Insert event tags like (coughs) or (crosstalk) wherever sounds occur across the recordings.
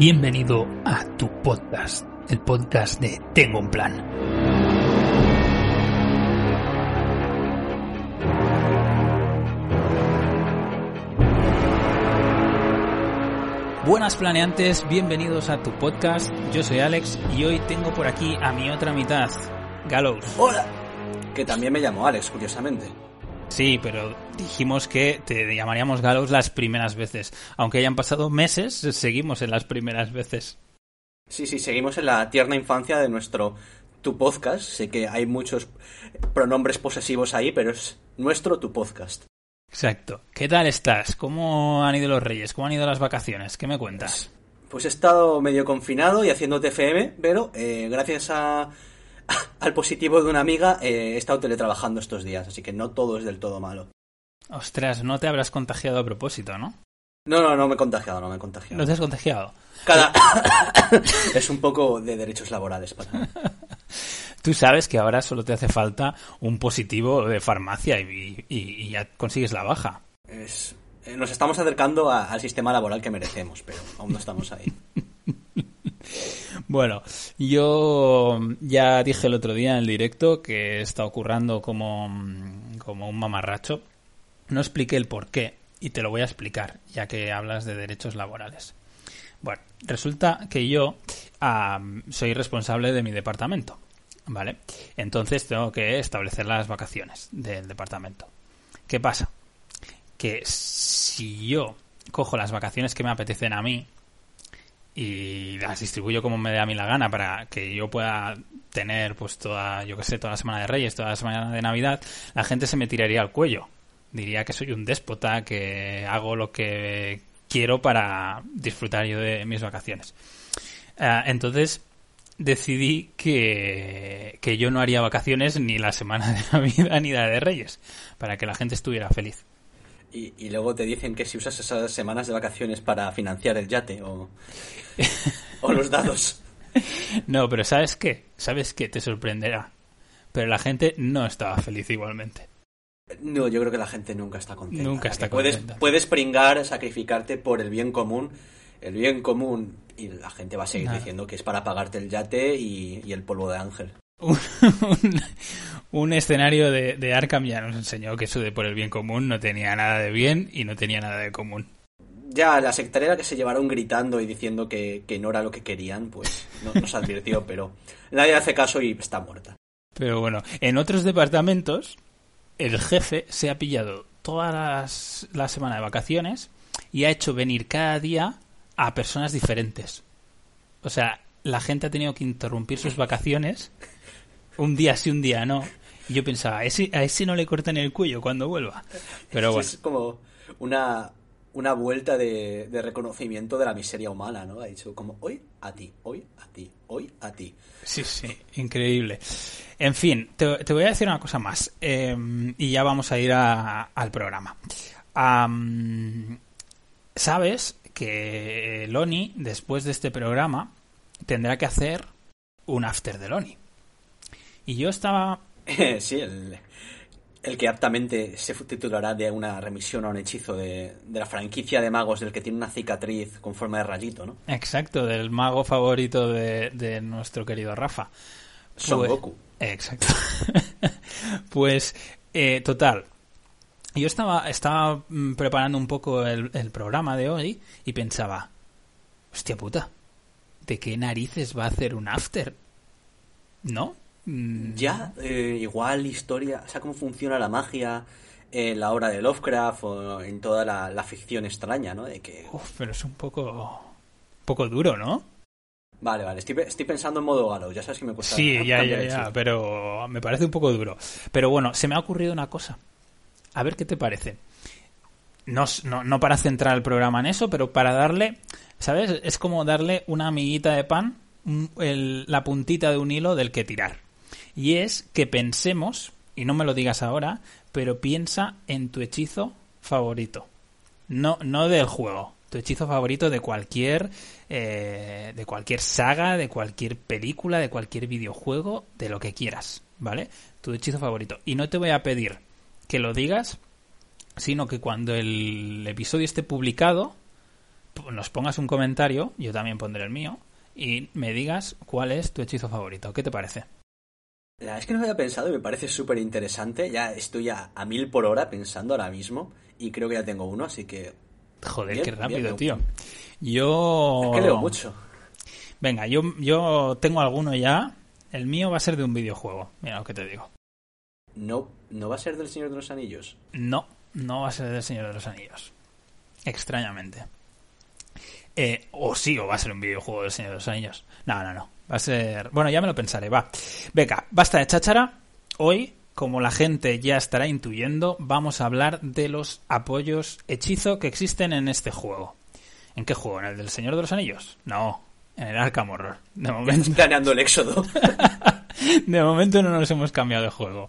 Bienvenido a tu podcast, el podcast de Tengo un plan. Buenas planeantes, bienvenidos a tu podcast. Yo soy Alex y hoy tengo por aquí a mi otra mitad, Gallows. Hola. Que también me llamo Alex, curiosamente. Sí, pero dijimos que te llamaríamos Gallows las primeras veces. Aunque hayan pasado meses, seguimos en las primeras veces. Sí, sí, seguimos en la tierna infancia de nuestro tu podcast. Sé que hay muchos pronombres posesivos ahí, pero es nuestro tu podcast. Exacto. ¿Qué tal estás? ¿Cómo han ido los reyes? ¿Cómo han ido las vacaciones? ¿Qué me cuentas? Pues he estado medio confinado y haciendo TFM, pero eh, gracias a, (laughs) al positivo de una amiga eh, he estado teletrabajando estos días, así que no todo es del todo malo. Ostras, no te habrás contagiado a propósito, ¿no? No, no, no me he contagiado, no me he contagiado. ¿No te has contagiado? Cada... (coughs) es un poco de derechos laborales para mí. (laughs) Tú sabes que ahora solo te hace falta un positivo de farmacia y, y- y ya consigues la baja. Es- eh, nos estamos acercando a- al sistema laboral que merecemos, pero aún no estamos ahí. (laughs) (laughs) Bueno, yo ya dije el otro día en el directo que está ocurriendo como, como un mamarracho. No expliqué el por qué y te lo voy a explicar, ya que hablas de derechos laborales. Bueno, resulta que yo soy responsable de mi departamento, ¿vale? Entonces tengo que establecer las vacaciones del departamento. ¿Qué pasa? Que si yo cojo las vacaciones que me apetecen a mí, y las distribuyo como me dé a mí la gana para que yo pueda tener pues toda, yo que sé, toda la semana de Reyes, toda la semana de Navidad, la gente se me tiraría al cuello. Diría que soy un déspota, que hago lo que quiero para disfrutar yo de mis vacaciones. Ah, entonces decidí que, que yo no haría vacaciones ni la semana de Navidad ni la de Reyes, para que la gente estuviera feliz. Y, y luego te dicen que si usas esas semanas de vacaciones para financiar el yate o, (laughs) o los dados. No, pero ¿sabes qué? ¿Sabes qué? Te sorprenderá. Pero la gente no estaba feliz igualmente. No, yo creo que la gente nunca está contenta. Nunca está puedes, contenta. Puedes pringar, sacrificarte por el bien común. El bien común, y la gente va a seguir Nada. diciendo que es para pagarte el yate y, y el polvo de ángel. Un, un- (laughs) un escenario de, de Arkham ya nos enseñó que eso de por el bien común no tenía nada de bien y no tenía nada de común. Ya, la secretaria que se llevaron gritando y diciendo que, que no era lo que querían, pues no, nos advirtió, (laughs) pero nadie hace caso y está muerta. Pero bueno, en otros departamentos, el jefe se ha pillado toda las- la semana de vacaciones y ha hecho venir cada día a personas diferentes. O sea, la gente ha tenido que interrumpir sus vacaciones un día sí, un día no. Y yo pensaba, a ese, a ese no le cortan el cuello cuando vuelva. Pero bueno. Es como una, una vuelta de, de reconocimiento de la miseria humana, ¿no? Ha dicho como hoy a ti, hoy a ti, hoy a ti. Sí, sí, increíble. En fin, te, te voy a decir una cosa más eh, y ya vamos a ir a- al programa. Am, Sabes que Loni, después de este programa, tendrá que hacer un after de Loni. Y yo estaba... (laughs) sí, el, el que aptamente se titulará de una remisión a un hechizo de, de la franquicia de magos del que tiene una cicatriz con forma de rayito, ¿no? Exacto, del mago favorito de, de nuestro querido Rafa. Son Pues- Goku. Exacto. (laughs) pues, eh, total. Yo estaba, estaba mm, preparando un poco el, el programa de hoy y pensaba, hostia puta, ¿de qué narices va a hacer un after? ¿No? Mm, Ya, eh, igual historia, o sea, cómo funciona la magia en la obra de Lovecraft o en toda la, la ficción extraña, ¿no? De que, uf, pero es un poco, un poco duro, ¿no? vale, vale, estoy, estoy pensando en modo galo, ya sabes que me cuesta Sí, ya, ya, ya, pero me parece un poco duro. Pero bueno, se me ha ocurrido una cosa. A ver qué te parece. No, no, no para centrar el programa en eso, pero para darle, ¿sabes? Es como darle una amiguita de pan, el- la puntita de un hilo del que tirar. Y es que pensemos, y no me lo digas ahora, pero piensa en tu hechizo favorito. No, no del juego. Tu hechizo favorito de cualquier, eh, de cualquier saga, de cualquier película, de cualquier videojuego, de lo que quieras, ¿vale? Tu hechizo favorito. Y no te voy a pedir que lo digas, sino que cuando el episodio esté publicado, nos pongas un comentario, yo también pondré el mío, y me digas cuál es tu hechizo favorito. ¿Qué te parece? La es que no había pensado y me parece súper interesante. Ya estoy a, a, mil por hora pensando ahora mismo y creo que ya tengo uno, así que... Joder, qué rápido, tío. Yo... Es que leo mucho. Venga, yo, yo tengo alguno ya. El mío va a ser de un videojuego. Mira lo que te digo. No, ¿No va a ser del Señor de los Anillos? No, no va a ser del Señor de los Anillos. Extrañamente. Eh, o sí, o va a ser un videojuego del Señor de los Anillos. No, no, no. Va a ser. Bueno, ya me lo pensaré, va. Venga, basta de cháchara. Hoy, como la gente ya estará intuyendo, vamos a hablar de los apoyos hechizo que existen en este juego. ¿En qué juego? ¿En el del Señor de los Anillos? No, en el Arkham Horror. De momento. Planeando el éxodo. (laughs) de momento no nos hemos cambiado de juego.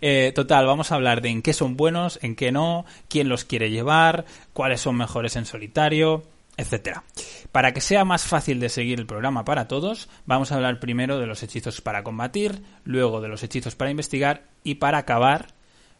Eh, total, vamos a hablar de en qué son buenos, en qué no, quién los quiere llevar, cuáles son mejores en solitario, etcétera. Para que sea más fácil de seguir el programa para todos, vamos a hablar primero de los hechizos para combatir, luego de los hechizos para investigar y para acabar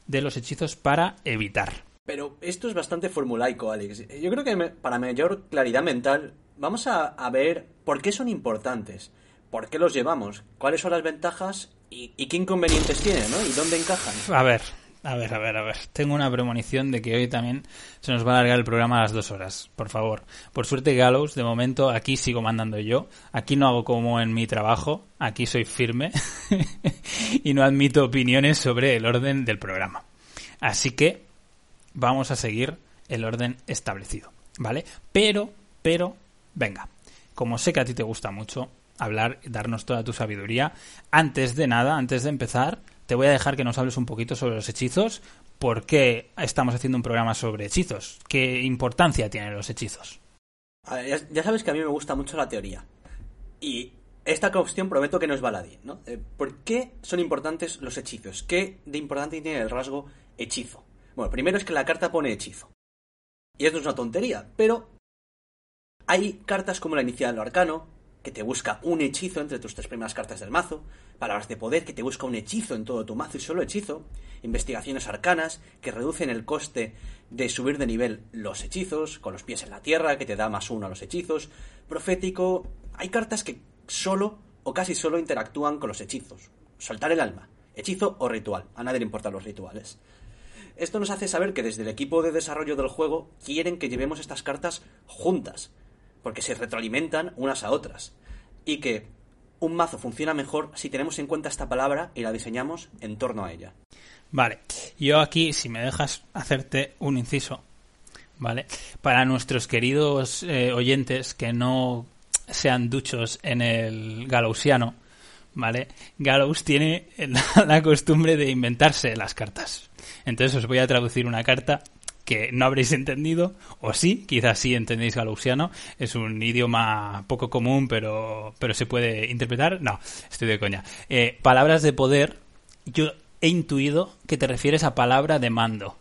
de los hechizos para evitar. Pero esto es bastante formulaico, Alex. Yo creo que para mayor claridad mental vamos a, a ver por qué son importantes, por qué los llevamos, cuáles son las ventajas y, y qué inconvenientes tienen, ¿no? Y dónde encajan. A ver, a ver, a ver, a ver. Tengo una premonición de que hoy también se nos va a alargar el programa a las dos horas. Por favor. Por suerte, Gallows, de momento aquí sigo mandando yo. Aquí no hago como en mi trabajo. Aquí soy firme. (laughs) y no admito opiniones sobre el orden del programa. Así que vamos a seguir el orden establecido. ¿Vale? Pero, pero, venga. Como sé que a ti te gusta mucho hablar, darnos toda tu sabiduría, antes de nada, antes de empezar, te voy a dejar que nos hables un poquito sobre los hechizos. ¿Por qué estamos haciendo un programa sobre hechizos? ¿Qué importancia tienen los hechizos? Ya, sabes que a mí me gusta mucho la teoría. Y esta cuestión prometo que no es baladí, ¿no? Eh, ¿Por qué son importantes los hechizos? ¿Qué de importante tiene el rasgo hechizo? Bueno, primero es que la carta pone hechizo. Y esto es una tontería, pero hay cartas como la inicial o arcano, que te busca un hechizo entre tus tres primeras cartas del mazo, palabras de poder que te busca un hechizo en todo tu mazo y solo hechizo, investigaciones arcanas que reducen el coste de subir de nivel los hechizos, con los pies en la tierra que te da más uno a los hechizos, profético, hay cartas que solo o casi solo interactúan con los hechizos, soltar el alma, hechizo o ritual, a nadie le importan los rituales. Esto nos hace saber que desde el equipo de desarrollo del juego quieren que llevemos estas cartas juntas, porque se retroalimentan unas a otras. Y que un mazo funciona mejor si tenemos en cuenta esta palabra y la diseñamos en torno a ella. Vale, yo aquí, si me dejas hacerte un inciso, ¿vale? Para nuestros queridos eh, oyentes que no sean duchos en el galausiano, ¿vale? Gallows tiene la, (laughs) la, costumbre de inventarse las cartas. Entonces os voy a traducir una carta que no habréis entendido, o sí, quizás sí entendéis galusiano, es un idioma poco común, pero, pero se puede interpretar. No, estoy de coña. Eh, palabras de poder, yo he intuido que te refieres a palabra de mando.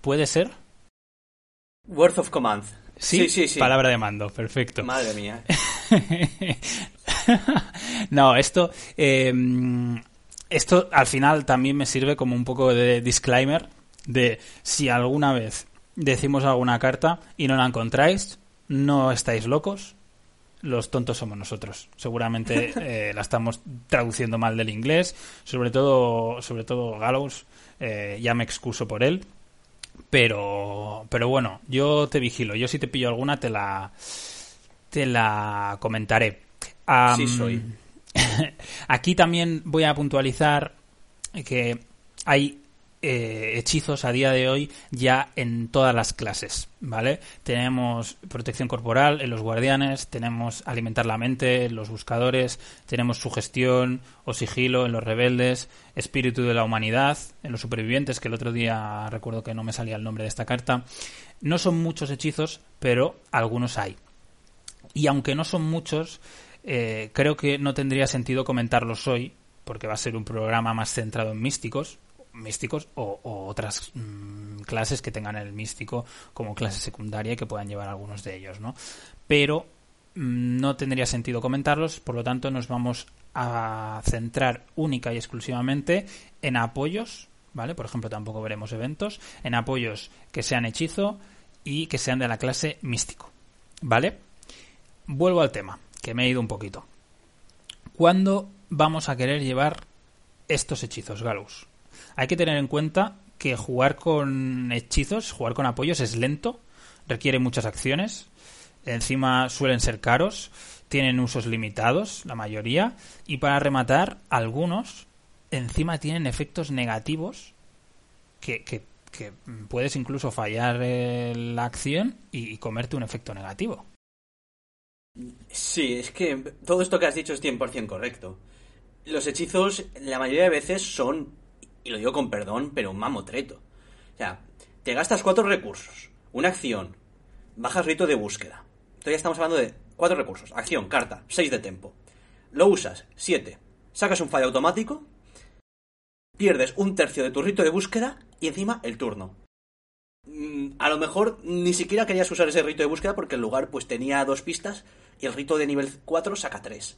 ¿Puede ser? Worth of command. ¿Sí? sí, sí, sí. Palabra de mando, perfecto. Madre mía. (laughs) no, esto. Eh, esto al final también me sirve como un poco de disclaimer de si alguna vez decimos alguna carta y no la encontráis, no estáis locos, los tontos somos nosotros. Seguramente (laughs) eh, la estamos traduciendo mal del inglés, sobre todo, sobre todo Gallows, eh, ya me excuso por él. Pero, pero bueno, yo te vigilo. Yo si te pillo alguna te la, te la comentaré. Um, sí soy. (laughs) aquí también voy a puntualizar que hay eh, hechizos a día de hoy ya en todas las clases, ¿vale? Tenemos protección corporal en los guardianes, tenemos alimentar la mente en los buscadores, tenemos sugestión o sigilo en los rebeldes, espíritu de la humanidad en los supervivientes, que el otro día recuerdo que no me salía el nombre de esta carta. No son muchos hechizos, pero algunos hay. Y aunque no son muchos, eh, creo que no tendría sentido comentarlos hoy, porque va a ser un programa más centrado en místicos, místicos o, otras mmm, clases que tengan el místico como clase secundaria que puedan llevar algunos de ellos, ¿no? Pero mmm, no tendría sentido comentarlos, por lo tanto nos vamos a centrar única y exclusivamente en apoyos, ¿vale? Por ejemplo, tampoco veremos eventos, en apoyos que sean hechizo y que sean de la clase místico. ¿Vale? Vuelvo al tema, que me he ido un poquito. ¿Cuándo vamos a querer llevar estos hechizos, Galus? Hay que tener en cuenta que jugar con hechizos, jugar con apoyos es lento, requiere muchas acciones, encima suelen ser caros, tienen usos limitados, la mayoría, y para rematar, algunos encima tienen efectos negativos que, puedes incluso fallar la acción y, comerte un efecto negativo. Sí, es que todo esto que has dicho es 100% correcto. Los hechizos la mayoría de veces son, y lo digo con perdón, pero un mamotreto. O sea, te gastas cuatro recursos, una acción, bajas rito de búsqueda. Entonces ya estamos hablando de cuatro recursos, acción, carta, seis de tempo. Lo usas, siete. Sacas un fallo automático, pierdes un tercio de tu rito de búsqueda y encima el turno. Mm, a lo mejor ni siquiera querías usar ese rito de búsqueda porque el lugar pues tenía dos pistas y el rito de nivel 4 saca 3.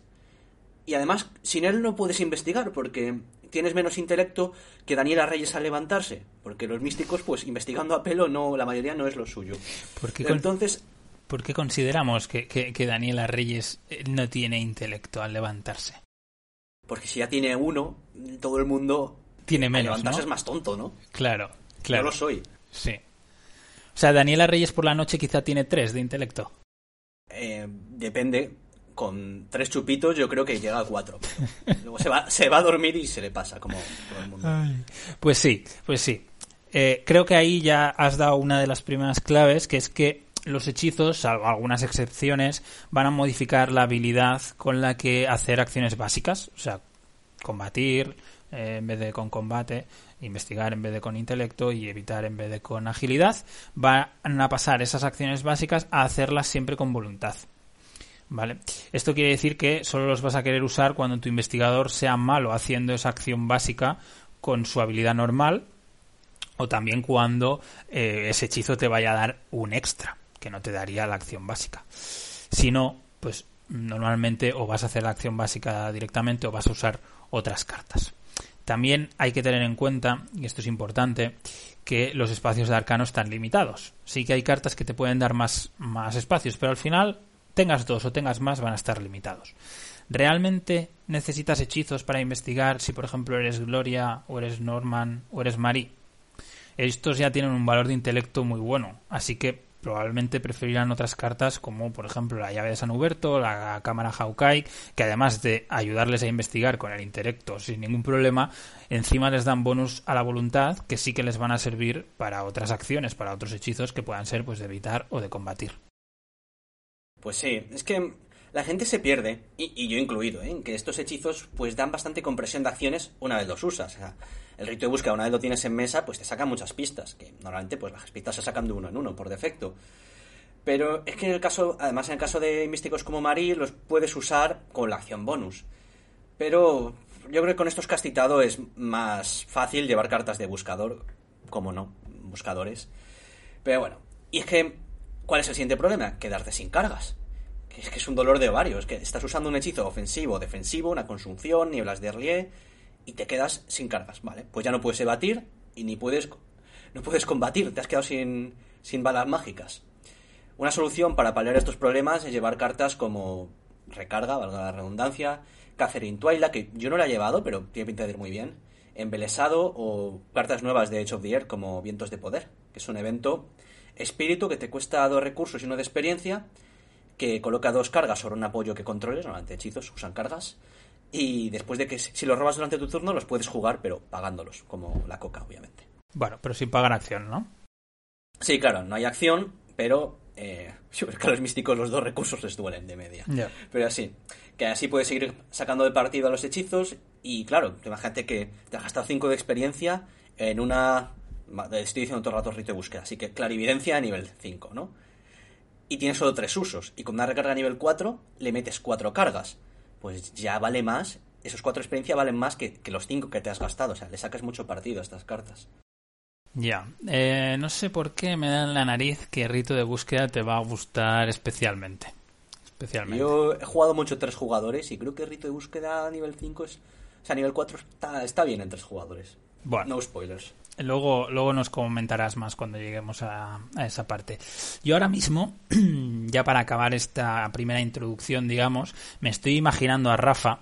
Y además, sin él no puedes investigar porque tienes menos intelecto que Daniela Reyes al levantarse. Porque los místicos, pues investigando a pelo, no, la mayoría no es lo suyo. Porque Entonces. ¿Por qué consideramos que, que, Daniela Reyes eh, no tiene intelecto al levantarse? Porque si ya tiene uno, todo el mundo. Tiene menos. levantarse es más tonto, ¿no? Claro, claro. Yo lo soy. Sí. O sea, Daniela Reyes por la noche quizá tiene tres de intelecto. Eh, depende. Con tres chupitos yo creo que llega a cuatro. (laughs) Luego se va, se va a dormir y se le pasa, como todo el mundo. Pues sí, pues sí. Eh, creo que ahí ya has dado una de las primeras claves, que es que los hechizos, salvo algunas excepciones, van a modificar la habilidad con la que hacer acciones básicas, o sea, combatir eh, en vez de con combate, investigar en vez de con intelecto y evitar en vez de con agilidad, van a pasar esas acciones básicas a hacerlas siempre con voluntad. ¿Vale? Esto quiere decir que solo los vas a querer usar cuando tu investigador sea malo haciendo esa acción básica con su habilidad normal o también cuando eh, ese hechizo te vaya a dar un extra que no te daría la acción básica. Si no, pues normalmente o vas a hacer la acción básica directamente o vas a usar otras cartas. También hay que tener en cuenta, y esto es importante, que los espacios de arcano están limitados. Sí que hay cartas que te pueden dar más, más espacios, pero al final, tengas dos o tengas más, van a estar limitados. ¿Realmente necesitas hechizos para investigar si, por ejemplo, eres Gloria, o eres Norman, o eres Marie? Estos ya tienen un valor de intelecto muy bueno, así que probablemente preferirán otras cartas como por ejemplo la llave de San Huberto, la cámara Hawkeye, que además de ayudarles a investigar con el intelecto sin ningún problema, encima les dan bonus a la voluntad que sí que les van a servir para otras acciones, para otros hechizos que puedan ser pues de evitar o de combatir. Pues sí, es que la gente se pierde, y, yo incluido, ¿eh? que estos hechizos pues dan bastante compresión de acciones una vez los usas. O sea, el rito de búsqueda, una vez lo tienes en mesa, pues te saca muchas pistas, que normalmente pues las pistas se sacan de uno en uno por defecto. Pero es que en el caso, además en el caso de místicos como Marie, los puedes usar con la acción bonus. Pero yo creo que con estos castigado es más fácil llevar cartas de buscador, como no, buscadores. Pero bueno, y es que, ¿cuál es el siguiente problema? Quedarte sin cargas. Es que es un dolor de varios, que estás usando un hechizo ofensivo, defensivo, una consunción, nieblas de Erlier, y te quedas sin cargas, ¿vale? Pues ya no puedes evadir y ni puedes no puedes combatir, te has quedado sin, sin balas mágicas. Una solución para paliar estos problemas es llevar cartas como recarga, valga la redundancia, Catherine Twilight, que yo no la he llevado, pero tiene pinta de ir muy bien, embelesado o cartas nuevas de Edge of the Earth como Vientos de Poder, que es un evento espíritu que te cuesta dos recursos y uno de experiencia, que coloca dos cargas sobre un apoyo que controles, normalmente hechizos usan cargas, y después de que si los robas durante tu turno los puedes jugar, pero pagándolos, como la coca, obviamente. Bueno, pero sin pagar acción, ¿no? Sí, claro, no hay acción, pero eh, (laughs) que a los místicos los dos recursos les duelen de media. Pero así, que así puedes seguir sacando de partido a los hechizos y claro, imagínate que te has gastado 5 de experiencia en una... Estoy diciendo todo el rato rito de búsqueda, así que clarividencia a nivel 5, ¿no? Y tienes solo 3 usos. Y con una recarga a nivel 4 le metes 4 cargas pues ya vale más, esos cuatro experiencias valen más que, los cinco que te has gastado. O sea, le sacas mucho partido a estas cartas. Ya, eh, no sé por qué me da en la nariz que Rito de Búsqueda te va a gustar especialmente. especialmente. Yo he jugado mucho tres jugadores y creo que Rito de Búsqueda a nivel 5 es... O sea, a nivel 4 está, está bien en tres jugadores. No spoilers. Luego, luego nos comentarás más cuando lleguemos a, esa parte. Yo ahora mismo, (clears throat) ya para acabar esta primera introducción, digamos, me estoy imaginando a Rafa.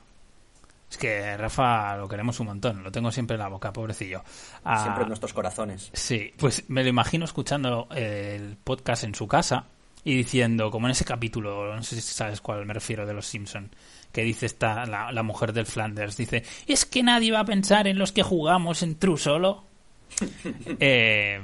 Es que Rafa lo queremos un montón, lo tengo siempre en la boca, pobrecillo. siempre en nuestros corazones. Sí, pues me lo imagino escuchando el podcast en su casa y diciendo, como en ese capítulo, no sé si sabes cuál me refiero de los Simpson, que dice esta la, la mujer del Flanders, dice, es que nadie va a pensar en los que jugamos en True Solo. (laughs) Eh,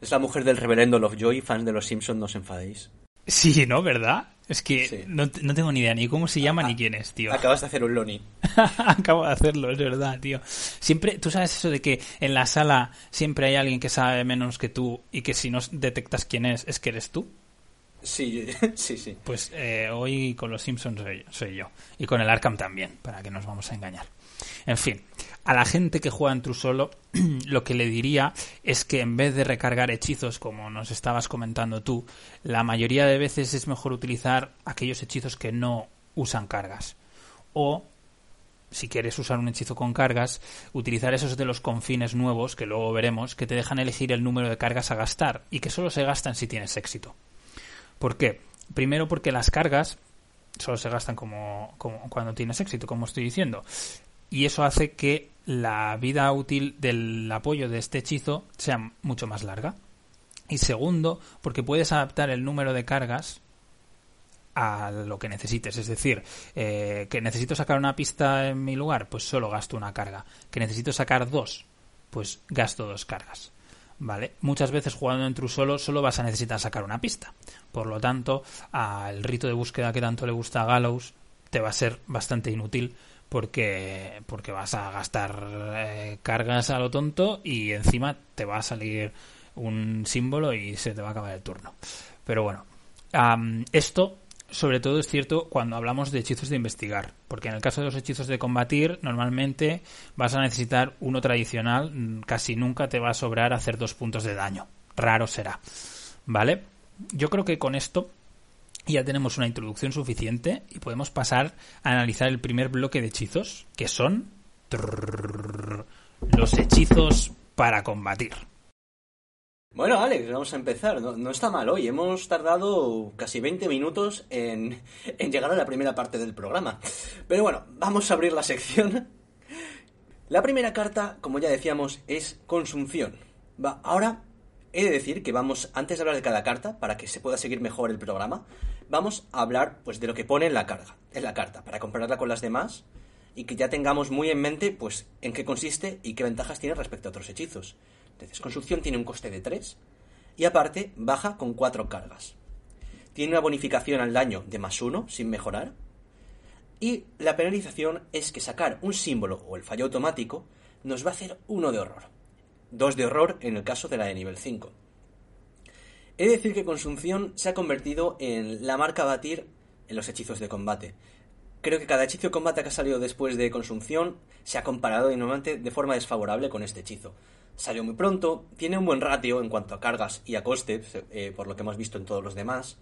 es la mujer del reverendo Lovejoy, fans de los Simpsons, no os enfadéis. Sí, ¿no? ¿Verdad? Es que no, tengo ni idea ni cómo se llama ni quién es, tío. Acabas de hacer un Loni. (laughs) Acabo de hacerlo, es verdad, tío. Siempre, tú sabes eso de que en la sala siempre hay alguien que sabe menos que tú y que si no detectas quién es, es que eres tú. Sí, (laughs) sí, sí. Pues eh, hoy con los Simpsons soy yo. Y con el Arkham también, para que nos vamos a engañar. En fin, a la gente que juega en True Solo, (clears throat) lo que le diría es que en vez de recargar hechizos, como nos estabas comentando tú, la mayoría de veces es mejor utilizar aquellos hechizos que no usan cargas. O, si quieres usar un hechizo con cargas, utilizar esos de los confines nuevos, que luego veremos, que te dejan elegir el número de cargas a gastar y que solo se gastan si tienes éxito. ¿Por qué? Primero porque las cargas solo se gastan como, como, cuando tienes éxito, como estoy diciendo y eso hace que la vida útil del apoyo de este hechizo sea mucho más larga. Y segundo, porque puedes adaptar el número de cargas a lo que necesites. Es decir, eh, que necesito sacar una pista en mi lugar, pues solo gasto una carga. Que necesito sacar dos, pues gasto dos cargas. ¿Vale? Muchas veces jugando en True Solo solo vas a necesitar sacar una pista. Por lo tanto, al rito de búsqueda que tanto le gusta a Gallows te va a ser bastante inútil porque, porque vas a gastar eh, cargas a lo tonto y encima te va a salir un símbolo y se te va a acabar el turno. Pero bueno, esto sobre todo es cierto cuando hablamos de hechizos de investigar, porque en el caso de los hechizos de combatir, normalmente vas a necesitar uno tradicional, mm, casi nunca te va a sobrar hacer dos puntos de daño. Raro será. ¿Vale? Yo creo que con esto ya tenemos una introducción suficiente y podemos pasar a analizar el primer bloque de hechizos, que son los hechizos para combatir. Bueno, Alex, vamos a empezar. No, está mal hoy. Hemos tardado casi 20 minutos en, en, llegar a la primera parte del programa. Pero bueno, vamos a abrir la sección. La primera carta, como ya decíamos, es consunción. Va, ahora He de decir que vamos, antes de hablar de cada carta, para que se pueda seguir mejor el programa, vamos a hablar pues de lo que pone en la carga, en la carta, para compararla con las demás y que ya tengamos muy en mente pues en qué consiste y qué ventajas tiene respecto a otros hechizos. Entonces, construcción tiene un coste de 3 y aparte baja con 4 cargas. Tiene una bonificación al daño de más 1 sin mejorar. Y la penalización es que sacar un símbolo o el fallo automático nos va a hacer uno de horror. 2 de horror en el caso de la de nivel 5. He de decir que Consunción se ha convertido en la marca a batir en los hechizos de combate. Creo que cada hechizo de combate que ha salido después de Consunción se ha comparado normalmente de forma desfavorable con este hechizo. Salió muy pronto, tiene un buen ratio en cuanto a cargas y a coste, eh, por lo que hemos visto en todos los demás.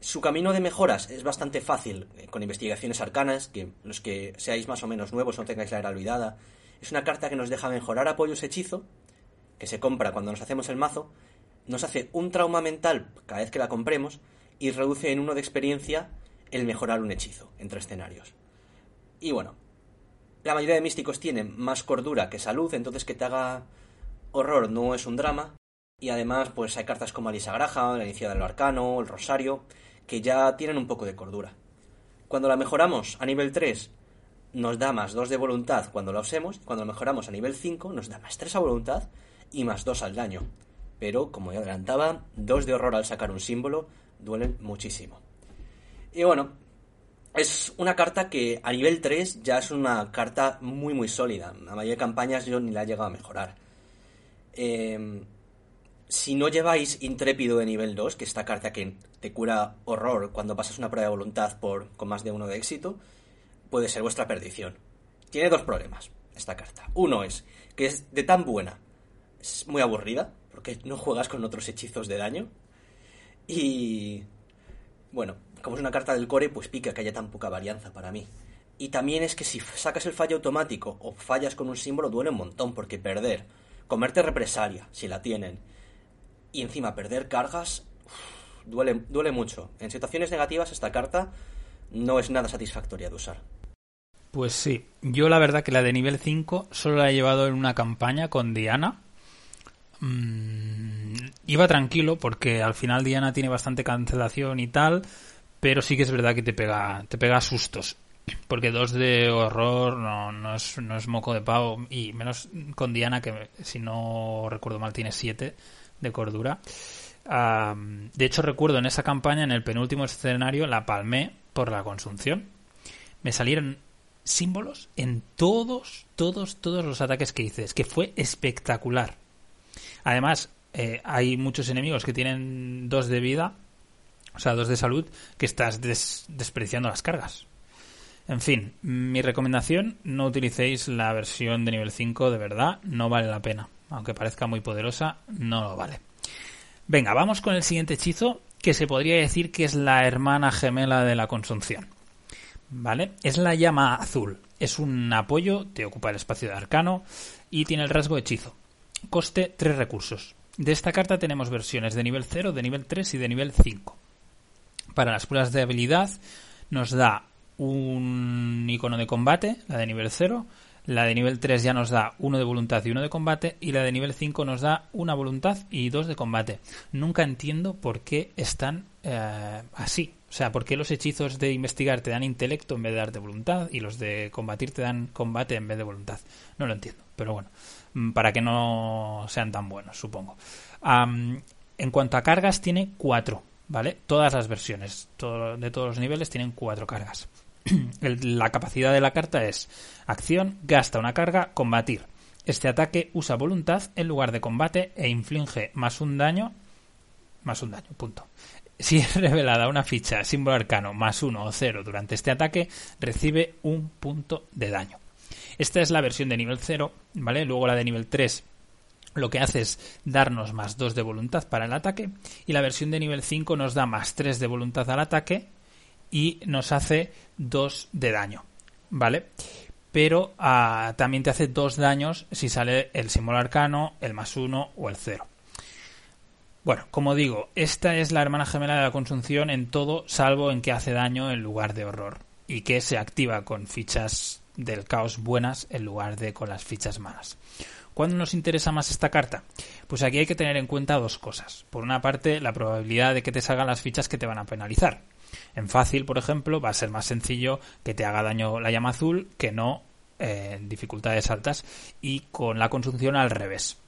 Su camino de mejoras es bastante fácil, eh, con investigaciones arcanas, que los que seáis más o menos nuevos no tengáis la era olvidada. Es una carta que nos deja mejorar apoyos hechizo, que se compra cuando nos hacemos el mazo, nos hace un trauma mental cada vez que la compremos y reduce en uno de experiencia el mejorar un hechizo entre escenarios. Y bueno, la mayoría de místicos tienen más cordura que salud, entonces que te haga horror no es un drama. Y además, pues hay cartas como Alisa Graja, la Iniciada del Arcano, el Rosario, que ya tienen un poco de cordura. Cuando la mejoramos a nivel 3, nos da más 2 de voluntad cuando la usemos. Cuando la mejoramos a nivel 5, nos da más 3 a voluntad y más 2 al daño. Pero, como ya adelantaba, 2 de horror al sacar un símbolo duelen muchísimo. Y bueno, es una carta que a nivel 3 ya es una carta muy muy sólida. La mayoría de campañas yo ni la he llegado a mejorar. Em, si no lleváis intrépido de nivel 2, que es esta carta que te cura horror cuando pasas una prueba de voluntad con más de uno de éxito, puede ser vuestra perdición. Tiene dos problemas esta carta. Uno es que es de tan buena es muy aburrida, porque no juegas con otros hechizos de daño. Y bueno, como es una carta del core, pues pica que haya tan poca varianza para mí. Y también es que si sacas el fallo automático o fallas con un símbolo duele un montón, porque perder, comerte represalia, si la tienen, y encima perder cargas, duele, duele mucho. En situaciones negativas esta carta no es nada satisfactoria de usar. Pues sí, yo la verdad que la de nivel 5 solo la he llevado en una campaña con Diana. Mm, iba tranquilo porque al final Diana tiene bastante cancelación y tal, pero sí que es verdad que te pega, te pega sustos. Porque dos de horror no, no, es, no es moco de pavo, y menos con Diana, que si no recuerdo mal tiene 7 de cordura. de hecho, recuerdo en esa campaña, en el penúltimo escenario, la palmé por la consunción. Me salieron símbolos en todos, todos, todos los ataques que hice. Es que fue espectacular. Además, eh, hay muchos enemigos que tienen dos de vida, o sea, dos de salud, que estás despreciando las cargas. En fin, mi recomendación, no utilicéis la versión de nivel 5, de verdad, no vale la pena. Aunque parezca muy poderosa, no lo vale. Venga, vamos con el siguiente hechizo, que se podría decir que es la hermana gemela de la consunción. ¿Vale? Es la llama azul. Es un apoyo, te ocupa el espacio de arcano y tiene el rasgo hechizo. Coste 3 recursos. De esta carta tenemos versiones de nivel 0, de nivel 3 y de nivel 5. Para las pruebas de habilidad nos da un icono de combate, la de nivel 0, la de nivel 3 ya nos da uno de voluntad y uno de combate, y la de nivel 5 nos da una voluntad y dos de combate. Nunca entiendo por qué están eh, así. O sea, ¿por qué los hechizos de investigar te dan intelecto en vez de darte voluntad y los de combatir te dan combate en vez de voluntad? No lo entiendo, pero bueno, para que no sean tan buenos, supongo. en cuanto a cargas, tiene cuatro, ¿vale? Todas las versiones de todos los niveles tienen cuatro cargas. (clears throat) la capacidad de la carta es acción, gasta una carga, combatir. Este ataque usa voluntad en lugar de combate e inflige más un daño. Más un daño, punto. (laughs) Si es revelada una ficha símbolo arcano más uno o cero durante este ataque, recibe un punto de daño. Esta es la versión de nivel 0, ¿vale? Luego la de nivel 3 lo que hace es darnos más 2 de voluntad para el ataque y la versión de nivel 5 nos da más 3 de voluntad al ataque y nos hace 2 de daño, ¿vale? Pero ah, también te hace 2 daños si sale el símbolo arcano, el más 1 o el 0. Bueno, como digo, esta es la hermana gemela de la consunción en todo, salvo en que hace daño en lugar de horror y que se activa con fichas del caos buenas en lugar de con las fichas malas. ¿Cuándo nos interesa más esta carta? Pues aquí hay que tener en cuenta dos cosas. Por una parte, la probabilidad de que te salgan las fichas que te van a penalizar. En fácil, por ejemplo, va a ser más sencillo que te haga daño la llama azul que no en dificultades altas y con la consunción al revés.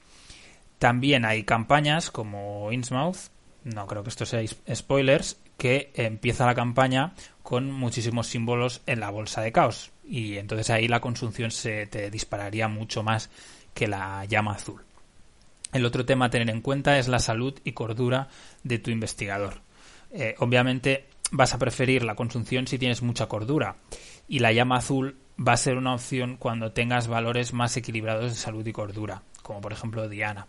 También hay campañas como Innsmouth, no creo que esto sea spoilers, que empieza la campaña con muchísimos símbolos en la bolsa de caos y entonces ahí la consunción se te dispararía mucho más que la llama azul. El otro tema a tener en cuenta es la salud y cordura de tu investigador. Eh, obviamente vas a preferir la consunción si tienes mucha cordura y la llama azul va a ser una opción cuando tengas valores más equilibrados de salud y cordura, como por ejemplo Diana.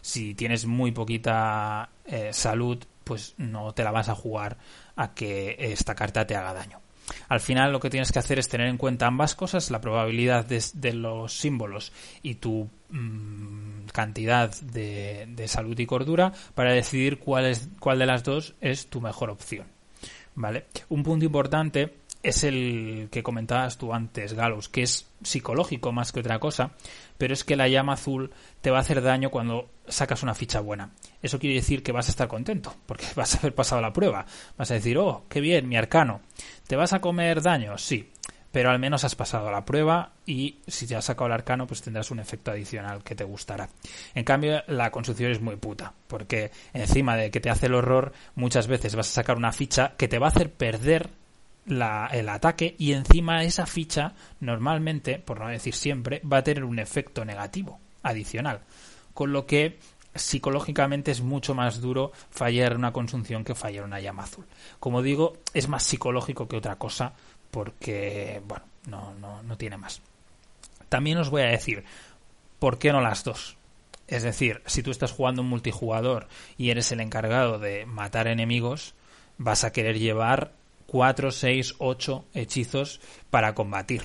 Si tienes muy poquita eh, salud, pues no te la vas a jugar a que esta carta te haga daño. Al final lo que tienes que hacer es tener en cuenta ambas cosas, la probabilidad de, los símbolos y tu mm, cantidad de, salud y cordura para decidir cuál, es, cuál de las dos es tu mejor opción. ¿vale? Un punto importante es el que comentabas tú antes, Galus, que es psicológico más que otra cosa, pero es que la llama azul te va a hacer daño cuando sacas una ficha buena. Eso quiere decir que vas a estar contento, porque (laughs) vas a haber pasado la prueba. Vas a decir, oh, qué bien, mi arcano. ¿Te vas a comer daño? Sí, pero al menos has pasado la prueba y si te has sacado el arcano pues tendrás un efecto adicional que te gustará. En cambio la construcción es muy puta, porque encima de que te hace el horror muchas veces vas a sacar una ficha que te va a hacer perder el ataque y encima esa ficha normalmente, por no decir siempre, va a tener un efecto negativo adicional. Con lo que psicológicamente es mucho más duro fallar una consunción que fallar una llama azul. Como digo, es más psicológico que otra cosa porque, bueno, no, no, no tiene más. También os voy a decir, ¿por qué no las dos? Es decir, si tú estás jugando un multijugador y eres el encargado de matar enemigos, vas a querer llevar 4, 6, 8 hechizos para combatir.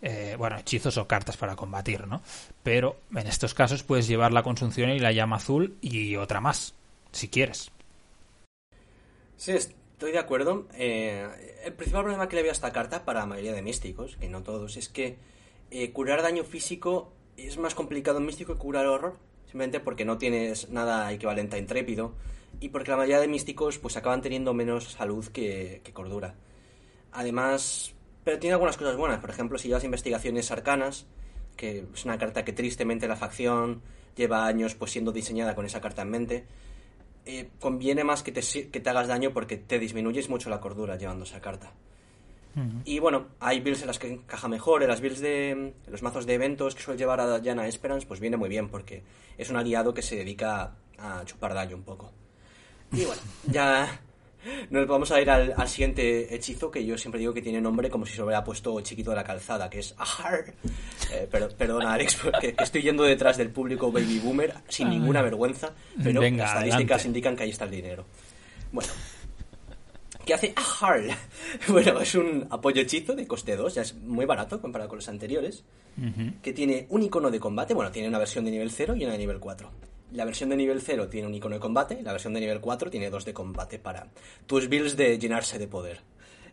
Eh, bueno, hechizos o cartas para combatir, ¿no? Pero en estos casos puedes llevar la consunción y la llama azul y otra más, si quieres. Sí, estoy de acuerdo. Eh, el principal problema que le veo a esta carta para la mayoría de místicos, que no todos, es que eh, curar daño físico es más complicado en místico que curar horror, simplemente porque no tienes nada equivalente a intrépido y porque la mayoría de místicos pues acaban teniendo menos salud que, que cordura. Además, pero tiene algunas cosas buenas. Por ejemplo, si llevas investigaciones arcanas, que es una carta que tristemente la facción lleva años pues siendo diseñada con esa carta en mente, eh, conviene más que te, que te hagas daño porque te disminuyes mucho la cordura llevando esa carta. Y bueno, hay builds en las que encaja mejor. En las builds de los mazos de eventos que suele llevar a Diana Esperance, pues viene muy bien porque es un aliado que se dedica a chupar daño un poco. Y bueno, ya nos vamos a ir al, siguiente hechizo que yo siempre digo que tiene nombre como si se hubiera puesto chiquito de la calzada, que es Ahar. Eh, pero, perdona, Alex, (laughs) porque estoy yendo detrás del público baby boomer sin ninguna vergüenza, pero las estadísticas indican que ahí está el dinero. Bueno, ¿qué hace Ahar? (laughs) Bueno, es un apoyo hechizo de coste 2, ya es muy barato comparado con los anteriores, que tiene un icono de combate, bueno, tiene una versión de nivel 0 y una de nivel 4 la versión de nivel 0 tiene un icono de combate, la versión de nivel 4 tiene dos de combate para tus builds de llenarse de poder,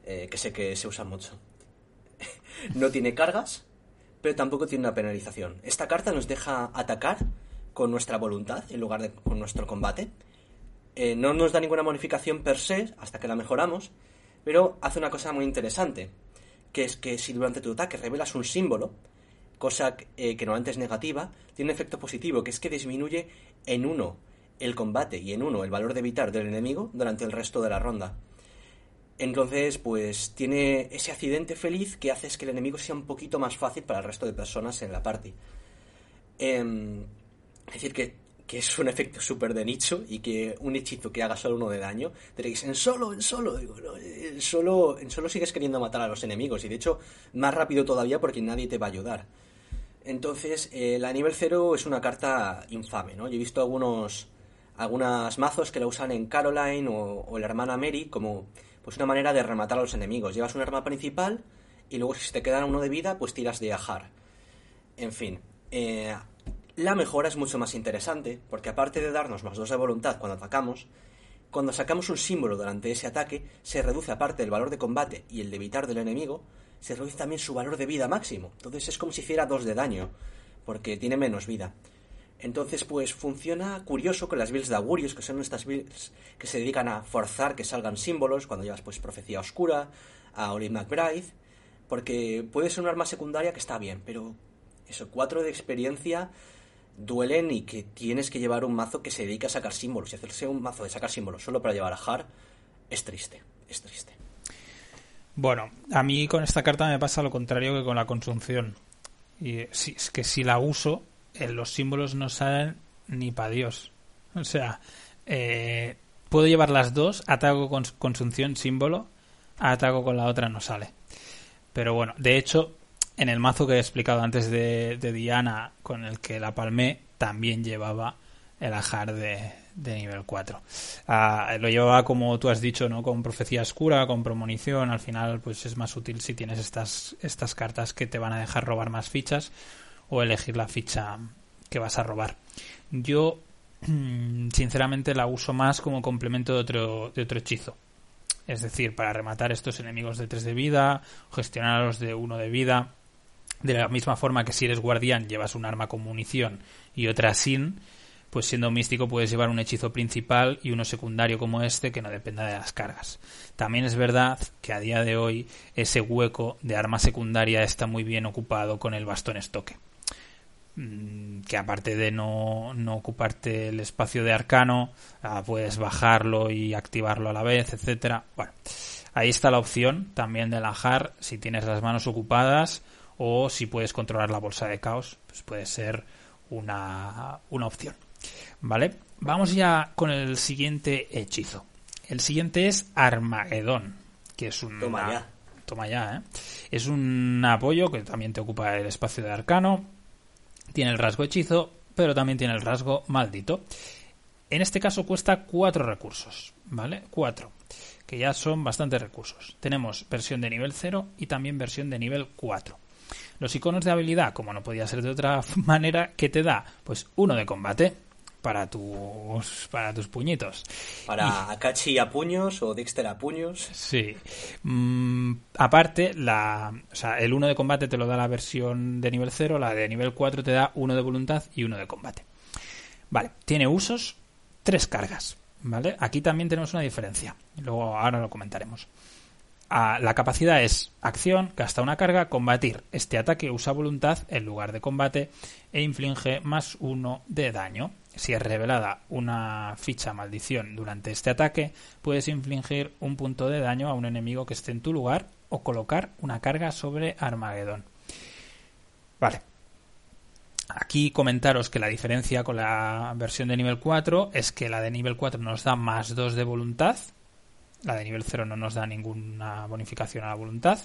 eh, que sé que se usa mucho. (laughs) no tiene cargas, pero tampoco tiene una penalización. Esta carta nos deja atacar con nuestra voluntad en lugar de con nuestro combate. Eh, no nos da ninguna modificación per se hasta que la mejoramos, pero hace una cosa muy interesante, que es que si durante tu ataque revelas un símbolo, cosa eh, que normalmente es negativa, tiene un efecto positivo, que es que disminuye en uno el combate y en uno el valor de evitar del enemigo durante el resto de la ronda. Entonces, pues tiene ese accidente feliz que hace que el enemigo sea un poquito más fácil para el resto de personas en la party. Em, es decir, que, es un efecto súper de nicho y que un hechizo que haga solo uno de daño, diréis, en solo, en solo, en solo, en solo sigues queriendo matar a los enemigos y de hecho más rápido todavía porque nadie te va a ayudar. Entonces, eh, la nivel 0 es una carta infame, ¿no? Yo he visto algunos algunas mazos que la usan en Caroline o, la hermana Mary como pues una manera de rematar a los enemigos. Llevas un arma principal y luego si te quedan uno de vida, pues tiras de ajar. En fin, eh, la mejora es mucho más interesante porque aparte de darnos más dos de voluntad cuando atacamos, cuando sacamos un símbolo durante ese ataque, se reduce aparte el valor de combate y el de evitar del enemigo, se reduce también su valor de vida máximo. Entonces es como si hiciera dos de daño, porque tiene menos vida. Entonces, pues funciona curioso con las builds de augurios, que son estas builds que se dedican a forzar que salgan símbolos, cuando llevas pues Profecía Oscura, a Ori McBride, porque puede ser un arma secundaria que está bien, pero eso, cuatro de experiencia duelen y que tienes que llevar un mazo que se dedica a sacar símbolos. Y hacerse un mazo de sacar símbolos solo para llevar a Har es triste, es triste. Bueno, a mí con esta carta me pasa lo contrario que con la consunción. Y si, es que si la uso, eh, los símbolos no salen ni para Dios. O sea, eh, puedo llevar las dos, ataco con consunción símbolo, ataco con la otra no sale. Pero bueno, de hecho, en el mazo que he explicado antes de, de Diana, con el que la palmé, también llevaba el ajar de, de nivel 4. Ah, lo llevaba como tú has dicho, ¿no? Con profecía oscura, con premonición, al final pues es más útil si tienes estas, estas cartas que te van a dejar robar más fichas o elegir la ficha que vas a robar. Yo (clears throat) sinceramente la uso más como complemento de otro, de otro hechizo. Es decir, para rematar estos enemigos de 3 de vida, gestionar los de 1 de vida. De la misma forma que si eres guardián llevas un arma con munición y otra sin, pues siendo místico puedes llevar un hechizo principal y uno secundario como este que no dependa de las cargas. También es verdad que a día de hoy ese hueco de arma secundaria está muy bien ocupado con el bastón estoque. Mm, que aparte de no, no ocuparte el espacio de arcano, ah, puedes bajarlo y activarlo a la vez, etcétera. Bueno, ahí está la opción también de lajar si tienes las manos ocupadas o si puedes controlar la bolsa de caos, pues puede ser una, una opción. ¿Vale? Vamos ya con el siguiente hechizo. El siguiente es Armagedón, que es un... Toma ya. Toma ya, ¿eh? Es un apoyo que también te ocupa el espacio de arcano. Tiene el rasgo hechizo, pero también tiene el rasgo maldito. En este caso cuesta cuatro recursos, ¿vale? Cuatro, que ya son bastantes recursos. Tenemos versión de nivel 0 y también versión de nivel 4. Los iconos de habilidad, como no podía ser de otra (laughs) manera, ¿qué te da? Pues uno de combate, para tus para tus puñitos. Para Akachi a puños o Dexter a puños. Sí. Mm, aparte, la, o sea, el 1 de combate te lo da la versión de nivel 0, la de nivel 4 te da uno de voluntad y uno de combate. Vale, tiene usos, tres cargas. ¿Vale? Aquí también tenemos una diferencia. Luego ahora lo comentaremos. Ah, la capacidad es acción, gasta una carga, combatir. Este ataque usa voluntad en lugar de combate e inflige más uno de daño. Si es revelada una ficha maldición durante este ataque, puedes infligir un punto de daño a un enemigo que esté en tu lugar o colocar una carga sobre Armagedón. Vale. Aquí comentaros que la diferencia con la versión de nivel 4 es que la de nivel 4 nos da más 2 de voluntad, la de nivel 0 no nos da ninguna bonificación a la voluntad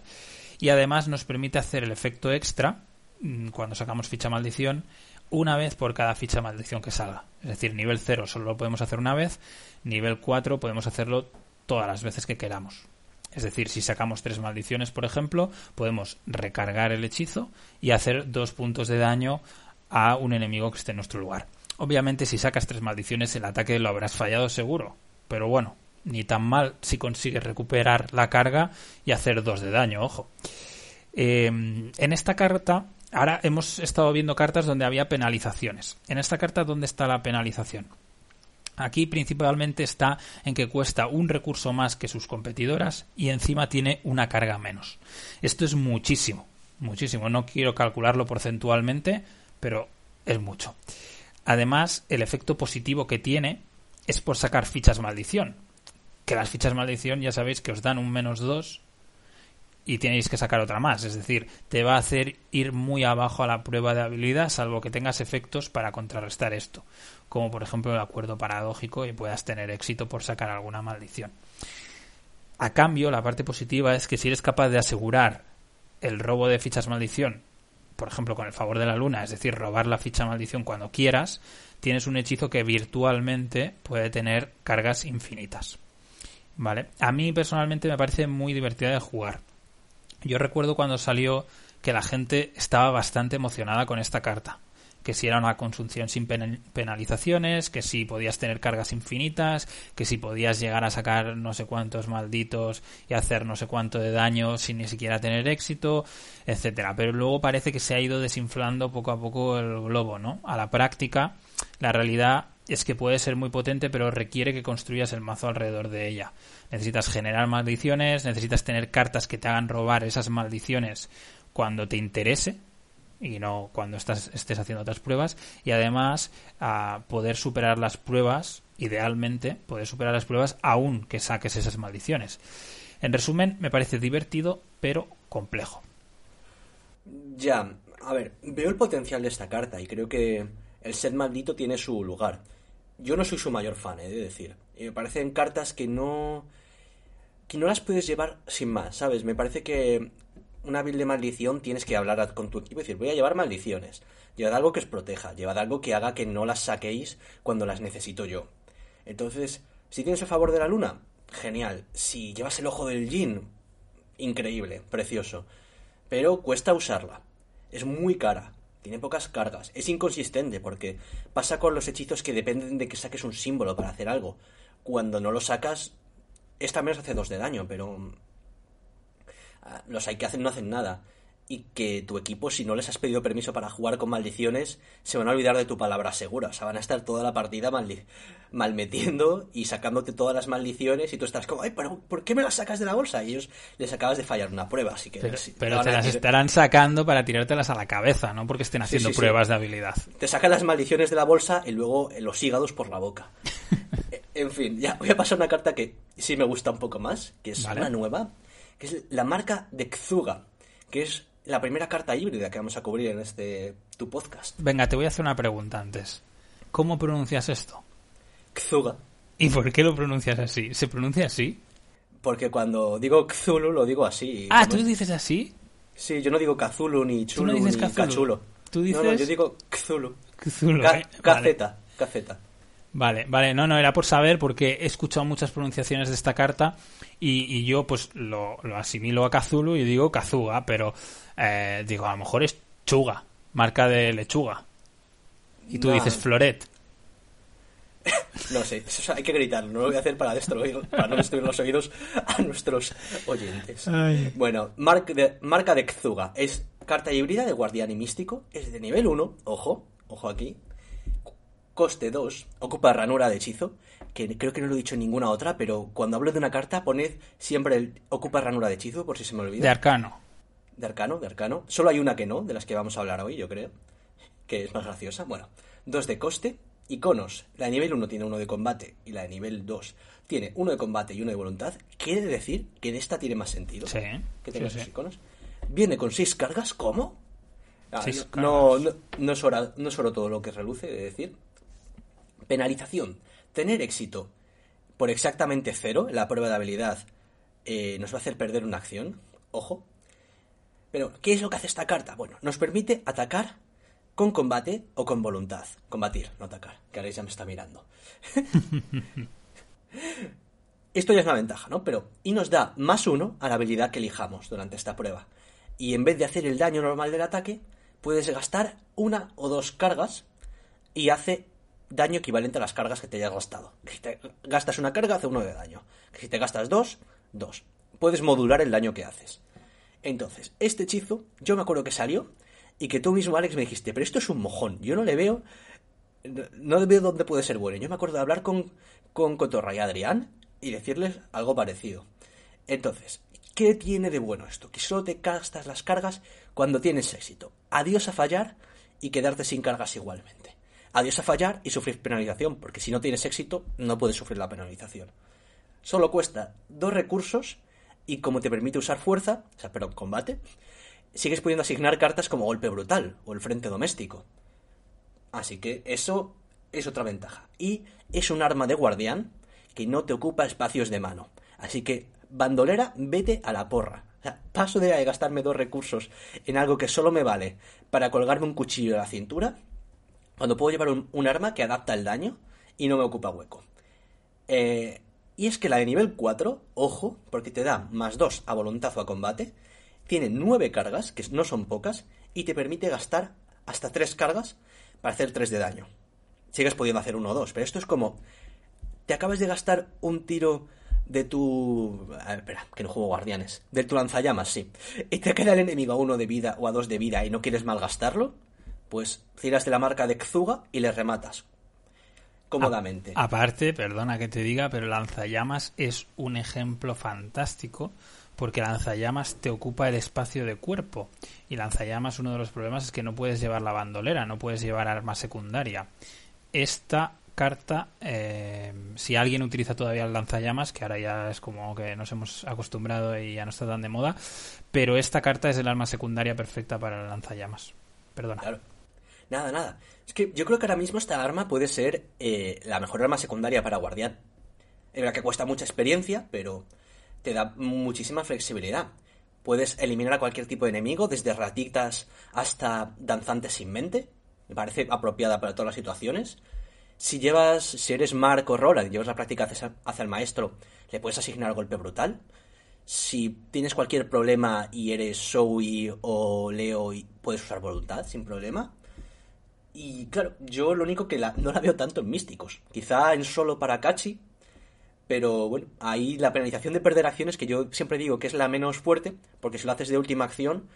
y además nos permite hacer el efecto extra mm, cuando sacamos ficha maldición una vez por cada ficha maldición que salga. Es decir, nivel 0 solo lo podemos hacer una vez, nivel 4 podemos hacerlo todas las veces que queramos. Es decir, si sacamos tres maldiciones, por ejemplo, podemos recargar el hechizo y hacer dos puntos de daño a un enemigo que esté en nuestro lugar. Obviamente, si sacas tres maldiciones, el ataque lo habrás fallado seguro. Pero bueno, ni tan mal si consigues recuperar la carga y hacer dos de daño, ojo. Eh, en esta carta Ahora hemos estado viendo cartas donde había penalizaciones. En esta carta, ¿dónde está la penalización? Aquí principalmente está en que cuesta un recurso más que sus competidoras y encima tiene una carga menos. Esto es muchísimo, muchísimo. No quiero calcularlo porcentualmente, pero es mucho. Además, el efecto positivo que tiene es por sacar fichas maldición. Que las fichas maldición ya sabéis que os dan un menos 2 y tenéis que sacar otra más. Es decir, te va a hacer ir muy abajo a la prueba de habilidad, salvo que tengas efectos para contrarrestar esto, como por ejemplo el acuerdo paradójico y puedas tener éxito por sacar alguna maldición. A cambio, la parte positiva es que si eres capaz de asegurar el robo de fichas maldición, por ejemplo con el favor de la luna, es decir, robar la ficha maldición cuando quieras, tienes un hechizo que virtualmente puede tener cargas infinitas. ¿Vale? A mí personalmente me parece muy divertida de jugar yo recuerdo cuando salió que la gente estaba bastante emocionada con esta carta. Que si era una consunción sin penalizaciones, que si podías tener cargas infinitas, que si podías llegar a sacar no sé cuántos malditos y hacer no sé cuánto de daño sin ni siquiera tener éxito, etcétera. Pero luego parece que se ha ido desinflando poco a poco el globo, ¿no? A la práctica, la realidad es que puede ser muy potente, pero requiere que construyas el mazo alrededor de ella. Necesitas generar maldiciones, necesitas tener cartas que te hagan robar esas maldiciones cuando te interese y no cuando estás, estés haciendo otras pruebas. Y además, poder superar las pruebas, idealmente, poder superar las pruebas aún que saques esas maldiciones. En resumen, me parece divertido, pero complejo. Ya, a ver, veo el potencial de esta carta y creo que el set maldito tiene su lugar yo no soy su mayor fan, he de decir. Y me parecen cartas que no. que no las puedes llevar sin más, ¿sabes? Me parece que una build de maldición tienes que hablar con tu equipo y decir, voy a llevar maldiciones. Llevad algo que os proteja, llevad algo que haga que no las saquéis cuando las necesito yo. Entonces, si tienes el favor de la luna, genial. Si llevas el ojo del Jin, increíble, precioso. Pero cuesta usarla. Es muy cara tiene pocas cargas. Es inconsistente porque pasa con los hechizos que dependen de que saques un símbolo para hacer algo. Cuando no lo sacas, esta menos hace dos de daño, pero ah, los hay que hacen no hacen nada y que tu equipo, si no les has pedido permiso para jugar con maldiciones, se van a olvidar de tu palabra segura. O sea, van a estar toda la partida malmetiendo y sacándote todas las maldiciones y tú estás como, ay, pero ¿por qué me las sacas de la bolsa? Y ellos les acabas de fallar una prueba, así que... Pero, te, las estarán sacando para tirártelas a la cabeza, ¿no? Porque estén haciendo pruebas de habilidad. Te sacan las maldiciones de la bolsa y luego los hígados por la boca. (laughs) en fin, ya voy a pasar una carta que sí me gusta un poco más, que es una nueva, que es la marca de Kzuga, que es la primera carta híbrida que vamos a cubrir en este tu podcast. Venga, te voy a hacer una pregunta antes. ¿Cómo pronuncias esto? Kzuga. ¿Y por qué lo pronuncias así? ¿Se pronuncia así? Porque cuando digo Kzulu lo digo así. Ah, ¿tú dices así? Sí, yo no digo Kazulu ni Chulu no ni Cachulo. ¿Tú dices? No, no, yo digo Kzulu. Kzulu. KZ, KZ. Vale, vale, no, no, era por saber porque he escuchado muchas pronunciaciones de esta carta y, y yo pues lo, lo, asimilo a Kazulu y digo Kazuga, pero eh, digo, a lo mejor es Chuga, marca de lechuga. Y tú No. dices Floret. (laughs) No sé, eso hay que gritarlo, no lo voy a hacer para destruir, para no destruir los oídos a nuestros oyentes. Bueno, mar- de- marca de Kzuga es carta híbrida de guardián y místico, es de nivel 1, ojo, ojo aquí. Coste 2, ocupa ranura de hechizo, que creo que no lo he dicho en ninguna otra, pero cuando hablo de una carta poned siempre el ocupa ranura de hechizo, por si se me olvida. De arcano. De arcano, de arcano. Solo hay una que no, de las que vamos a hablar hoy, yo creo. Que es más graciosa. Bueno, dos de coste. Iconos. La de nivel 1 tiene uno de combate y la de nivel 2 tiene uno de combate y uno de voluntad. Quiere decir que en esta tiene más sentido. Sí, Que tenga sí, esos sí. iconos. Viene con seis cargas, ¿cómo? Ah, no, no, no es oro, no es oro todo lo que reluce, de decir. Penalización. Tener éxito por exactamente cero la prueba de habilidad eh, nos va a hacer perder una acción. Ojo. Pero, ¿qué es lo que hace esta carta? Bueno, nos permite atacar con combate o con voluntad. Combatir, no atacar, que ahora ya me está mirando. (laughs) Esto ya es una ventaja, ¿no? Pero, y nos da más uno a la habilidad que elijamos durante esta prueba. Y en vez de hacer el daño normal del ataque, puedes gastar una o dos cargas y hace daño equivalente a las cargas que te hayas gastado. Si te gastas una carga, hace uno de daño. Si te gastas dos, dos. Puedes modular el daño que haces. Entonces, este hechizo, yo me acuerdo que salió y que tú mismo, Alex, me dijiste, pero esto es un mojón. Yo no le veo. No veo dónde puede ser bueno. Yo me acuerdo de hablar con, con Cotorra y Adrián y decirles algo parecido. Entonces, ¿qué tiene de bueno esto? Que solo te gastas las cargas cuando tienes éxito. Adiós a fallar y quedarte sin cargas igualmente. Adiós a fallar y sufrir penalización, porque si no tienes éxito, no puedes sufrir la penalización. Solo cuesta dos recursos y como te permite usar fuerza, o sea, pero combate, sigues pudiendo asignar cartas como golpe brutal o el frente doméstico. Así que eso es otra ventaja. Y es un arma de guardián que no te ocupa espacios de mano. Así que, bandolera, vete a la porra. O sea, paso de gastarme dos recursos en algo que solo me vale para colgarme un cuchillo de la cintura, cuando puedo llevar un, arma que adapta el daño y no me ocupa hueco. Eh, y es que la de nivel 4, ojo, porque te da más 2 a voluntad o a combate, tiene 9 cargas, que no son pocas, y te permite gastar hasta 3 cargas para hacer 3 de daño. Sigues pudiendo hacer 1 o 2, pero esto es como... Te acabas de gastar un tiro de tu... Espera, que no juego guardianes. De tu lanzallamas, sí. Y te queda el enemigo a 1 de vida o a 2 de vida y no quieres malgastarlo, pues tiras de la marca de Kzuga y le rematas. Cómodamente. A- aparte, perdona que te diga, pero lanzallamas es un ejemplo fantástico porque lanzallamas te ocupa el espacio de cuerpo y lanzallamas uno de los problemas es que no puedes llevar la bandolera, no puedes llevar arma secundaria. Esta carta, eh, si alguien utiliza todavía el lanzallamas, que ahora ya es como que nos hemos acostumbrado y ya no está tan de moda, pero esta carta es el arma secundaria perfecta para el lanzallamas. Perdona. Claro. Nada, nada. Es que yo creo que ahora mismo esta arma puede ser eh, la mejor arma secundaria para guardián. Es verdad que cuesta mucha experiencia, pero te da muchísima flexibilidad. Puedes eliminar a cualquier tipo de enemigo, desde ratitas hasta danzantes sin mente. Me parece apropiada para todas las situaciones. Si llevas, si eres Mark o Roland, llevas la práctica hacia, hacia el maestro, le puedes asignar golpe brutal. Si tienes cualquier problema y eres Zoe o Leo, puedes usar voluntad sin problema. Y claro, yo lo único que la- no la veo tanto en místicos. Quizá en solo para Kachi. Pero bueno, ahí la penalización de perder acciones, que yo siempre digo que es la menos fuerte, porque si lo haces de última acción,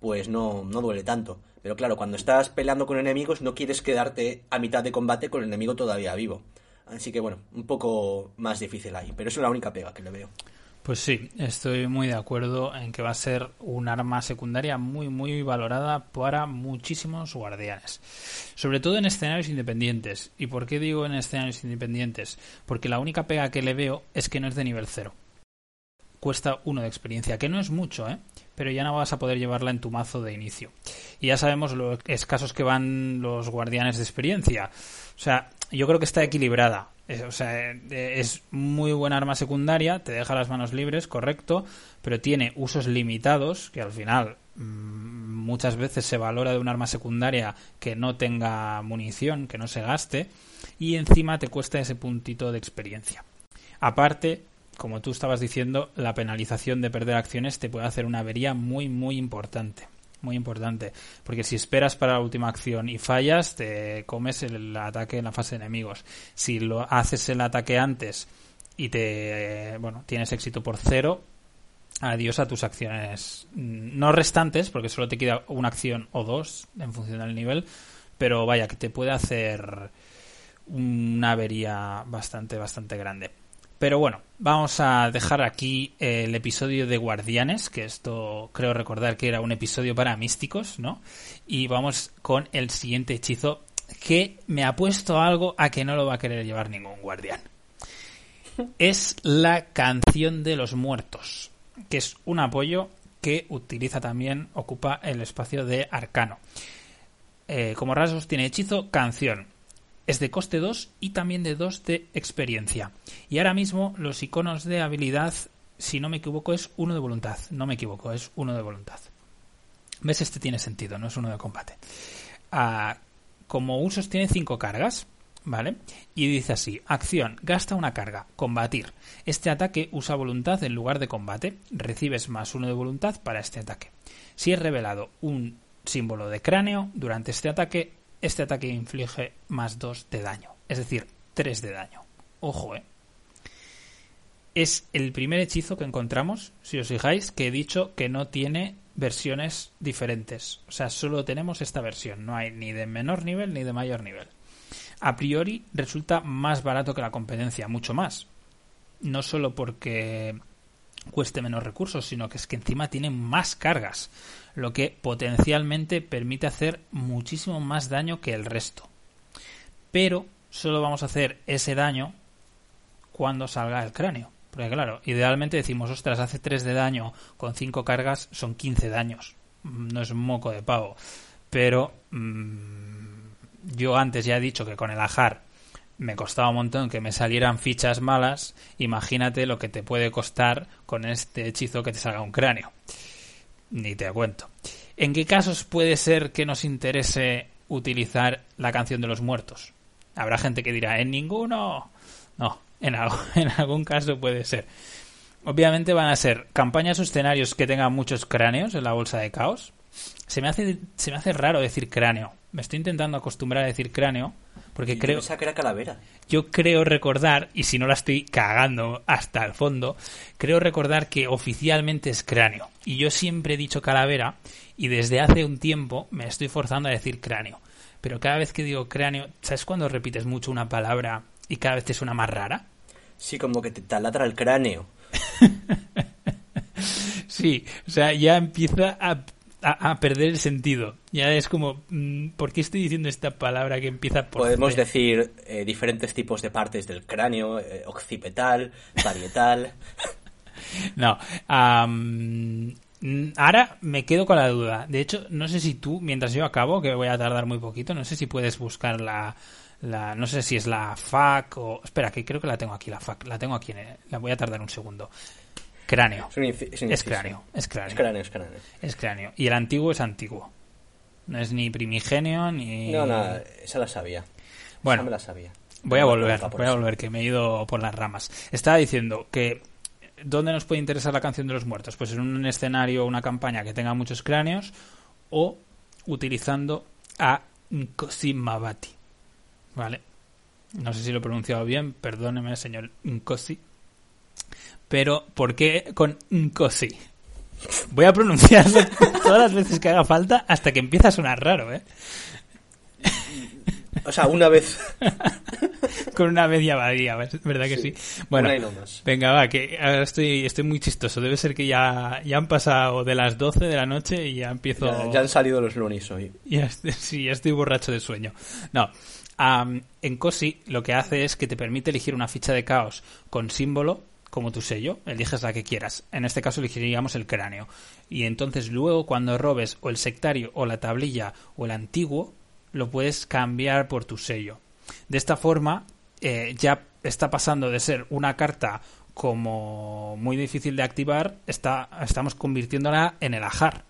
pues no, no duele tanto. Pero claro, cuando estás peleando con enemigos, no quieres quedarte a mitad de combate con el enemigo todavía vivo. Así que bueno, un poco más difícil ahí. Pero es la única pega que le veo. Pues sí, estoy muy de acuerdo en que va a ser un arma secundaria muy muy valorada para muchísimos guardianes. Sobre todo en escenarios independientes. ¿Y por qué digo en escenarios independientes? Porque la única pega que le veo es que no es de nivel cero. Cuesta uno de experiencia, que no es mucho, ¿eh? Pero ya no vas a poder llevarla en tu mazo de inicio. Y ya sabemos lo escasos que van los guardianes de experiencia. O sea, yo creo que está equilibrada. Eh, O sea, eh, es muy buena arma secundaria, te deja las manos libres, correcto, pero tiene usos limitados, que al final mm, muchas veces se valora de un arma secundaria que no tenga munición, que no se gaste, y encima te cuesta ese puntito de experiencia. Aparte, como tú estabas diciendo, la penalización de perder acciones te puede hacer una avería muy, muy importante. Muy importante. Porque si esperas para la última acción y fallas, te comes el ataque en la fase de enemigos. Si lo haces el ataque antes y te, bueno, tienes éxito por cero, adiós a tus acciones. No restantes, porque solo te queda una acción o dos en función del nivel. Pero vaya, que te puede hacer una avería bastante, bastante grande. Pero bueno, vamos a dejar aquí el episodio de Guardianes, que esto creo recordar que era un episodio para místicos, ¿no? Y vamos con el siguiente hechizo que me ha puesto algo a que no lo va a querer llevar ningún guardián. (laughs) Es la canción de los muertos, que es un apoyo que utiliza también, ocupa el espacio de arcano. Eh, como rasgos tiene hechizo, canción es de coste 2 y también de 2 de experiencia. Y ahora mismo los iconos de habilidad, si no me equivoco, es uno de voluntad. No me equivoco, es uno de voluntad. ¿Ves? Este tiene sentido, no es uno de combate. Ah, como usos tiene 5 cargas, ¿vale? Y dice así, acción, gasta una carga, combatir. Este ataque usa voluntad en lugar de combate, recibes más uno de voluntad para este ataque. Si es revelado un símbolo de cráneo durante este ataque, este ataque inflige más 2 de daño, es decir, 3 de daño. Ojo, eh. Es el primer hechizo que encontramos, si os fijáis, que he dicho que no tiene versiones diferentes. O sea, solo tenemos esta versión. No hay ni de menor nivel ni de mayor nivel. A priori resulta más barato que la competencia, mucho más. No solo porque cueste menos recursos, sino que es que encima tiene más cargas lo que potencialmente permite hacer muchísimo más daño que el resto. Pero solo vamos a hacer ese daño cuando salga el cráneo. Porque claro, idealmente decimos, ostras, hace 3 de daño con 5 cargas, son 15 daños. No es moco de pavo. Pero mmm, yo antes ya he dicho que con el ajar me costaba un montón que me salieran fichas malas. Imagínate lo que te puede costar con este hechizo que te salga un cráneo. Ni te cuento. ¿En qué casos puede ser que nos interese utilizar la canción de los muertos? Habrá gente que dirá, en ninguno. No, en, (laughs) en algún caso puede ser. Obviamente van a ser campañas o escenarios que tengan muchos cráneos en la bolsa de caos. Se me hace, se me hace raro decir cráneo. Me estoy intentando acostumbrar a decir cráneo porque creo. que era calavera. Yo creo recordar, y si no la estoy cagando hasta el fondo, creo recordar que oficialmente es cráneo. Y yo siempre he dicho calavera, y desde hace un tiempo me estoy forzando a decir cráneo. Pero cada vez que digo cráneo, ¿sabes cuando repites mucho una palabra y cada vez te suena más rara? Sí, como que te taladra el cráneo. (laughs) sí, o sea, ya empieza a a, perder el sentido. Ya es como, mm, ¿por qué estoy diciendo esta palabra que empieza por... Podemos decir eh, diferentes tipos de partes del cráneo, eh, occipital, parietal. (laughs) no. ahora me quedo con la duda. De hecho, no sé si tú, mientras yo acabo, que voy a tardar muy poquito, no sé si puedes buscar la... la no sé si es la FAC o... Espera, que creo que la tengo aquí, la FAC. La tengo aquí. la voy a tardar un segundo. Cráneo. Es, cráneo. Es cráneo. Es cráneo. Y el antiguo es antiguo. No es ni primigenio ni. No, no, esa la sabía. Bueno, me la sabía. Voy a volver, voy a volver, que me he ido por las ramas. Estaba diciendo que. ¿Dónde nos puede interesar la canción de los muertos? Pues en un escenario, una campaña que tenga muchos cráneos o utilizando a Nkosi ¿Vale? No sé si lo he pronunciado bien, perdóneme, señor Nkosi pero ¿por qué con Nkosi? Voy a pronunciarlo (laughs) todas las veces que haga falta hasta que empieza a sonar raro, ¿eh? O sea, una vez. (laughs) Con una media abadía, ¿verdad que sí? Bueno, venga, va, que ahora estoy, estoy muy chistoso. Debe ser que ya, ya han pasado de las 12 de la noche y ya empiezo... Ya, han salido los lunis hoy. Ya (laughs) sí, ya estoy borracho de sueño. No, en COSI lo que hace es que te permite elegir una ficha de caos con símbolo como tu sello, eliges la que quieras. En este caso elegiríamos el cráneo. Y entonces luego cuando robes o el sectario o la tablilla o el antiguo, lo puedes cambiar por tu sello. De esta forma eh, ya está pasando de ser una carta como muy difícil de activar, está, estamos convirtiéndola en el ajar.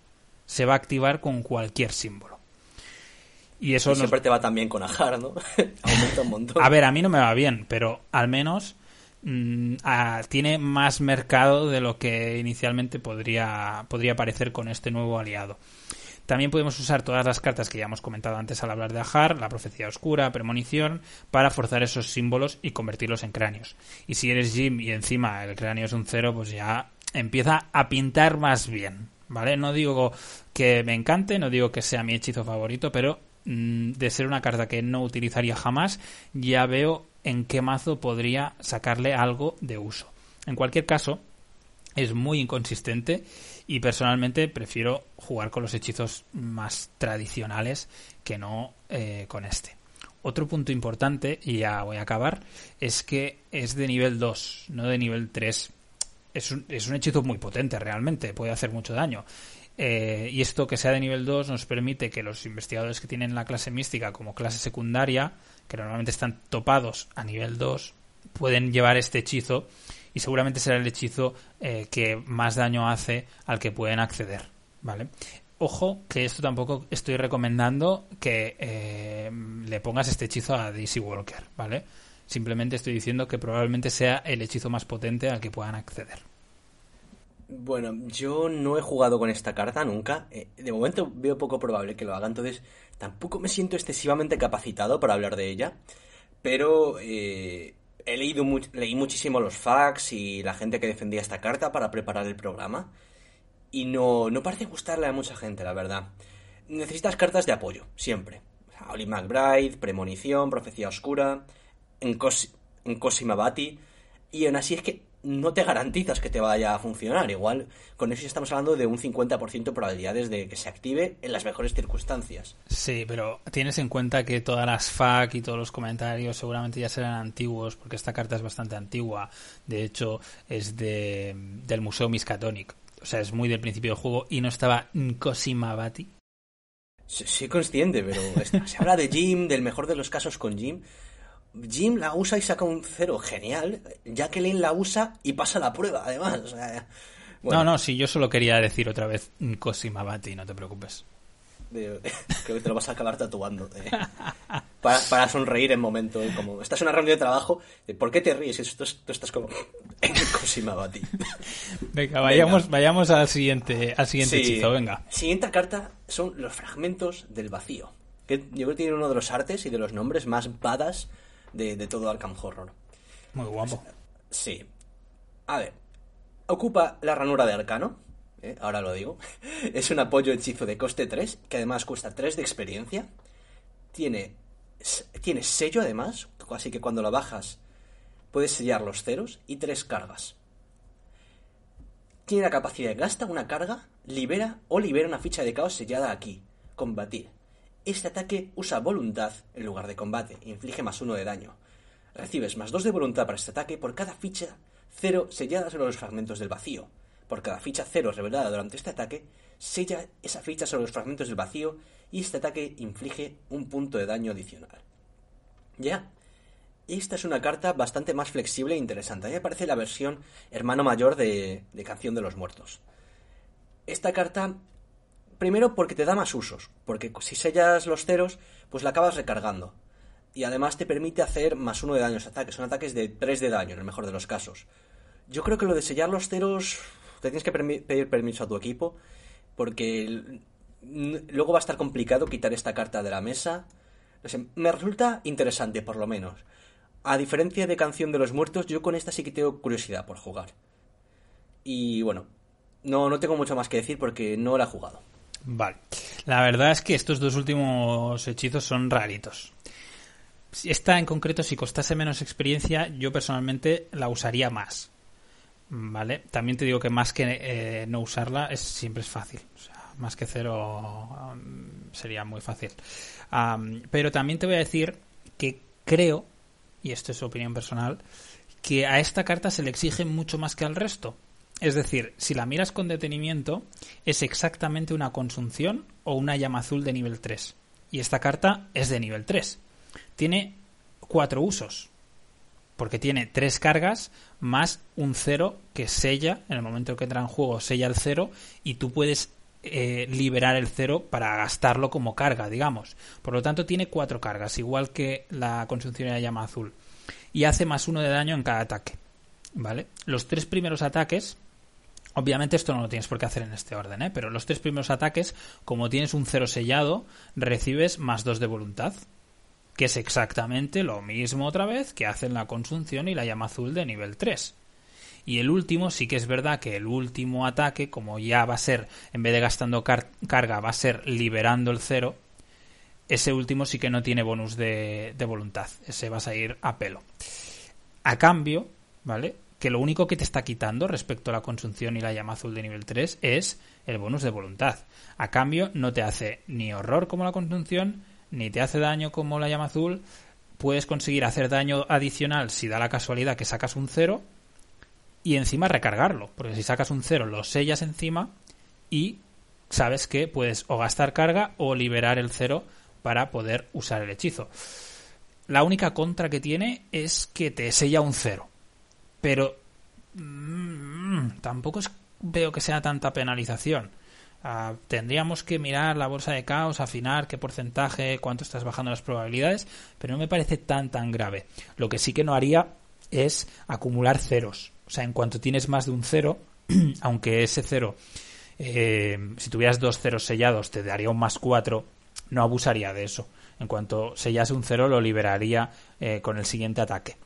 se va a activar con cualquier símbolo. Y eso y siempre te va también con Ajar, ¿no? (laughs) Aumenta un montón. A ver, a mí no me va bien, pero al menos mm, tiene más mercado de lo que inicialmente podría, podría parecer con este nuevo aliado. También podemos usar todas las cartas que ya hemos comentado antes al hablar de Ajar, la profecía oscura, premonición, para forzar esos símbolos y convertirlos en cráneos. Y si eres Jim y encima el cráneo es un cero, pues ya empieza a pintar más bien. ¿Vale? No digo que me encante, no digo que sea mi hechizo favorito, pero mm, de ser una carta que no utilizaría jamás, ya veo en qué mazo podría sacarle algo de uso. En cualquier caso, es muy inconsistente y personalmente prefiero jugar con los hechizos más tradicionales que no eh, con este. Otro punto importante, y ya voy a acabar, es que es de nivel 2, no de nivel 3. Es un, es un hechizo muy potente realmente, puede hacer mucho daño. Eh, y esto que sea de nivel 2 nos permite que los investigadores que tienen la clase mística como clase secundaria, que normalmente están topados a nivel 2, pueden llevar este hechizo y seguramente será el hechizo eh, que más daño hace al que pueden acceder, ¿vale? Ojo que esto tampoco estoy recomendando que eh, le pongas este hechizo a Daisy Walker, ¿vale? Simplemente estoy diciendo que probablemente sea el hechizo más potente al que puedan acceder. Bueno, yo no he jugado con esta carta nunca. Eh, de momento veo poco probable que lo haga, entonces tampoco me siento excesivamente capacitado para hablar de ella. Pero he leído leí muchísimo los facts y la gente que defendía esta carta para preparar el programa. Y no, no parece gustarle a mucha gente, la verdad. Necesitas cartas de apoyo, siempre. Oli McBride, Premonición, Profecía Oscura, en Cosima Bati. Y aún así es que no te garantizas que te vaya a funcionar. Igual con eso estamos hablando de un 50% de probabilidades de que se active en las mejores circunstancias. Sí, pero tienes en cuenta que todas las FAQ y todos los comentarios seguramente ya serán antiguos, porque esta carta es bastante antigua. De hecho, es de, del Museo Miskatonic. O sea, es muy del principio del juego y no estaba Cosima Bati. Soy consciente, pero (laughs) se habla de Jim, del mejor de los casos con Jim. Jim la usa y saca un cero, genial. Jacqueline la usa y pasa la prueba, además. No, no, sí, yo solo quería decir otra vez Cosima Bati, no te preocupes. (laughs) creo que te lo vas a acabar tatuando. Eh. Para, sonreír en momento. Eh, como estás en una reunión de trabajo, ¿por qué te ríes? Esto, tú estás como (laughs) Cosima Bati. Venga, vayamos, vayamos al siguiente, al siguiente hechizo, venga. Siguiente carta son los fragmentos del vacío. Que yo creo que tiene uno de los artes y de los nombres más badas de, todo Arkham Horror. Muy guapo. Sí. A ver, ocupa la ranura de arcano, ¿eh? ahora lo digo. (laughs) es un apoyo hechizo de coste 3, que además cuesta 3 de experiencia. Tiene, tiene sello además, así que cuando lo bajas puedes sellar los ceros y 3 cargas. Tiene la capacidad de gasta una carga, libera o libera una ficha de caos sellada aquí. Combatir. Este ataque usa voluntad en lugar de combate, inflige más uno de daño. Recibes más dos de voluntad para este ataque por cada ficha cero sellada sobre los fragmentos del vacío. Por cada ficha cero revelada durante este ataque, sella esa ficha sobre los fragmentos del vacío y este ataque inflige un punto de daño adicional. Ya. Esta es una carta bastante más flexible e interesante. A mí me parece la versión hermano mayor de, de Canción de los Muertos. Esta carta Primero porque te da más usos, porque si sellas los ceros, pues la acabas recargando. Y además te permite hacer más uno de daño a ataques. Son ataques de 3 de daño en el mejor de los casos. Yo creo que lo de sellar los ceros te tienes que pedir permiso a tu equipo, porque luego va a estar complicado quitar esta carta de la mesa. me resulta interesante, por lo menos. A diferencia de Canción de los Muertos, yo con esta sí que tengo curiosidad por jugar. Y bueno, no, no tengo mucho más que decir porque no la he jugado. Vale. La verdad es que estos dos últimos hechizos son raritos. Esta en concreto, si costase menos experiencia, yo personalmente la usaría más. ¿Vale? También te digo que más que eh, no usarla, es, siempre es fácil. O sea, más que cero um, sería muy fácil. pero también te voy a decir que creo, y esto es opinión personal, que a esta carta se le exige mucho más que al resto. Es decir, si la miras con detenimiento, es exactamente una consunción o una llama azul de nivel 3. Y esta carta es de nivel 3. Tiene cuatro usos. Porque tiene tres cargas más un cero que sella, en el momento que entra en juego, sella el cero y tú puedes eh, liberar el cero para gastarlo como carga, digamos. Por lo tanto, tiene cuatro cargas, igual que la consunción de la llama azul. Y hace más uno de daño en cada ataque. ¿Vale? Los tres primeros ataques Obviamente esto no lo tienes por qué hacer en este orden, ¿eh? pero los tres primeros ataques, como tienes un cero sellado, recibes más dos de voluntad, que es exactamente lo mismo otra vez que hacen la consunción y la llama azul de nivel 3. Y el último, sí que es verdad que el último ataque, como ya va a ser, en vez de gastando carga, va a ser liberando el cero, ese último sí que no tiene bonus de, de voluntad. Ese vas a ir a pelo. A cambio, ¿vale? Que lo único que te está quitando respecto a la consunción y la llama azul de nivel 3 es el bonus de voluntad. A cambio, no te hace ni horror como la consunción, ni te hace daño como la llama azul. Puedes conseguir hacer daño adicional si da la casualidad que sacas un 0 y encima recargarlo, porque si sacas un 0 lo sellas encima y sabes que puedes o gastar carga o liberar el 0 para poder usar el hechizo. La única contra que tiene es que te sella un 0 pero mm, tampoco veo que sea tanta penalización. Ah, tendríamos que mirar la bolsa de caos, afinar qué porcentaje, cuánto estás bajando las probabilidades, pero no me parece tan tan grave. Lo que sí que no haría es acumular ceros. O sea, en cuanto tienes más de un cero, (clears throat) aunque ese cero, eh, si tuvieras dos ceros sellados, te daría un más cuatro, no abusaría de eso. En cuanto sellase un cero, lo liberaría eh, con el siguiente ataque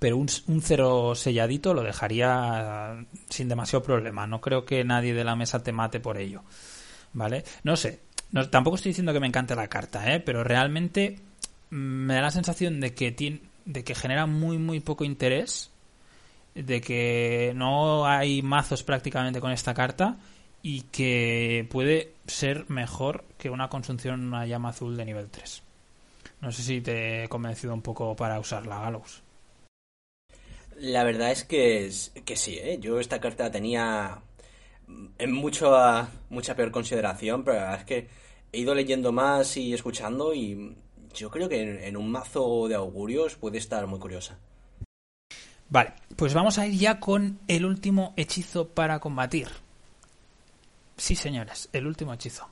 pero un, cero selladito lo dejaría sin demasiado problema. No creo que nadie de la mesa te mate por ello. ¿Vale? No sé. No, tampoco estoy diciendo que me encante la carta, ¿eh? pero realmente mm, me da la sensación de que, tiene, de que genera muy, muy poco interés. De que no hay mazos prácticamente con esta carta y que puede ser mejor que una consunción una llama azul de nivel 3. No sé si te he convencido un poco para usarla, Gallows. La verdad es que, que sí, ¿eh? yo esta carta la tenía en mucho, mucha peor consideración, pero la verdad es que he ido leyendo más y escuchando y yo creo que en, un mazo de augurios puede estar muy curiosa. Vale, pues vamos a ir ya con el último hechizo para combatir. Sí, señores, el último hechizo.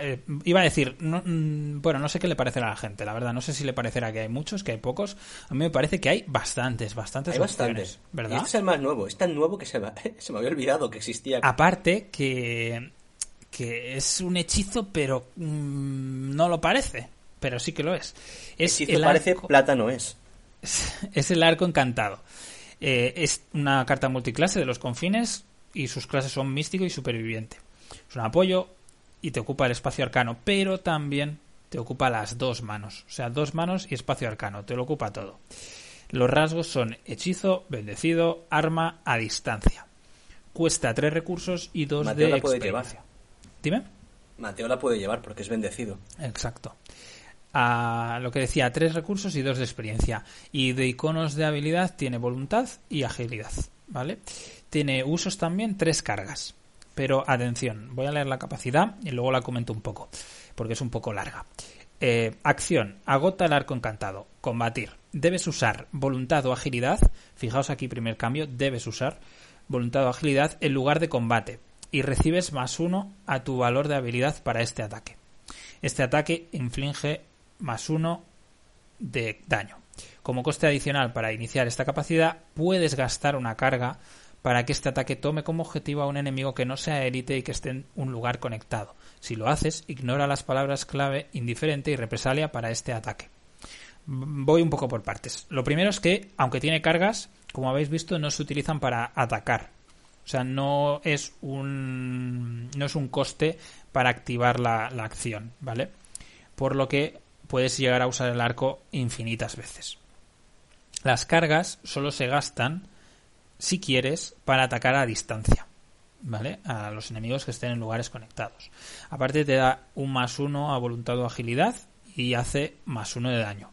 Eh, iba a decir, mm, bueno, no sé qué le parecerá a la gente, la verdad, no sé si le parecerá que hay muchos, que hay pocos. A mí me parece que hay bastantes, bastantes. Hay bastantes, ¿verdad? este es el más nuevo, es tan nuevo que se me, (laughs) se me había olvidado que existía. Aparte que, que es un hechizo, pero mm, no lo parece, pero sí que lo es. es hechizo parece, plata no es. (laughs) Es el arco encantado. Eh, es una carta multiclase de los confines y sus clases son místico y superviviente. Es un apoyo, y te ocupa el espacio arcano, pero también te ocupa las dos manos, o sea, dos manos y espacio arcano, te lo ocupa todo. Los rasgos son hechizo, bendecido, arma a distancia. Cuesta tres recursos y dos de la puede llevar. Dime. Mateo la puede llevar porque es bendecido. Exacto. A lo que decía, tres recursos y dos de experiencia. Y de iconos de habilidad tiene voluntad y agilidad. ¿Vale? Tiene usos también tres cargas. Pero atención, voy a leer la capacidad y luego la comento un poco, porque es un poco larga. Eh, acción, agota el arco encantado. Combatir. Debes usar voluntad o agilidad. Fijaos aquí, primer cambio, debes usar voluntad o agilidad en lugar de combate. Y recibes más uno a tu valor de habilidad para este ataque. Este ataque inflige más uno de daño. Como coste adicional para iniciar esta capacidad, puedes gastar una carga para que este ataque tome como objetivo a un enemigo que no sea élite y que esté en un lugar conectado. Si lo haces, ignora las palabras clave indiferente y represalia para este ataque. Voy un poco por partes. Lo primero es que, aunque tiene cargas, como habéis visto, no se utilizan para atacar. O sea, no es un, no es un coste para activar la, la acción, ¿vale? Por lo que puedes llegar a usar el arco infinitas veces. Las cargas solo se gastan si quieres, para atacar a distancia. ¿Vale? A los enemigos que estén en lugares conectados. Aparte te da un más uno a voluntad o agilidad y hace más uno de daño.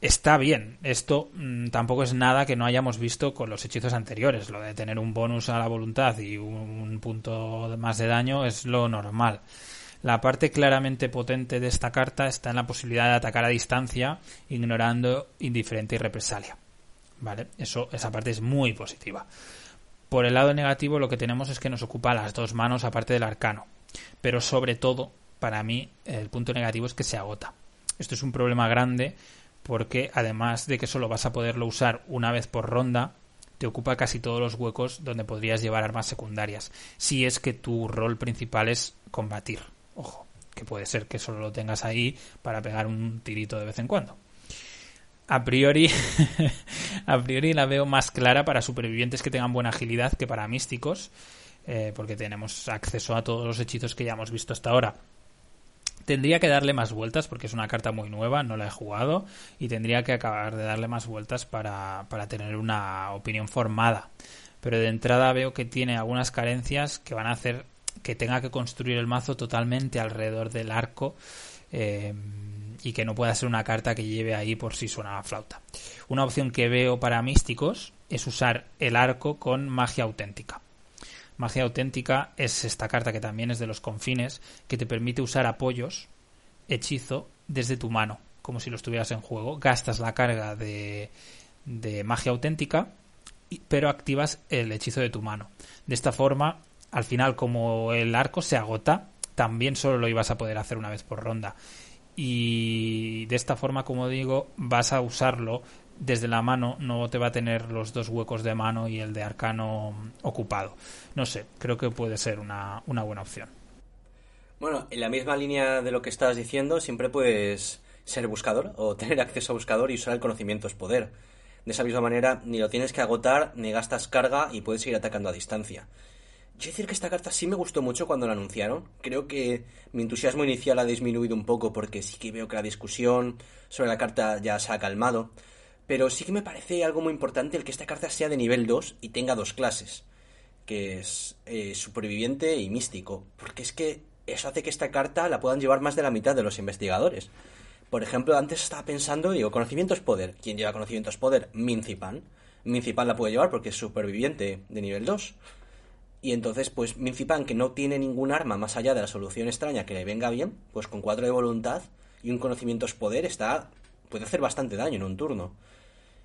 Está bien, esto mm, tampoco es nada que no hayamos visto con los hechizos anteriores. Lo de tener un bonus a la voluntad y un punto más de daño es lo normal. La parte claramente potente de esta carta está en la posibilidad de atacar a distancia, ignorando indiferente y represalia. ¿Vale? Eso, esa parte es muy positiva. Por el lado negativo lo que tenemos es que nos ocupa las dos manos aparte del arcano. Pero sobre todo, para mí, el punto negativo es que se agota. Esto es un problema grande porque además de que solo vas a poderlo usar una vez por ronda, te ocupa casi todos los huecos donde podrías llevar armas secundarias. Si es que tu rol principal es combatir. Ojo, que puede ser que solo lo tengas ahí para pegar un tirito de vez en cuando. A priori, (laughs) a priori la veo más clara para supervivientes que tengan buena agilidad que para místicos, eh, porque tenemos acceso a todos los hechizos que ya hemos visto hasta ahora. Tendría que darle más vueltas porque es una carta muy nueva, no la he jugado y tendría que acabar de darle más vueltas para, para tener una opinión formada. Pero de entrada veo que tiene algunas carencias que van a hacer que tenga que construir el mazo totalmente alrededor del arco eh, y que no pueda ser una carta que lleve ahí por si suena la flauta. Una opción que veo para místicos es usar el arco con magia auténtica. Magia auténtica es esta carta que también es de los confines, que te permite usar apoyos, hechizo, desde tu mano, como si lo estuvieras en juego. Gastas la carga de, de magia auténtica, pero activas el hechizo de tu mano. De esta forma, al final, como el arco se agota, también solo lo ibas a poder hacer una vez por ronda. Y de esta forma, como digo, vas a usarlo desde la mano, no te va a tener los dos huecos de mano y el de arcano ocupado. No sé, creo que puede ser una, una buena opción. Bueno, en la misma línea de lo que estabas diciendo, siempre puedes ser buscador o (laughs) tener acceso a buscador y usar el conocimiento es poder. De esa misma manera, ni lo tienes que agotar, ni gastas carga y puedes seguir atacando a distancia. Yo decir que esta carta sí me gustó mucho cuando la anunciaron. Creo que mi entusiasmo inicial ha disminuido un poco porque sí que veo que la discusión sobre la carta ya se ha calmado. Pero sí que me parece algo muy importante el que esta carta sea de nivel 2 y tenga dos clases. Que es eh, superviviente y místico. Porque es que eso hace que esta carta la puedan llevar más de la mitad de los investigadores. Por ejemplo, antes estaba pensando, digo, conocimiento es poder. ¿Quién lleva conocimiento es poder? Mincipan. Mincipan la puede llevar porque es superviviente de nivel 2. Y entonces, pues Mincipan, que no tiene ningún arma más allá de la solución extraña que le venga bien, pues con cuatro de voluntad y un conocimiento es poder, está. puede hacer bastante daño en un turno.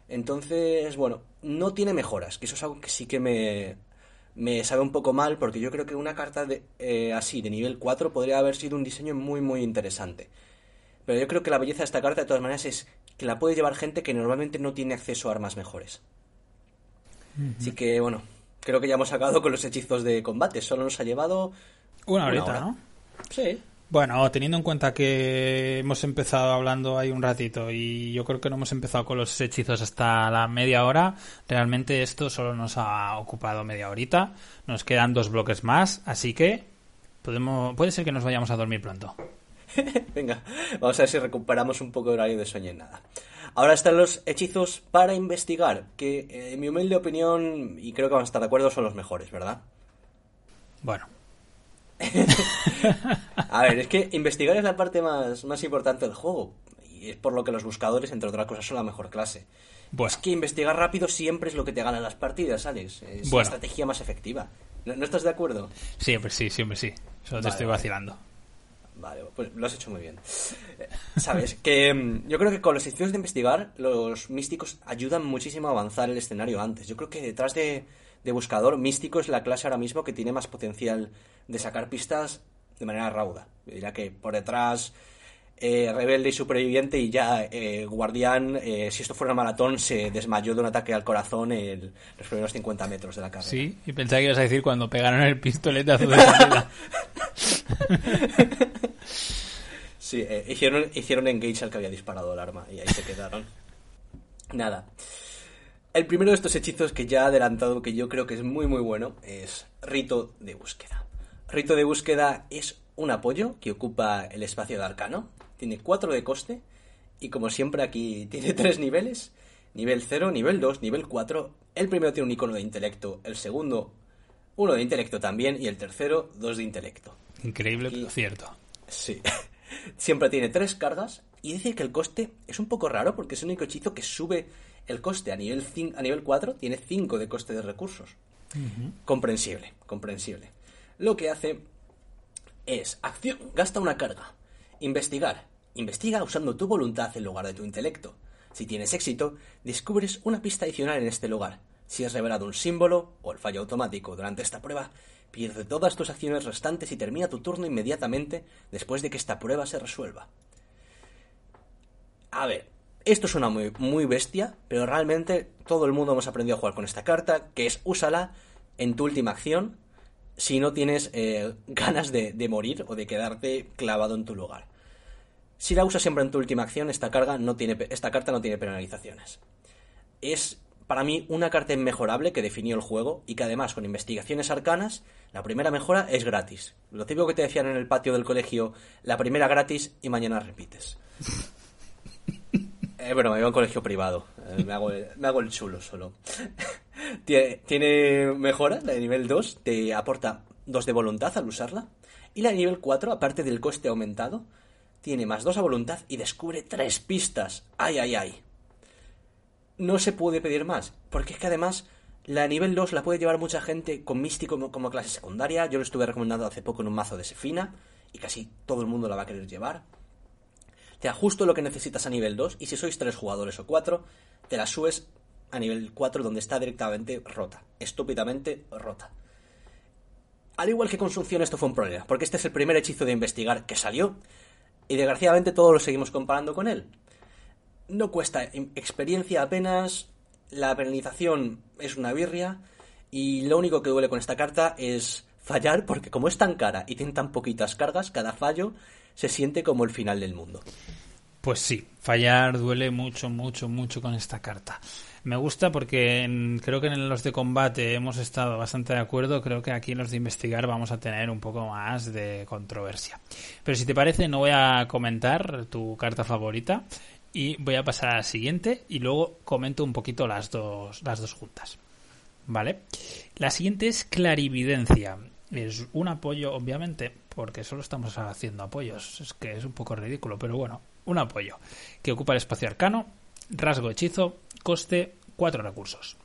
Entonces, bueno, no tiene mejoras, que eso es algo que sí que me, me sabe un poco mal, porque yo creo que una carta de, eh, así, de nivel 4, podría haber sido un diseño muy, muy interesante. Pero yo creo que la belleza de esta carta, de todas maneras, es que la puede llevar gente que normalmente no tiene acceso a armas mejores. Así que, bueno, creo que ya hemos acabado con los hechizos de combate. Solo nos ha llevado. Una horita, ¿no? Sí. Bueno, teniendo en cuenta que hemos empezado hablando ahí un ratito y yo creo que no hemos empezado con los hechizos hasta la media hora, realmente esto solo nos ha ocupado media horita. Nos quedan dos bloques más, así que podemos, puede ser que nos vayamos a dormir pronto. (laughs) Venga, vamos a ver si recuperamos un poco de horario de sueño en nada. Ahora están los hechizos para investigar, que eh, en mi humilde opinión, y creo que van a estar de acuerdo, son los mejores, ¿verdad? Bueno. (laughs) a ver, es que investigar es la parte más, más importante del juego. Y es por lo que los buscadores, entre otras cosas, son la mejor clase. Bueno. Es que investigar rápido siempre es lo que te gana las partidas, Alex. Es Bueno. la estrategia más efectiva. ¿No, no estás de acuerdo? Siempre sí, siempre sí. Solo te estoy vacilando. Vale, pues lo has hecho muy bien. Eh, Sabes, que mm, yo creo que con los hechizos de investigar, los místicos ayudan muchísimo a avanzar el escenario antes. Yo creo que detrás de, de buscador, místico es la clase ahora mismo que tiene más potencial de sacar pistas de manera rauda. Yo diría que por detrás, eh, rebelde y superviviente, y ya eh, guardián, eh, si esto fuera una maratón, se desmayó de un ataque al corazón en los primeros 50 metros de la carrera. Sí, y pensaba que ibas a decir cuando pegaron el pistoletazo de salida. (laughs) Sí, eh, hicieron, hicieron engage al que había disparado el arma y ahí se quedaron. (laughs) Nada. El primero de estos hechizos que ya he adelantado, que yo creo que es muy muy bueno, es Rito de Búsqueda. Rito de Búsqueda es un apoyo que ocupa el espacio de arcano, tiene 4 de coste y como siempre aquí (laughs) tiene tres niveles, nivel 0, nivel 2, nivel 4. El primero tiene un icono de intelecto, el segundo uno de intelecto también y el tercero dos de intelecto. Increíble, Y- pero cierto. Sí. (laughs) Siempre tiene tres cargas y dice que el coste es un poco raro porque es el único hechizo que sube el coste a nivel, a nivel 4, tiene 5 de coste de recursos. Comprensible, comprensible. Lo que hace es acción, gasta una carga. Investigar. Investiga usando tu voluntad en lugar de tu intelecto. Si tienes éxito, descubres una pista adicional en este lugar. Si es revelado un símbolo o el fallo automático durante esta prueba, pierde todas tus acciones restantes y termina tu turno inmediatamente después de que esta prueba se resuelva. A ver, esto suena muy, muy bestia, pero realmente todo el mundo hemos aprendido a jugar con esta carta, que es úsala en tu última acción si no tienes eh, (laughs) ganas de, de, morir o de quedarte clavado en tu lugar. Si la usas siempre en tu última acción, esta, carga no tiene, esta carta no tiene penalizaciones. Es para mí una carta inmejorable que definió el juego y que además con investigaciones arcanas, la primera mejora es gratis. Lo típico que te decían en el patio del colegio, la primera gratis y mañana repites. (laughs) eh, bueno, me iba a un colegio privado, eh, me, hago el, me hago el chulo solo. (laughs) Tiene mejora, la de nivel 2, te aporta 2 de voluntad al usarla. Y la de nivel 4, aparte del coste aumentado, tiene más 2 a voluntad y descubre 3 pistas. ¡Ay, ay, ay! No se puede pedir más, porque es que además la nivel 2 la puede llevar mucha gente con místico como, clase secundaria. Yo lo estuve recomendando hace poco en un mazo de Sefina y casi todo el mundo la va a querer llevar. Te da justo lo que necesitas a nivel 2 y si sois 3 jugadores o 4, te la subes a nivel 4 donde está directamente rota, estúpidamente rota. Al igual que con Sunción esto fue un problema, porque este es el primer hechizo de investigar que salió y desgraciadamente todos lo seguimos comparando con él. No cuesta experiencia apenas, la penalización es una birria y lo único que duele con esta carta es fallar porque como es tan cara y tiene tan poquitas cargas, cada fallo se siente como el final del mundo. Pues sí, fallar duele mucho, mucho, mucho con esta carta. Me gusta porque en, creo que en los de combate hemos estado bastante de acuerdo. Creo que aquí en los de investigar vamos a tener un poco más de controversia. Pero si te parece, no voy a comentar tu carta favorita y voy a pasar a la siguiente y luego comento un poquito las dos, las dos juntas. ¿Vale? La siguiente es clarividencia. Es un apoyo, obviamente, porque solo estamos haciendo apoyos. Es que es un poco ridículo, pero bueno, un apoyo que ocupa el espacio arcano, rasgo hechizo, coste 4 recursos.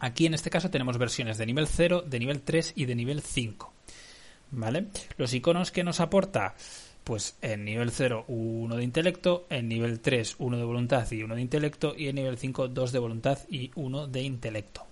Aquí en este caso tenemos versiones de nivel 0, de nivel 3 y de nivel 5. ¿Vale? Los iconos que nos aporta, pues en nivel 0 uno de intelecto, en nivel 3 uno de voluntad y uno de intelecto y en nivel 5 dos de voluntad y uno de intelecto.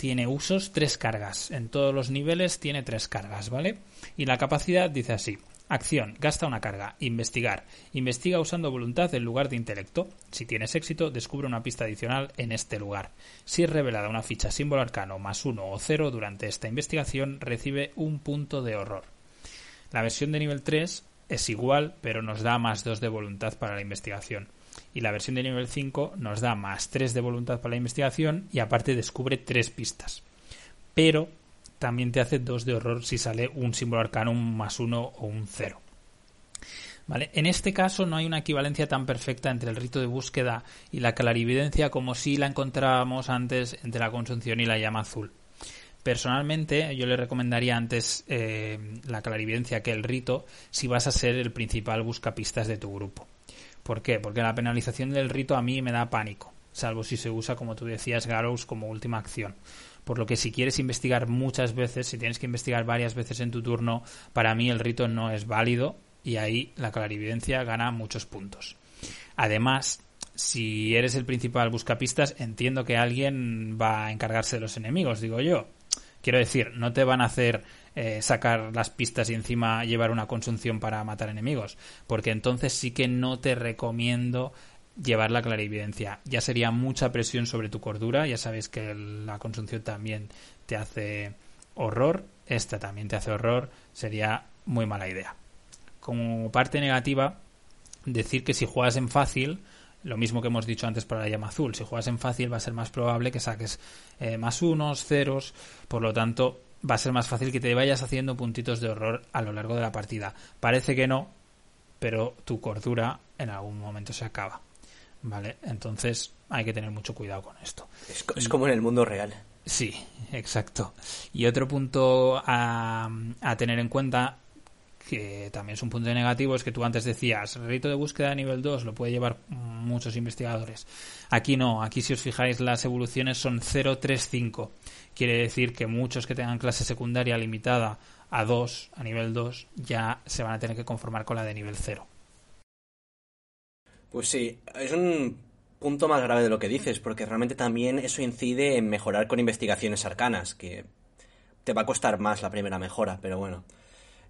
Tiene usos, tres cargas. En todos los niveles tiene tres cargas, ¿vale? Y la capacidad dice así. Acción. Gasta una carga. Investigar. Investiga usando voluntad en lugar de intelecto. Si tienes éxito, descubre una pista adicional en este lugar. Si es revelada una ficha símbolo arcano más uno o cero durante esta investigación, recibe un punto de horror. La versión de nivel 3 es igual, pero nos da más 2 de voluntad para la investigación. Y la versión de nivel 5 nos da más 3 de voluntad para la investigación y aparte descubre 3 pistas. Pero también te hace 2 de horror si sale un símbolo arcano, un más 1 o un 0. ¿Vale? En este caso no hay una equivalencia tan perfecta entre el rito de búsqueda y la clarividencia como si la encontrábamos antes entre la consunción y la llama azul. Personalmente, yo le recomendaría antes eh, la clarividencia que el rito si vas a ser el principal buscapistas de tu grupo. ¿Por qué? Porque la penalización del rito a mí me da pánico, salvo si se usa, como tú decías, Garrows como última acción por lo que si quieres investigar muchas veces, si tienes que investigar varias veces en tu turno, para mí el rito no es válido y ahí la clarividencia gana muchos puntos. Además, si eres el principal buscapistas, entiendo que alguien va a encargarse de los enemigos, digo yo. Quiero decir, no te van a hacer eh, sacar las pistas y encima llevar una consunción para matar enemigos, porque entonces sí que no te recomiendo llevar la clarividencia. Ya sería mucha presión sobre tu cordura, ya sabes que la consunción también te hace horror, esta también te hace horror, sería muy mala idea. Como parte negativa, decir que si juegas en fácil, lo mismo que hemos dicho antes para la llama azul, si juegas en fácil va a ser más probable que saques eh, más unos, ceros, por lo tanto va a ser más fácil que te vayas haciendo puntitos de horror a lo largo de la partida. Parece que no, pero tu cordura en algún momento se acaba. ¿vale? Entonces hay que tener mucho cuidado con esto. Es, como en el mundo real. Sí, exacto. Y otro punto a, a, tener en cuenta, que también es un punto negativo, es que tú antes decías, el rito de búsqueda a nivel 2 lo puede llevar muchos investigadores. Aquí no, aquí si os fijáis las evoluciones son 0, 3, 5. Quiere decir que muchos que tengan clase secundaria limitada a 2, a nivel 2, ya se van a tener que conformar con la de nivel 0. Pues sí, es un punto más grave de lo que dices, porque realmente también eso incide en mejorar con investigaciones arcanas, que te va a costar más la primera mejora, pero bueno.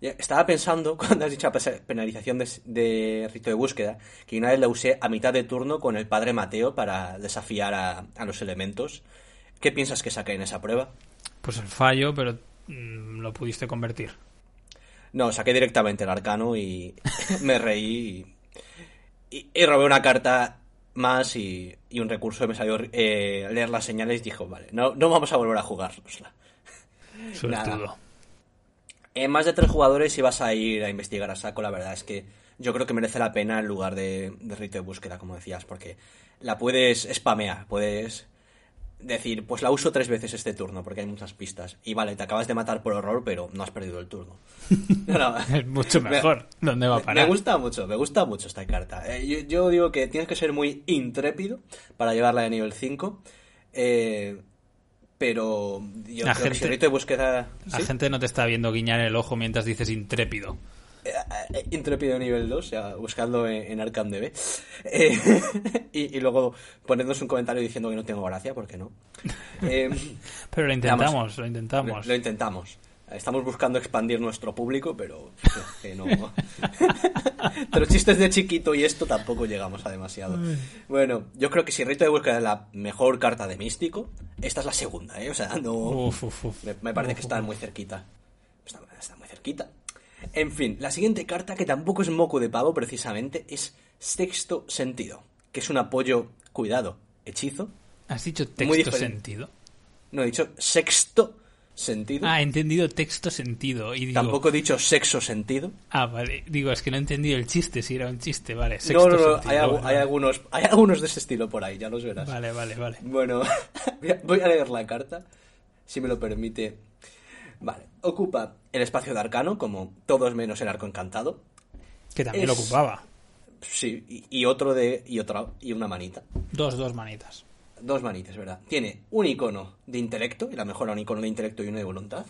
Estaba pensando, (laughs) cuando has dicho penalización de, rito de búsqueda, que una vez la usé a mitad de turno con el padre Mateo para desafiar a, a los elementos. ¿Qué piensas que saqué en esa prueba? Pues el fallo, pero mm, lo pudiste convertir. No, saqué directamente el arcano y (laughs) me reí y, y, robé una carta más y, un recurso me salió eh, leer las señales y dijo, vale, no, no vamos a volver a jugárnosla. Todo. En más de tres jugadores si vas a ir a investigar a saco, la verdad es que yo creo que merece la pena en lugar de, de rito de búsqueda, como decías, porque la puedes spamear, puedes decir, pues la uso tres veces este turno porque hay muchas pistas. Y vale, te acabas de matar por horror, pero no has perdido el turno. (laughs) es mucho mejor. Me, ¿Dónde va a parar? Me gusta mucho, me gusta mucho esta carta. Eh, yo, digo que tienes que ser muy intrépido para llevarla de nivel 5. Eh, pero yo la creo gente, que de búsqueda... La gente no te está viendo guiñar el ojo mientras dices intrépido. Eh, eh, intrépido nivel 2, o sea, buscando en, Arkham DB. Eh, (laughs) y, luego ponernos un comentario diciendo que no tengo gracia, porque no. (laughs) pero lo intentamos, lo intentamos. Lo, intentamos. Estamos buscando expandir nuestro público, pero que no. (laughs) pero chistes de chiquito y esto tampoco llegamos a demasiado. Bueno, yo creo que si Rito de Búsqueda es la mejor carta de Místico, esta es la segunda, ¿eh? O sea, no. me, parece que está muy cerquita. está muy cerquita. En fin, la siguiente carta, que tampoco es moco de pavo precisamente, es Sexto Sentido, que es un apoyo, cuidado, hechizo. ¿Has dicho texto sentido? No, he dicho sexto sentido. Ah, he entendido texto sentido. Y Tampoco he dicho sexo sentido. Ah, vale. Digo, es que no he entendido el chiste, si era un chiste, vale. Sexto no, no, no, hay, hay, algunos, hay algunos de ese estilo por ahí, ya los verás. Vale, vale, vale. Bueno, (laughs) voy a leer la carta, si me lo permite. Vale, ocupa el espacio de arcano, como todos menos el arco encantado. Que también lo ocupaba. Sí, y, otro de. y otra. y una manita. Dos, dos manitas. Dos manitas, ¿verdad? Tiene un icono de intelecto, y la mejora un icono de intelecto y uno de voluntad.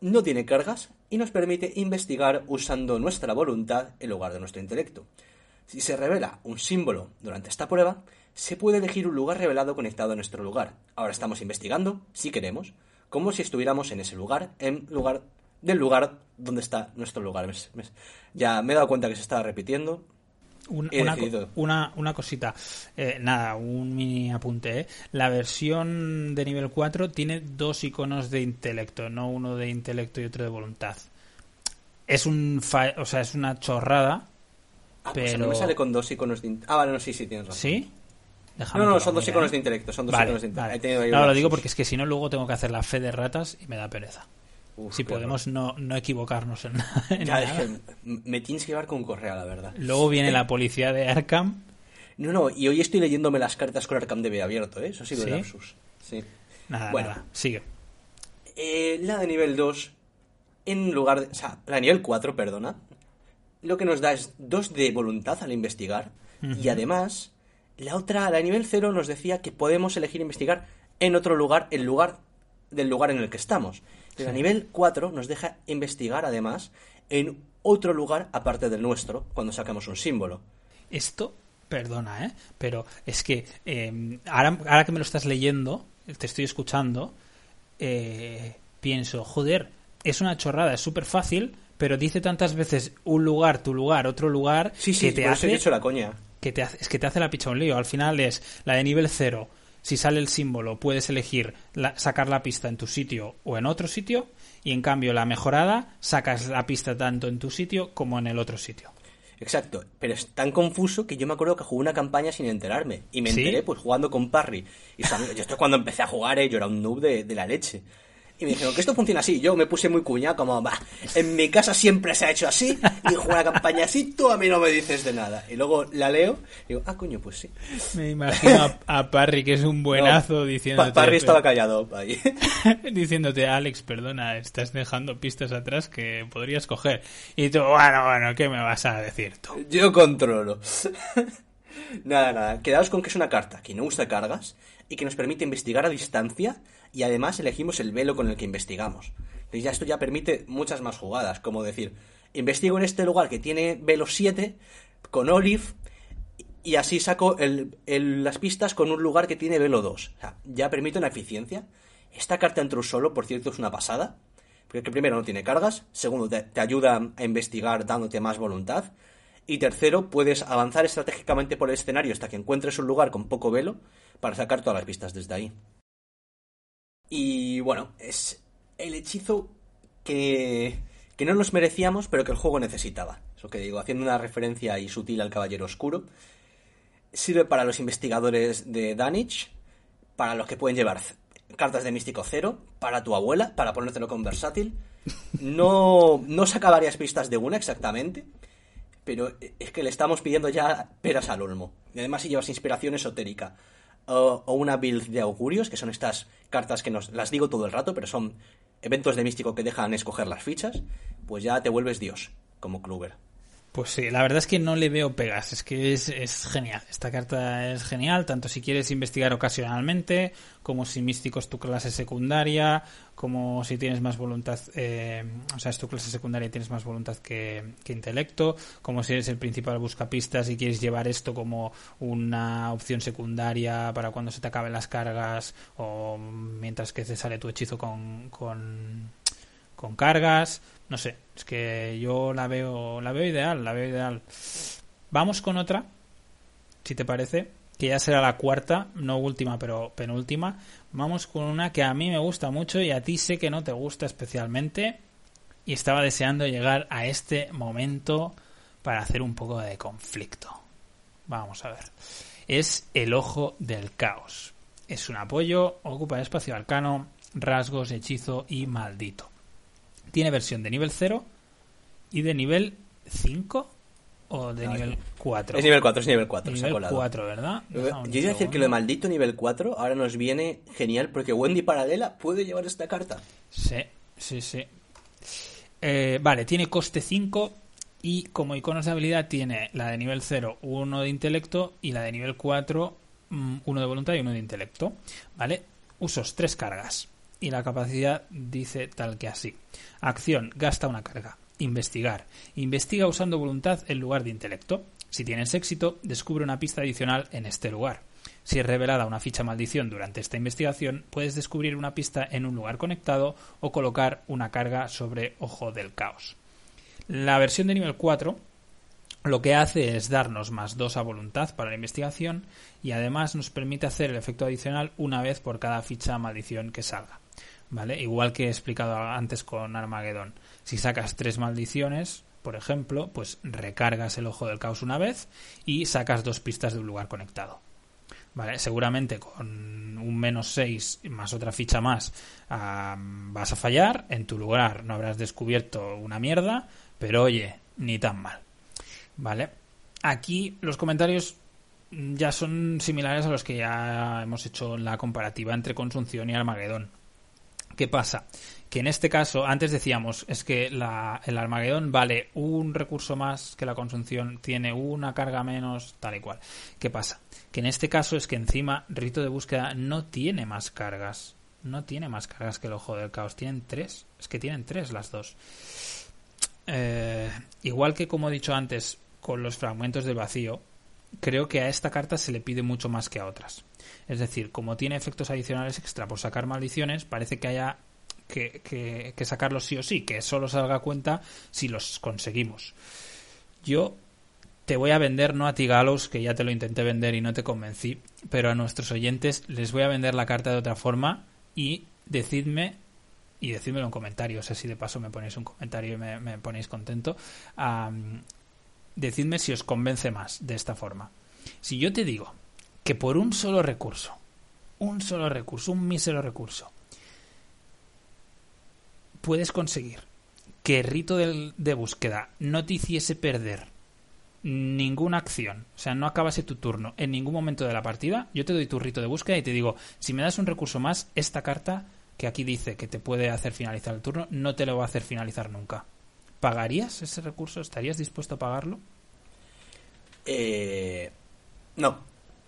No tiene cargas y nos permite investigar usando nuestra voluntad en lugar de nuestro intelecto. Si se revela un símbolo durante esta prueba, se puede elegir un lugar revelado conectado a nuestro lugar. Ahora estamos investigando, si queremos, como si estuviéramos en ese lugar, en lugar del lugar donde está nuestro lugar. Ya me he dado cuenta que se estaba repitiendo. Una, una, cosita, eh, nada, un mini apunte. ¿eh? La versión de nivel 4 tiene dos iconos de intelecto, no uno de intelecto y otro de voluntad. Es un o sea, es una chorrada. Ah, pero... Pues me sale con dos iconos de Ah, vale, no, sí, sí, tienes razón. ¿Sí? no, no, son dos iconos de intelecto. Son dos iconos de intelecto. No, lo digo porque es que si no, luego tengo que hacer la fe de ratas y me da pereza. Si podemos no, no, equivocarnos en, (laughs) ya, Es que me tienes que llevar con correa, la verdad. Luego viene (laughs) la policía de Arkham. No, no, y hoy estoy leyéndome las cartas con Arkham DB abierto, ¿eh? Eso sí, ¿Sí? Sí. Nada, bueno, sigue. Eh, la de nivel 2, en lugar de. O sea, la de nivel 4, perdona. Lo que nos da es 2 de voluntad al investigar. Y además la otra, la de nivel 0, nos decía que podemos elegir investigar en otro lugar, el lugar del lugar en el que estamos. Pero a nivel 4 nos deja investigar, además, en otro lugar aparte del nuestro, cuando sacamos un símbolo. Esto, perdona, ¿eh? Pero es que em, ahora, ahora, que me lo estás leyendo, te estoy escuchando, eh, pienso, joder, es una chorrada, es súper fácil, pero dice tantas veces un lugar, tu lugar, otro lugar, sí, sí, que te hace... hecho la coña que te hace, es que te hace la picha un lío. Al final es la de nivel 0. Si sale el símbolo, puedes elegir sacar la pista en tu sitio o en otro sitio. Y en cambio, la mejorada, sacas la pista tanto en tu sitio como en el otro sitio. Exacto, pero es tan confuso que yo me acuerdo que jugué una campaña sin enterarme. Y me enteré pues jugando con Parry. Y yo esto cuando empecé a jugar, eh, yo era un noob de, de la leche. Y me dijeron que esto funciona así. Yo me puse muy cuñado, como, va, en mi casa siempre se ha hecho así, y juego una campaña así, tú a mí no me dices de nada. Y luego la leo, y digo, ah, coño, pues sí. Me imagino a, Parry, que es un buenazo, diciéndote... Parry estaba callado ahí. (laughs) diciéndote, Alex, perdona, estás dejando pistas atrás que podrías coger. Y tú, bueno, bueno, ¿qué me vas a decir tú? Yo controlo. (laughs) nada, nada. Quedaos con que es una carta que no usa cargas y que nos permite investigar a distancia y además elegimos el velo con el que investigamos. Entonces ya esto ya permite muchas más jugadas, como decir, investigo en este lugar que tiene velo 7 con Olive y así saco el, las pistas con un lugar que tiene velo 2. O sea, ya permite una eficiencia. Esta carta en solo, por cierto, es una pasada. Porque primero no tiene cargas, segundo te, ayuda a investigar dándote más voluntad. Y tercero, puedes avanzar estratégicamente por el escenario hasta que encuentres un lugar con poco velo para sacar todas las pistas desde ahí. Y bueno, es el hechizo que, que no nos merecíamos, pero que el juego necesitaba. Eso que digo, haciendo una referencia ahí sutil al Caballero Oscuro. Sirve para los investigadores de Danich, para los que pueden llevar cartas de místico cero, para tu abuela, para ponértelo con versátil. No, no saca varias pistas de una exactamente, pero es que le estamos pidiendo ya peras al olmo. Y además si llevas inspiración esotérica o, una build de augurios, que son estas cartas que nos las digo todo el rato, pero son eventos de místico que dejan escoger las fichas, pues ya te vuelves Dios, como Kluber. Pues sí, la verdad es que no le veo pegas, es que es, es, genial. Esta carta es genial, tanto si quieres investigar ocasionalmente, como si místico es tu clase secundaria, como si tienes más voluntad, eh, o sea, es tu clase secundaria y tienes más voluntad que, intelecto, como si eres el principal buscapistas y quieres llevar esto como una opción secundaria para cuando se te acaben las cargas o mientras que te sale tu hechizo con, con cargas no sé, es que yo la veo, la veo ideal, la veo ideal. Vamos con otra, si te parece, que ya será la cuarta, no última, pero penúltima. Vamos con una que a mí me gusta mucho y a ti sé que no te gusta especialmente. Y estaba deseando llegar a este momento para hacer un poco de conflicto. Vamos a ver. Es el ojo del caos. Es un apoyo, ocupa espacio arcano, rasgos, hechizo y maldito. Tiene versión de nivel 0 y de nivel 5 o de nivel 4. Es nivel 4, es nivel 4. Nivel 4, ¿verdad? Yo iba a decir que lo de maldito nivel 4 ahora nos viene genial porque Wendy Paralela puede llevar esta carta. Sí, sí, sí. Eh, vale, tiene coste 5 y como iconos de habilidad tiene la de nivel 0, 1 de intelecto y la de nivel 4, 1 mm, de voluntad y 1 de intelecto. ¿Vale? Usos 3 cargas y la capacidad dice tal que así. Acción, gasta una carga. Investigar. Investiga usando voluntad en lugar de intelecto. Si tienes éxito, descubre una pista adicional en este lugar. Si es revelada una ficha maldición durante esta investigación, puedes descubrir una pista en un lugar conectado o colocar una carga sobre Ojo del Caos. La versión de nivel 4 lo que hace es darnos más 2 a voluntad para la investigación y además nos permite hacer el efecto adicional una vez por cada ficha maldición que salga. ¿Vale? Igual que he explicado antes con Armageddon. Si sacas tres maldiciones, por ejemplo, pues recargas el ojo del caos una vez y sacas dos pistas de un lugar conectado. ¿Vale? Seguramente con un menos 6 más otra ficha más vas a fallar. En tu lugar no habrás descubierto una mierda, pero oye, ni tan mal. ¿Vale? Aquí los comentarios ya son similares a los que ya hemos hecho en la comparativa entre Consunción y Armagedón. ¿Qué pasa? Que en este caso, antes decíamos, es que el Armagedón vale un recurso más que la consunción, tiene una carga menos, tal y cual. ¿Qué pasa? Que en este caso es que encima Rito de Búsqueda no tiene más cargas. No tiene más cargas que el Ojo del Caos. Tienen tres. Es que tienen tres las dos. Eh, igual que como he dicho antes, con los fragmentos del vacío, creo que a esta carta se le pide mucho más que a otras. Es decir, como tiene efectos adicionales extra por sacar maldiciones, parece que haya que, que, sacarlos sí o sí, que solo salga a cuenta si los conseguimos. Yo te voy a vender, no a ti Galos, que ya te lo intenté vender y no te convencí, pero a nuestros oyentes les voy a vender la carta de otra forma y decidme, y decídmelo en comentarios, así de paso me ponéis un comentario y me, ponéis contento, decidme si os convence más de esta forma. Si yo te digo que por un solo recurso, un solo recurso, un mísero recurso, puedes conseguir que el rito de, búsqueda no te hiciese perder ninguna acción, o sea, no acabase tu turno en ningún momento de la partida, yo te doy tu rito de búsqueda y te digo, si me das un recurso más, esta carta que aquí dice que te puede hacer finalizar el turno, no te lo va a hacer finalizar nunca. ¿Pagarías ese recurso? ¿Estarías dispuesto a pagarlo? Eh, no.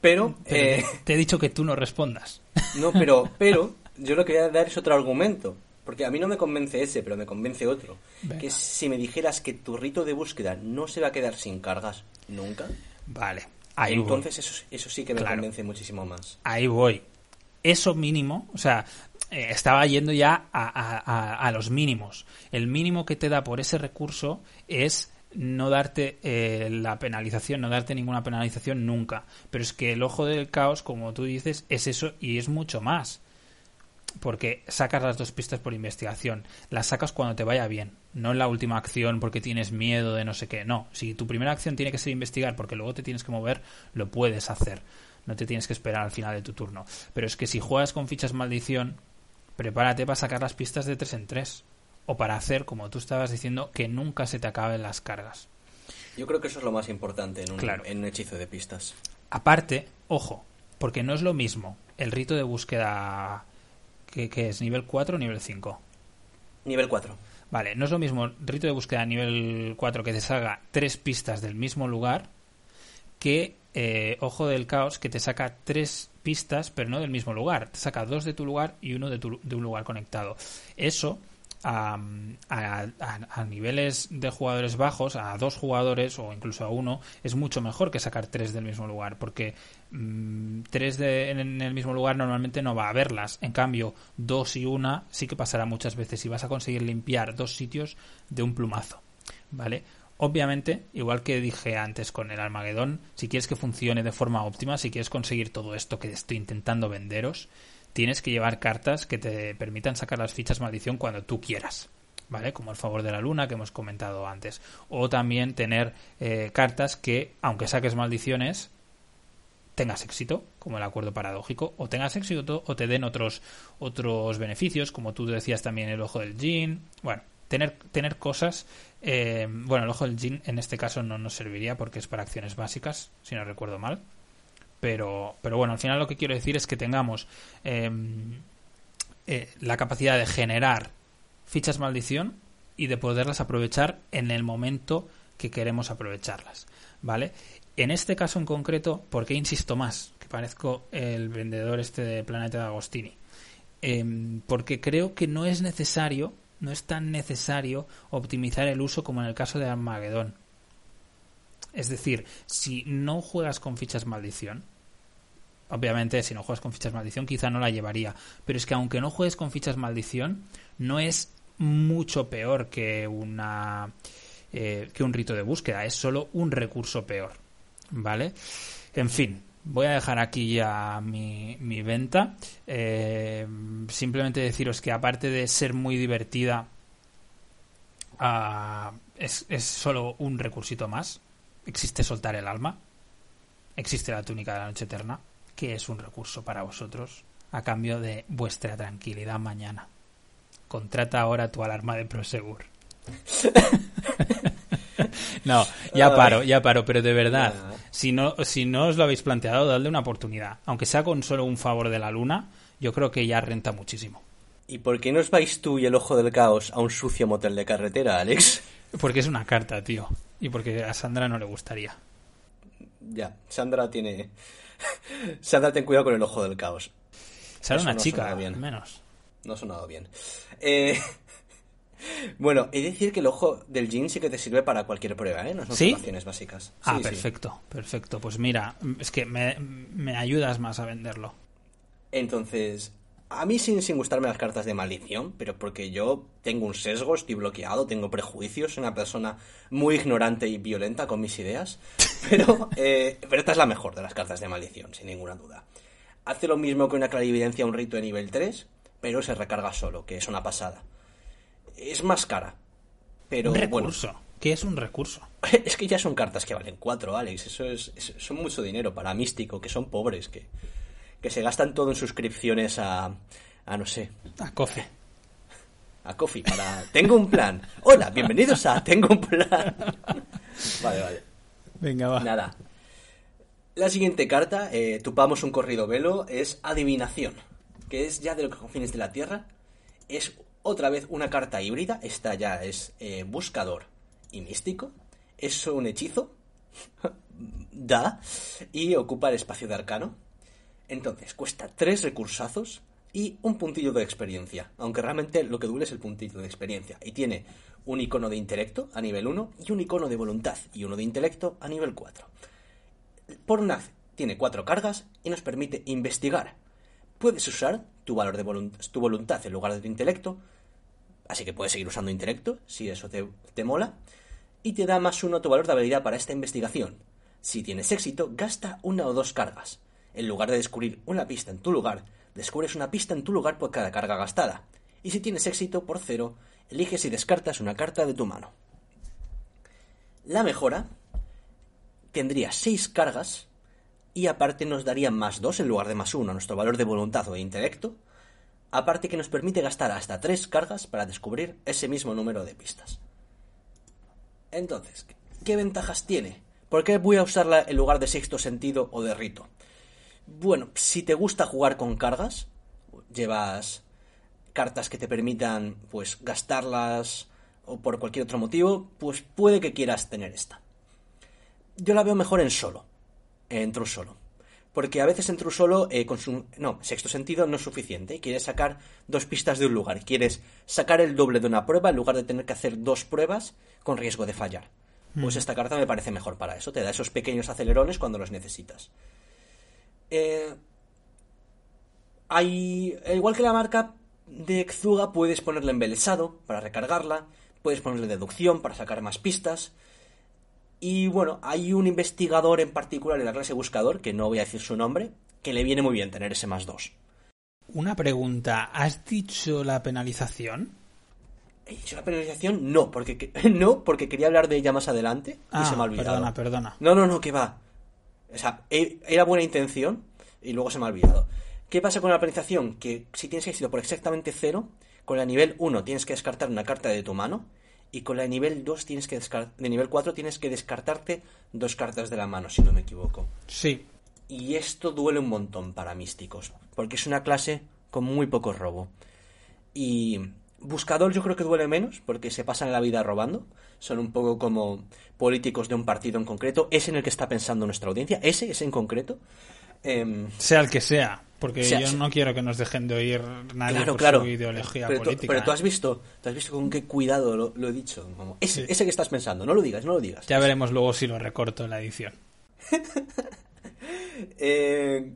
Pero, eh, te he dicho que tú no respondas. (laughs) No, pero, (laughs) pero yo lo que voy a dar es otro argumento. Porque a mí no me convence ese, pero me convence otro. Que si me dijeras que tu rito de búsqueda no se va a quedar sin cargas nunca. Vale. Ahí voy. Entonces eso, eso sí que me Claro. convence muchísimo más. Ahí voy. Eso mínimo, o sea, eh, estaba yendo ya a, los mínimos. El mínimo que te da por ese recurso es no darte eh, la penalización, no darte ninguna penalización nunca. Pero es que el ojo del caos, como tú dices, es eso y es mucho más. Porque sacas las dos pistas por investigación. Las sacas cuando te vaya bien. No en la última acción porque tienes miedo de no sé qué. No. Si tu primera acción tiene que ser investigar porque luego te tienes que mover, lo puedes hacer. No te tienes que esperar al final de tu turno. Pero es que si juegas con fichas maldición, prepárate para sacar las pistas de 3 en 3. O para hacer, como tú estabas diciendo, que nunca se te acaben las cargas. Yo creo que eso es lo más importante en un, Claro. en un hechizo de pistas. Aparte, ojo, porque no es lo mismo el rito de búsqueda que, que es nivel 4 o nivel 5. Nivel 4. Vale, no es lo mismo el rito de búsqueda nivel 4 que te salga tres pistas del mismo lugar que eh, Ojo del Caos que te saca tres pistas pero no del mismo lugar. Te saca dos de tu lugar y uno de, un lugar conectado. Eso a, niveles de jugadores bajos, a dos jugadores o incluso a uno, es mucho mejor que sacar tres del mismo lugar, porque mm, tres en, en el mismo lugar normalmente no va a haberlas. En cambio, dos y una sí que pasará muchas veces y vas a conseguir limpiar dos sitios de un plumazo. ¿Vale? Obviamente, igual que dije antes con el Armagedón, si quieres que funcione de forma óptima, si quieres conseguir todo esto que estoy intentando venderos, tienes que llevar cartas que te permitan sacar las fichas maldición cuando tú quieras. ¿Vale? Como el favor de la luna que hemos comentado antes. O también tener eh, cartas que, aunque saques maldiciones, tengas éxito, como el acuerdo paradójico, o tengas éxito o te den otros, otros beneficios, como tú decías también el ojo del Jin. Bueno, tener, tener cosas. eh, bueno, el ojo del Jin en este caso no nos serviría porque es para acciones básicas, si no recuerdo mal. Pero, pero bueno, al final lo que quiero decir es que tengamos eh, eh, la capacidad de generar fichas maldición y de poderlas aprovechar en el momento que queremos aprovecharlas, ¿vale? En este caso en concreto, ¿por qué insisto más? Que parezco el vendedor este de Planeta de Agostini. Em, porque creo que no es necesario, no es tan necesario optimizar el uso como en el caso de Armagedón. Es decir, si no juegas con fichas maldición, obviamente si no juegas con fichas maldición quizá no la llevaría, pero es que aunque no juegues con fichas maldición, no es mucho peor que una eh, que un rito de búsqueda, es solo un recurso peor, ¿vale? En fin, voy a dejar aquí ya mi, mi venta. Eh, simplemente deciros que aparte de ser muy divertida, ah, es, es solo un recursito más. Existe soltar el alma, existe la túnica de la noche eterna, que es un recurso para vosotros a cambio de vuestra tranquilidad mañana. Contrata ahora tu alarma de Prosegur. (laughs) (laughs) no, ya paro, ya paro, pero de verdad, si no, si no os lo habéis planteado, dadle una oportunidad. Aunque sea con solo un favor de la luna, yo creo que ya renta muchísimo. ¿Y por qué no os vais tú y el ojo del caos a un sucio motel de carretera, Alex? (laughs) Porque es una carta, tío. Y porque a Sandra no le gustaría. Ya, Sandra tiene... (laughs) Sandra, ten cuidado con el ojo del caos. Eso una no chica, bien. menos. No ha sonado bien. Eh, Bueno, he de decir que el ojo del Jin sí que te sirve para cualquier prueba, ¿eh? No son ¿Sí? básicas. Ah, Sí, sí. perfecto, perfecto. Pues mira, es que me, me ayudas más a venderlo. Entonces, a mí sin, sin gustarme las cartas de maldición, pero porque yo tengo un sesgo, estoy bloqueado, tengo prejuicios, soy una persona muy ignorante y violenta con mis ideas, (laughs) pero, eh, pero esta es la mejor de las cartas de maldición, sin ninguna duda. Hace lo mismo que una clarividencia un rito de nivel 3, pero se recarga solo, que es una pasada. Es más cara, pero un bueno, recurso. ¿Qué es un recurso? (laughs) es que ya son cartas que valen 4, Alex. Eso es, es- son mucho dinero para Místico, que son pobres, que, que se gastan todo en suscripciones a, a no sé, A coffee. (laughs) a Coffee para... Tengo un plan. Hola, bienvenidos a Tengo un plan. (laughs) Vale, vale. Venga, va. Nada. La siguiente carta, eh, tupamos un corrido velo, es Adivinación, que es ya de los confines de la Tierra. Es otra vez una carta híbrida, esta ya es eh, Buscador y Místico. Es un hechizo, (laughs) da, y ocupa el espacio de arcano. Entonces, cuesta tres recursazos y un puntillo de experiencia, aunque realmente lo que duele es el puntillo de experiencia. Y tiene un icono de intelecto a nivel 1 y un icono de voluntad y uno de intelecto a nivel 4 por una tiene cuatro cargas y nos permite investigar. Puedes usar tu valor de tu voluntad en lugar de tu intelecto, así que puedes seguir usando intelecto si eso te, te mola, y te da más uno tu valor de habilidad para esta investigación. Si tienes éxito, gasta una o dos cargas. En lugar de descubrir una pista en tu lugar, descubres una pista en tu lugar por cada carga gastada. Y si tienes éxito por cero, eliges y descartas una carta de tu mano. La mejora tendría seis cargas y aparte nos daría más dos en lugar de más uno a nuestro valor de voluntad o de intelecto, aparte que nos permite gastar hasta tres cargas para descubrir ese mismo número de pistas. Entonces, ¿qué ventajas tiene? ¿Por qué voy a usarla en lugar de sexto sentido o de rito? Bueno, si te gusta jugar con cargas, llevas cartas que te permitan pues gastarlas o por cualquier otro motivo, pues puede que quieras tener esta. Yo la veo mejor en solo, en true solo. Porque a veces en true solo, eh, con su... no, sexto sentido no es suficiente. Quieres sacar dos pistas de un lugar. Quieres sacar el doble de una prueba en lugar de tener que hacer dos pruebas con riesgo de fallar. Pues mm. esta carta me parece mejor para eso. Te da esos pequeños acelerones cuando los necesitas. Eh, hay, igual que la marca de Xuga, puedes ponerle embelesado para recargarla, puedes ponerle deducción para sacar más pistas. Y bueno, hay un investigador en particular en la clase buscador, que no voy a decir su nombre, que le viene muy bien tener ese más dos. Una pregunta, ¿has dicho la penalización? ¿He dicho la penalización? No, porque (laughs) no, porque quería hablar de ella más adelante y se me ha ah, olvidado. Perdona, perdona. No, no, no, que va. O sea, era buena intención y luego se me ha olvidado. ¿Qué pasa con la penalización? Que si tienes éxito por exactamente cero, con la nivel 1 tienes que descartar una carta de tu mano y con la nivel 2 tienes que de nivel 4 tienes que descartarte dos cartas de la mano, si no me equivoco. Sí. Y esto duele un montón para místicos, porque es una clase con muy poco robo. Y buscador yo creo que duele menos, porque se pasan la vida robando. Son un poco como políticos de un partido en concreto. Es en el que está pensando nuestra audiencia, ese, es en concreto. Em, sea el que sea, porque yo no quiero que nos dejen de oír nadie por su ideología política. pero tú has visto, tú has visto con qué cuidado lo, he dicho. ese, que estás pensando, no lo digas, no lo digas. Ya veremos luego si lo recorto en la edición. (laughs) Eh,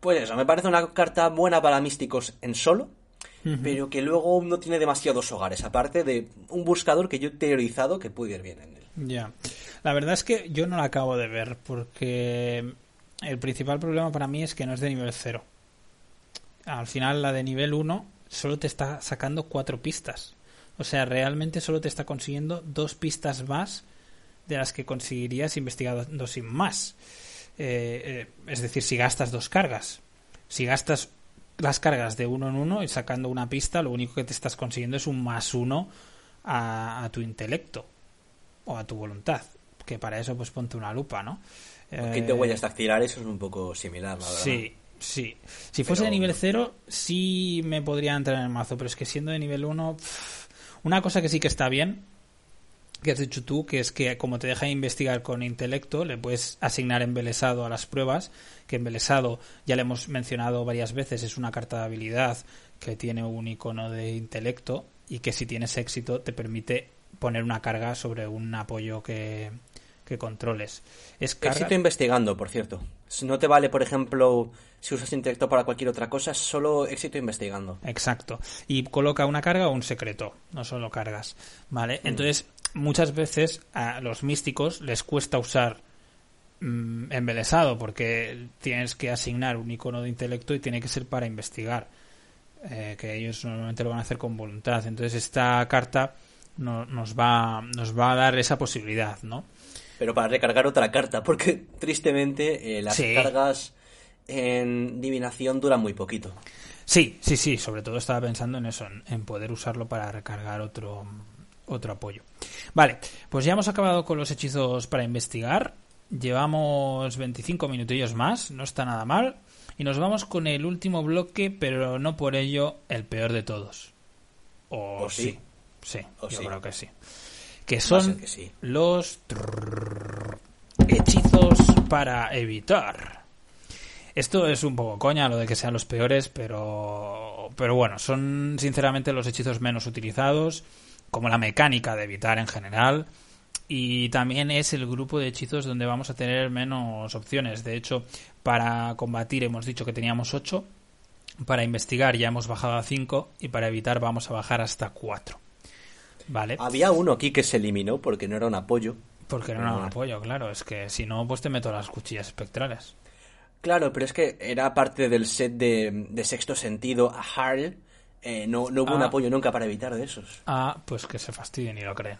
pues eso, me parece una carta buena para místicos en solo, pero que luego no tiene demasiados hogares, aparte de un buscador que yo he teorizado que puede ir bien en él. Ya. La verdad es que yo no la acabo de ver, porque el principal problema para mí es que no es de nivel 0. Al final la de nivel 1 solo te está sacando cuatro pistas. O sea, realmente solo te está consiguiendo dos pistas más de las que conseguirías investigando sin más. Eh, eh, es decir, si gastas dos cargas. Si gastas las cargas de uno en uno y sacando una pista, lo único que te estás consiguiendo es un más uno a, a tu intelecto o a tu voluntad. Que para eso pues ponte una lupa, ¿no? Kit de huellas dactilares es un poco similar, la verdad. Sí, sí. Si fuese de nivel 0, sí me podría entrar en el mazo, pero es que siendo de nivel 1, una cosa que sí que está bien, que has dicho tú, que es que como te deja investigar con intelecto, le puedes asignar embelesado a las pruebas, que embelesado, ya le hemos mencionado varias veces, es una carta de habilidad que tiene un icono de intelecto y que si tienes éxito te permite poner una carga sobre un apoyo que, que controles. Es Éxito investigando, por cierto. No te vale, por ejemplo, si usas intelecto para cualquier otra cosa, solo éxito investigando. Exacto. Y coloca una carga o un secreto, no solo cargas. ¿Vale? Mm. Entonces, muchas veces a los místicos les cuesta usar mm, embelesado porque tienes que asignar un icono de intelecto y tiene que ser para investigar. Eh, que ellos normalmente lo van a hacer con voluntad. Entonces, esta carta nos, va, nos va a dar esa posibilidad, ¿no? Pero para recargar otra carta, porque (laughs) tristemente eh, las cargas en divinación duran muy poquito. Sí, sí, sí, sobre todo estaba pensando en eso, en, poder usarlo para recargar otro, otro apoyo. Vale, pues ya hemos acabado con los hechizos para investigar. Llevamos 25 minutillos más, no está nada mal. Y nos vamos con el último bloque, pero no por ello el peor de todos. O, sí. Sí, yo creo que sí que son los hechizos para evitar. Esto es un poco coña lo de que sean los peores, pero pero bueno, son sinceramente los hechizos menos utilizados, como la mecánica de evitar en general. y también es el grupo de hechizos donde vamos a tener menos opciones. De hecho, para combatir hemos dicho que teníamos 8, para investigar ya hemos bajado a 5 y para evitar vamos a bajar hasta 4. Vale. Había uno aquí que se eliminó porque no era un apoyo. Porque no era un apoyo, claro. Es que si no, pues te meto las cuchillas espectrales. Claro, pero es que era parte del set de, sexto sentido a Harl. Eh, no, no, hubo un ah. apoyo nunca para evitar de esos. Ah, pues que se fastidien y lo creen.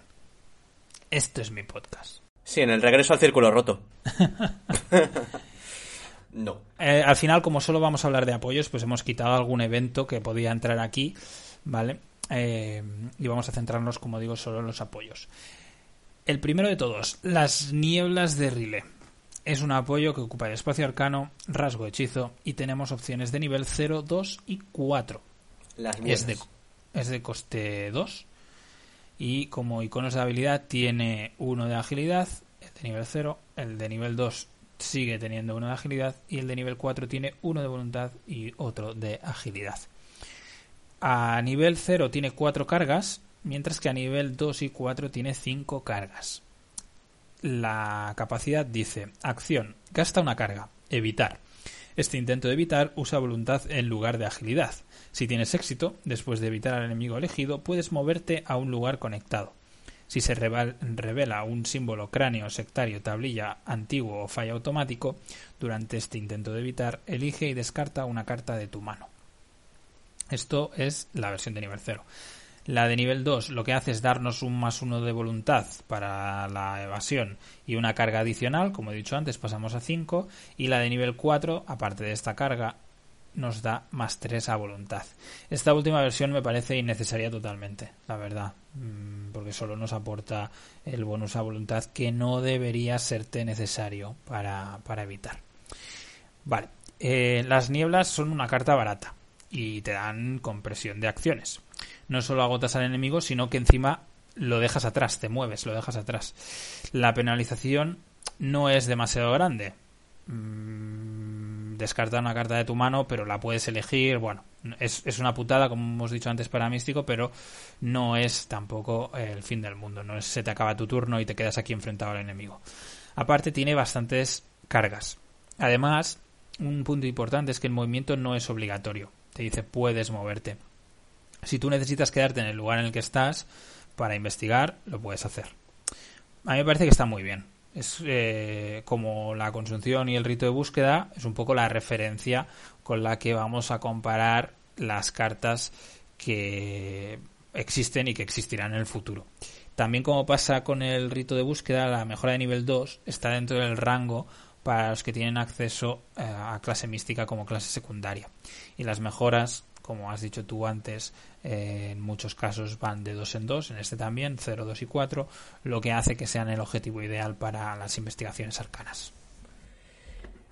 Esto es mi podcast. Sí, en el regreso al círculo roto. (laughs) no. Eh, al final, como solo vamos a hablar de apoyos, pues hemos quitado algún evento que podía entrar aquí, ¿vale? Eh, y vamos a centrarnos, como digo, solo en los apoyos. El primero de todos, las nieblas de Rile. Es un apoyo que ocupa el espacio arcano, rasgo hechizo y tenemos opciones de nivel 0, 2 y 4. Las es de, es de coste 2 y como iconos de habilidad tiene uno de agilidad, el de nivel 0, el de nivel 2 sigue teniendo uno de agilidad y el de nivel 4 tiene uno de voluntad y otro de agilidad. A nivel 0 tiene 4 cargas, mientras que a nivel 2 y 4 tiene 5 cargas. La capacidad dice, acción, gasta una carga, evitar. Este intento de evitar usa voluntad en lugar de agilidad. Si tienes éxito, después de evitar al enemigo elegido, puedes moverte a un lugar conectado. Si se revela un símbolo cráneo, sectario, tablilla, antiguo o falla automático, durante este intento de evitar, elige y descarta una carta de tu mano. Esto es la versión de nivel 0. La de nivel 2 lo que hace es darnos un más uno de voluntad para la evasión y una carga adicional, como he dicho antes, pasamos a 5. Y la de nivel 4, aparte de esta carga, nos da más 3 a voluntad. Esta última versión me parece innecesaria totalmente, la verdad, mm, porque solo nos aporta el bonus a voluntad que no debería serte necesario para, evitar. Vale, eh, las nieblas son una carta barata y te dan compresión de acciones. No solo agotas al enemigo, sino que encima lo dejas atrás, te mueves, lo dejas atrás. La penalización no es demasiado grande. Mm, descarta una carta de tu mano, pero la puedes elegir. Bueno, es, es, una putada, como hemos dicho antes, para Místico, pero no es tampoco el fin del mundo. No es se te acaba tu turno y te quedas aquí enfrentado al enemigo. Aparte, tiene bastantes cargas. Además, un punto importante es que el movimiento no es obligatorio te dice puedes moverte. Si tú necesitas quedarte en el lugar en el que estás para investigar, lo puedes hacer. A mí me parece que está muy bien. Es eh, como la consunción y el rito de búsqueda, es un poco la referencia con la que vamos a comparar las cartas que existen y que existirán en el futuro. También como pasa con el rito de búsqueda, la mejora de nivel 2 está dentro del rango para los que tienen acceso eh, a clase mística como clase secundaria. Y las mejoras, como has dicho tú antes, eh, en muchos casos van de 2 en 2, en este también, 0, 2 y 4, lo que hace que sean el objetivo ideal para las investigaciones arcanas.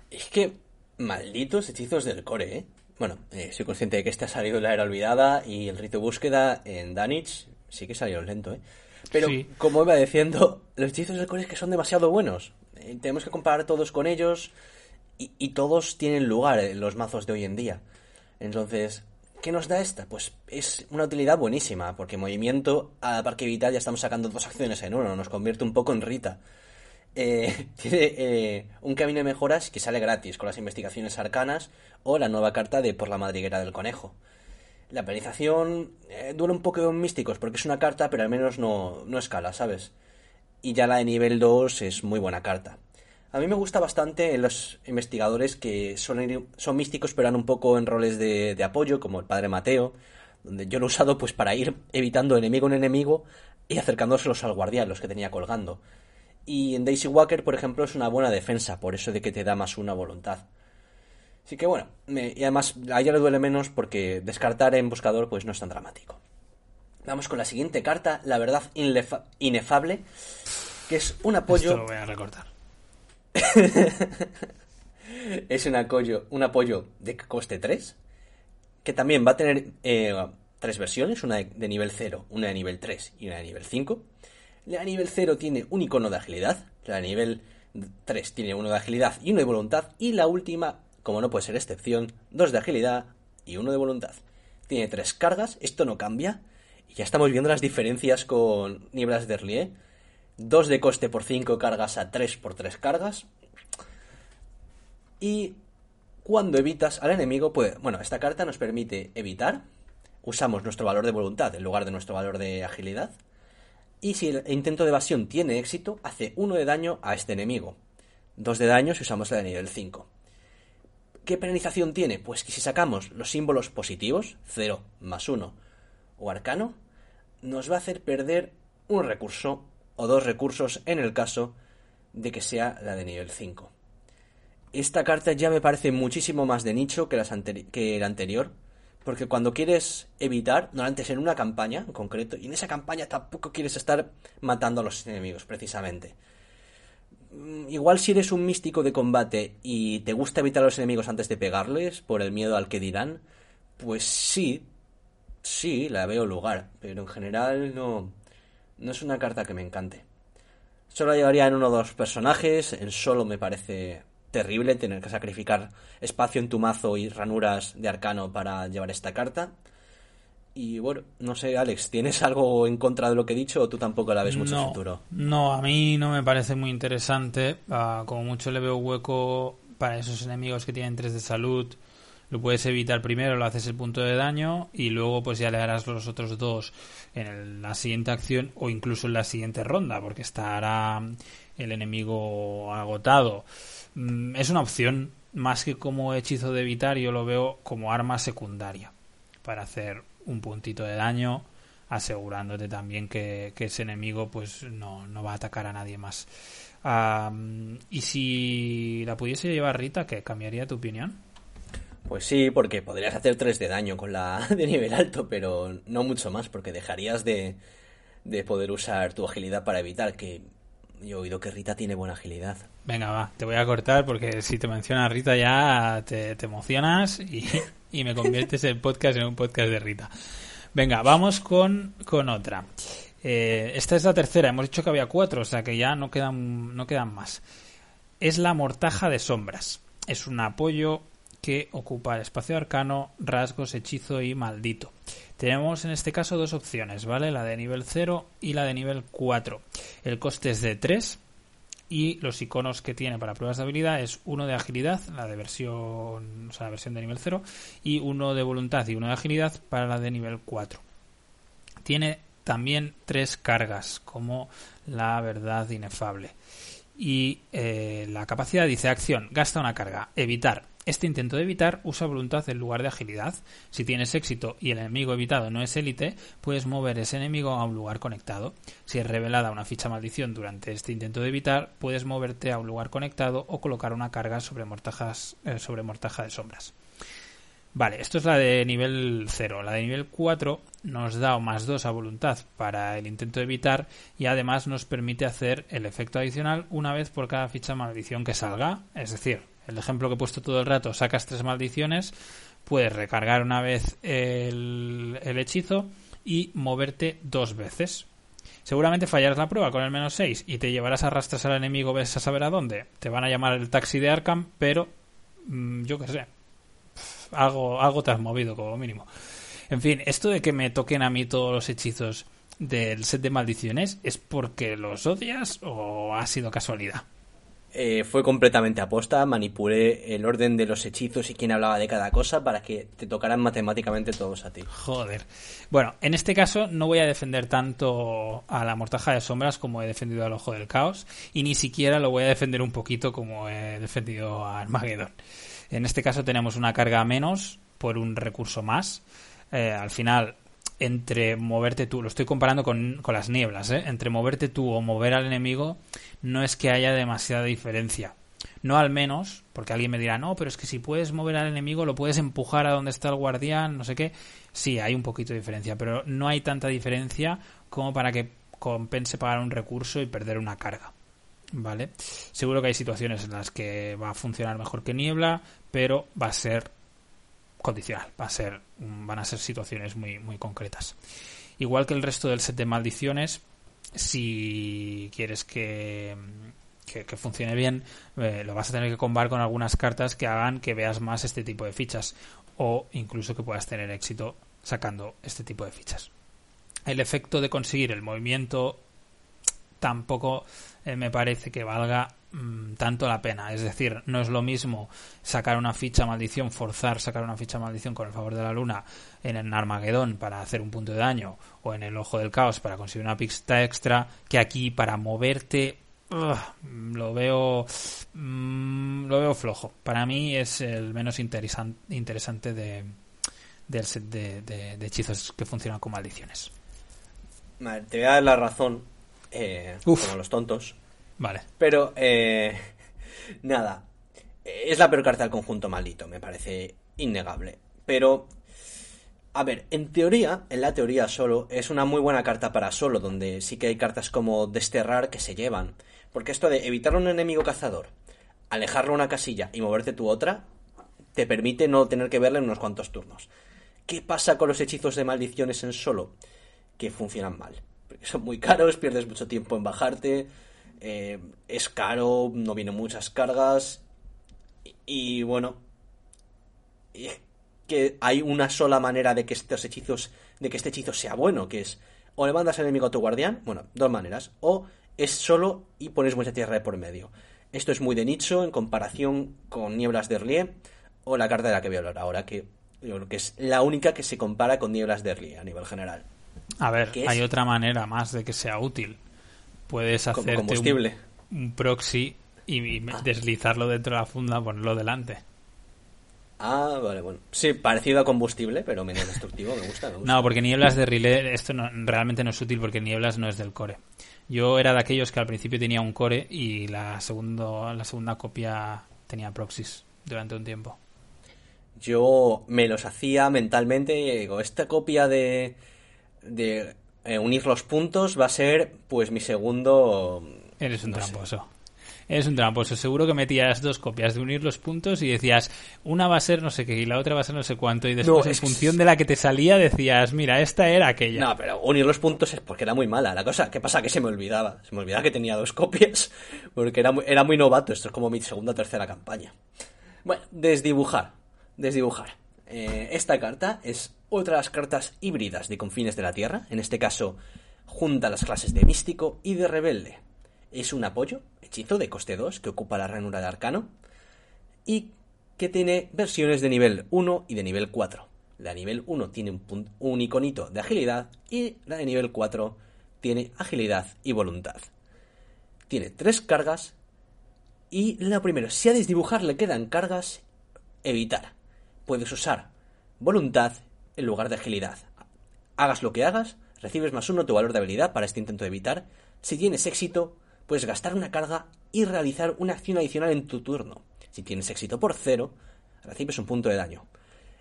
Es que malditos hechizos del core, ¿eh? Bueno, eh, soy consciente de que este ha salido de la era olvidada y el rito de búsqueda en Danich sí que salió lento, ¿eh? Pero, como iba diciendo, los hechizos del core es que son demasiado buenos. Eh, tenemos que comparar todos con ellos y, todos tienen lugar en los mazos de hoy en día. Entonces, ¿qué nos da esta? Pues es una utilidad buenísima, porque movimiento a Parque Vital ya estamos sacando dos acciones en uno, nos convierte un poco en Rita. Eh, (laughs) tiene eh, un camino de mejoras que sale gratis con las investigaciones arcanas o la nueva carta de Por la madriguera del conejo. La penalización duele un poco en místicos porque es una carta, pero al menos no, no escala, ¿sabes? Y ya la de nivel 2 es muy buena carta. A mí me gusta bastante los investigadores que son, son místicos pero han un poco en roles de, apoyo, como el padre Mateo, donde yo lo he usado pues para ir evitando enemigo en enemigo y acercándoselos al guardián, los que tenía colgando. Y en Daisy Walker, por ejemplo, es una buena defensa, por eso de que te da más una voluntad. Así que bueno, y además a ella le duele menos porque descartar en buscador pues no es tan dramático. Vamos con la siguiente carta, la verdad inefable, que es un apoyo... Esto lo voy a recortar. (laughs) es un apoyo, un apoyo de coste 3, que también va a tener eh, tres versiones, una de, nivel 0, una de nivel 3 y una de nivel 5. La de nivel 0 tiene un icono de agilidad, la de nivel 3 tiene uno de agilidad y uno de voluntad, y la última, como no puede ser excepción, dos de agilidad y uno de voluntad. Tiene tres cargas, esto no cambia, y ya estamos viendo las diferencias con Nieblas de Erlier. 2 de coste por 5 cargas a 3 por 3 cargas. Y cuando evitas al enemigo, pues, bueno, esta carta nos permite evitar. Usamos nuestro valor de voluntad en lugar de nuestro valor de agilidad. Y si el intento de evasión tiene éxito, hace 1 de daño a este enemigo. 2 de daño si usamos la de nivel 5. ¿Qué penalización tiene? Pues que si sacamos los símbolos positivos, 0 más 1 o arcano, nos va a hacer perder un recurso o dos recursos en el caso de que sea la de nivel 5. Esta carta ya me parece muchísimo más de nicho que, la anterior, porque cuando quieres evitar, normalmente es en una campaña en concreto, y en esa campaña tampoco quieres estar matando a los enemigos, precisamente. Mm, igual si eres un místico de combate y te gusta evitar a los enemigos antes de pegarles, por el miedo al que dirán, pues sí, sí, la veo lugar, pero en general no, no es una carta que me encante. Solo la llevaría en uno o dos personajes, en solo me parece terrible tener que sacrificar espacio en tu mazo y ranuras de arcano para llevar esta carta. Y bueno, no sé, Alex, ¿tienes algo en contra de lo que he dicho o tú tampoco la ves mucho futuro? No, a mí no me parece muy interesante. Ah, como mucho le veo hueco para esos enemigos que tienen 3 de salud. Lo puedes evitar primero, lo haces el punto de daño y luego pues ya le harás los otros dos en la siguiente acción o incluso en la siguiente ronda porque estará el enemigo agotado. Mm, es una opción, más que como hechizo de evitar, yo lo veo como arma secundaria para hacer un puntito de daño, asegurándote también que, ese enemigo pues no, va a atacar a nadie más. y si la pudiese llevar Rita, ¿qué cambiaría tu opinión? Pues sí, porque podrías hacer 3 de daño con la (laughs) de nivel alto, pero no mucho más, porque dejarías de, de poder usar tu agilidad para evitar que yo he oído que Rita tiene buena agilidad. Venga, va, te voy a cortar porque si te menciona Rita ya te, emocionas (laughs) y, me conviertes el podcast en un podcast de Rita. Venga, vamos con, con otra. Eh, esta es la tercera, hemos dicho que había cuatro, o sea que ya no quedan, no quedan más. Es la mortaja de sombras. Es un apoyo que ocupa el espacio arcano, rasgos, hechizo y maldito. Tenemos en este caso dos opciones, ¿vale? La de nivel 0 y la de nivel 4. El coste es de 3 y los iconos que tiene para pruebas de habilidad es uno de agilidad, la de versión, o sea, la versión de nivel 0, y uno de voluntad y uno de agilidad para la de nivel 4. Tiene también tres cargas, como la verdad inefable. Y eh, la capacidad dice acción, gasta una carga, evitar, este intento de evitar usa voluntad en lugar de agilidad. Si tienes éxito y el enemigo evitado no es élite, puedes mover ese enemigo a un lugar conectado. Si es revelada una ficha maldición durante este intento de evitar, puedes moverte a un lugar conectado o colocar una carga sobre, eh, mortaja de sombras. Vale, esto es la de nivel 0. La de nivel 4 nos da más 2 a voluntad para el intento de evitar y además nos permite hacer el efecto adicional una vez por cada ficha maldición que salga. Es decir, el ejemplo que he puesto todo el rato, sacas tres maldiciones, puedes recargar una vez el, hechizo y moverte dos veces. Seguramente fallarás la prueba con el menos 6 y te llevarás a arrastras al enemigo, ves a saber a dónde. Te van a llamar el taxi de Arkham, pero mm, yo qué sé. Algo, algo te has movido como mínimo. En fin, esto de que me toquen a mí todos los hechizos del set de maldiciones, ¿es porque los odias o ha sido casualidad? Eh, fue completamente aposta, manipulé el orden de los hechizos y quién hablaba de cada cosa para que te tocaran matemáticamente todos a ti. Joder. Bueno, en este caso no voy a defender tanto a la mortaja de sombras como he defendido al ojo del caos y ni siquiera lo voy a defender un poquito como he defendido a Armageddon. En este caso tenemos una carga menos por un recurso más. Eh, al final entre moverte tú, lo estoy comparando con, con las nieblas, ¿eh? entre moverte tú o mover al enemigo, no es que haya demasiada diferencia. No al menos, porque alguien me dirá, no, pero es que si puedes mover al enemigo, lo puedes empujar a donde está el guardián, no sé qué. Sí, hay un poquito de diferencia, pero no hay tanta diferencia como para que compense pagar un recurso y perder una carga. ¿Vale? Seguro que hay situaciones en las que va a funcionar mejor que niebla, pero va a ser condicional, va a ser, van a ser situaciones muy, muy concretas. Igual que el resto del set de maldiciones, si quieres que, que, funcione bien, eh, lo vas a tener que combar con algunas cartas que hagan que veas más este tipo de fichas o incluso que puedas tener éxito sacando este tipo de fichas. El efecto de conseguir el movimiento tampoco eh, me parece que valga mm, tanto la pena. Es decir, no es lo mismo sacar una ficha maldición, forzar sacar una ficha maldición con el favor de la luna en el Armagedón para hacer un punto de daño o en el Ojo del Caos para conseguir una pista extra que aquí para moverte lo veo mm, lo veo flojo. Para mí es el menos interesante de, del set de, hechizos que funcionan con maldiciones. te voy a dar la razón, eh, como los tontos. Vale. Pero, eh, (laughs) nada, es la peor carta del conjunto maldito, me parece innegable. Pero, a ver, en teoría, en la teoría solo, es una muy buena carta para solo, donde sí que hay cartas como desterrar que se llevan. Porque esto de evitar un enemigo cazador, alejarlo a una casilla y moverte tu otra, te permite no tener que verle en unos cuantos turnos. ¿Qué pasa con los hechizos de maldiciones en solo? Que funcionan mal. Porque son muy caros, pierdes mucho tiempo en bajarte, eh, es caro, no vienen muchas cargas. Y, bueno, que hay una sola manera de que estos hechizos, de que este hechizo sea bueno, que es o le mandas al enemigo a tu guardián, bueno, dos maneras, o es solo y pones mucha tierra de por medio. Esto es muy de nicho en comparación con Nieblas de Rie o la carta de la que voy a hablar ahora, que yo creo que es la única que se compara con Nieblas de Rie a nivel general. A ver, hay otra manera más de que sea útil. Puedes hacer un, proxy y, ah. deslizarlo dentro de la funda, ponerlo delante. Ah, vale, bueno. Sí, parecido a combustible, pero menos destructivo, me gusta, No, porque nieblas de relé, esto realmente no es útil porque nieblas no es del core. Yo era de aquellos que al principio tenía un core y la, segundo, la segunda copia tenía proxies durante un tiempo. Yo me los hacía mentalmente y digo, esta copia de, de eh, unir los puntos va a ser pues mi segundo... Eres un tramposo. Es un tramposo. Seguro que metías dos copias de unir los puntos y decías, una va a ser no sé qué y la otra va a ser no sé cuánto. Y después, en función de la que te salía, decías, mira, esta era aquella. No, pero unir los puntos es porque era muy mala la cosa. ¿Qué pasa? Que se me olvidaba. Se me olvidaba que tenía dos (laughs) copias porque era muy, era muy novato. Esto es como mi segunda o tercera campaña. Bueno, desdibujar. Desdibujar. Eh, esta carta es otra de las cartas híbridas de confines de la Tierra. En este caso, junta las clases de místico y de rebelde. Es un apoyo hechizo de coste 2 que ocupa la ranura de arcano y que tiene versiones de nivel 1 y de nivel 4. La de nivel 1 tiene un, un iconito de agilidad y la de nivel 4 tiene agilidad y voluntad. Tiene tres cargas y la primera, si a desdibujar le quedan cargas, evitar. Puedes usar voluntad en lugar de agilidad. Hagas lo que hagas, recibes más uno tu valor de habilidad para este intento de evitar. Si tienes éxito, puedes gastar una carga y realizar una acción adicional en tu turno. Si tienes éxito por cero, recibes un punto de daño.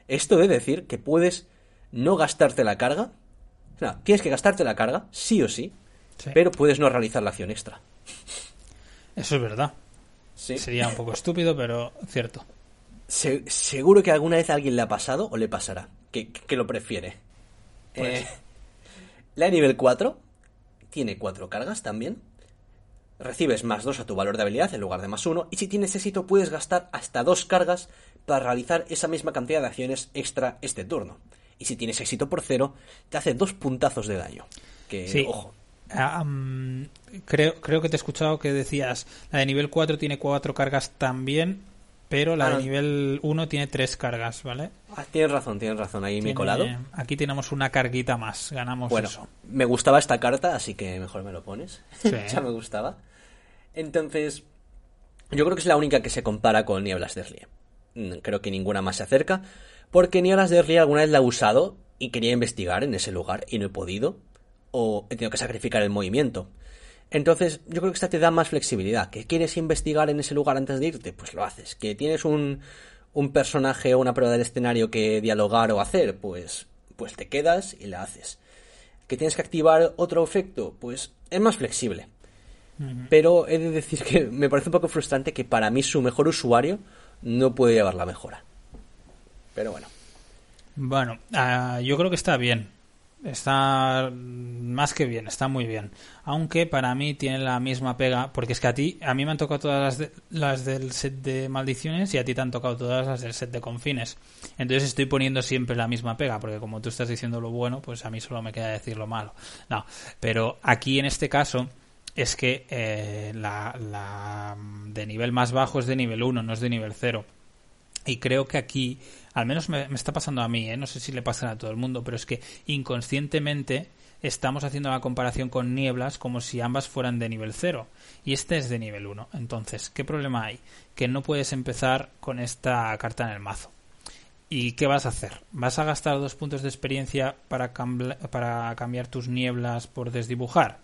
Esto debe decir que puedes no gastarte la carga. No, tienes que gastarte la carga, sí o sí, pero puedes no realizar la acción extra. Eso es verdad. Sería un poco estúpido, pero cierto. seguro que alguna vez a alguien le ha pasado o le pasará, que, lo prefiere. Eh, (laughs) la de nivel 4 tiene cuatro cargas también recibes más 2 a tu valor de habilidad en lugar de más 1 y si tienes éxito puedes gastar hasta dos cargas para realizar esa misma cantidad de acciones extra este turno. Y si tienes éxito por 0 te hace dos puntazos de daño. Que, ojo. Ah, creo, creo que te he escuchado que decías, la de nivel 4 tiene 4 cargas también, pero la de ah. nivel 1 tiene 3 cargas, ¿vale? Ah, tienes razón, tienes razón, ahí me he colado. Aquí tenemos una carguita más, ganamos bueno, eso. Me gustaba esta carta, así que mejor me lo pones. (laughs) ya me gustaba. Entonces, yo creo que es la única que se compara con Nieblas de Rie. Mm, creo que ninguna más se acerca, porque Nieblas de Rie alguna vez la he usado y quería investigar en ese lugar y no he podido, o he tenido que sacrificar el movimiento. Entonces, yo creo que esta te da más flexibilidad. ¿Que quieres investigar en ese lugar antes de irte? Pues lo haces. ¿Que tienes un, un personaje o una prueba del escenario que dialogar o hacer? Pues, pues te quedas y la haces. ¿Que tienes que activar otro efecto? Pues es más flexible. Pero he de decir que me parece un poco frustrante que para mí su mejor usuario no puede llevar la mejora. Pero bueno. Bueno, ah, yo creo que está bien. Está más que bien, está muy bien. Aunque para mí tiene la misma pega, porque es que a ti, a mí me han tocado todas las, las del set de maldiciones y a ti te han tocado todas las del set de confines. Entonces estoy poniendo siempre la misma pega, porque como tú estás diciendo lo bueno, pues a mí solo me queda decir lo malo. No, pero aquí en este caso es que eh, la, la de nivel más bajo es de nivel 1, no es de nivel 0. Y creo que aquí, al menos me, está pasando a mí, ¿eh? no sé si le pasa a todo el mundo, pero es que inconscientemente estamos haciendo la comparación con nieblas como si ambas fueran de nivel 0 y este es de nivel 1. Entonces, ¿qué problema hay? Que no puedes empezar con esta carta en el mazo. ¿Y qué vas a hacer? ¿Vas a gastar dos puntos de experiencia para, para cambiar tus nieblas por desdibujar?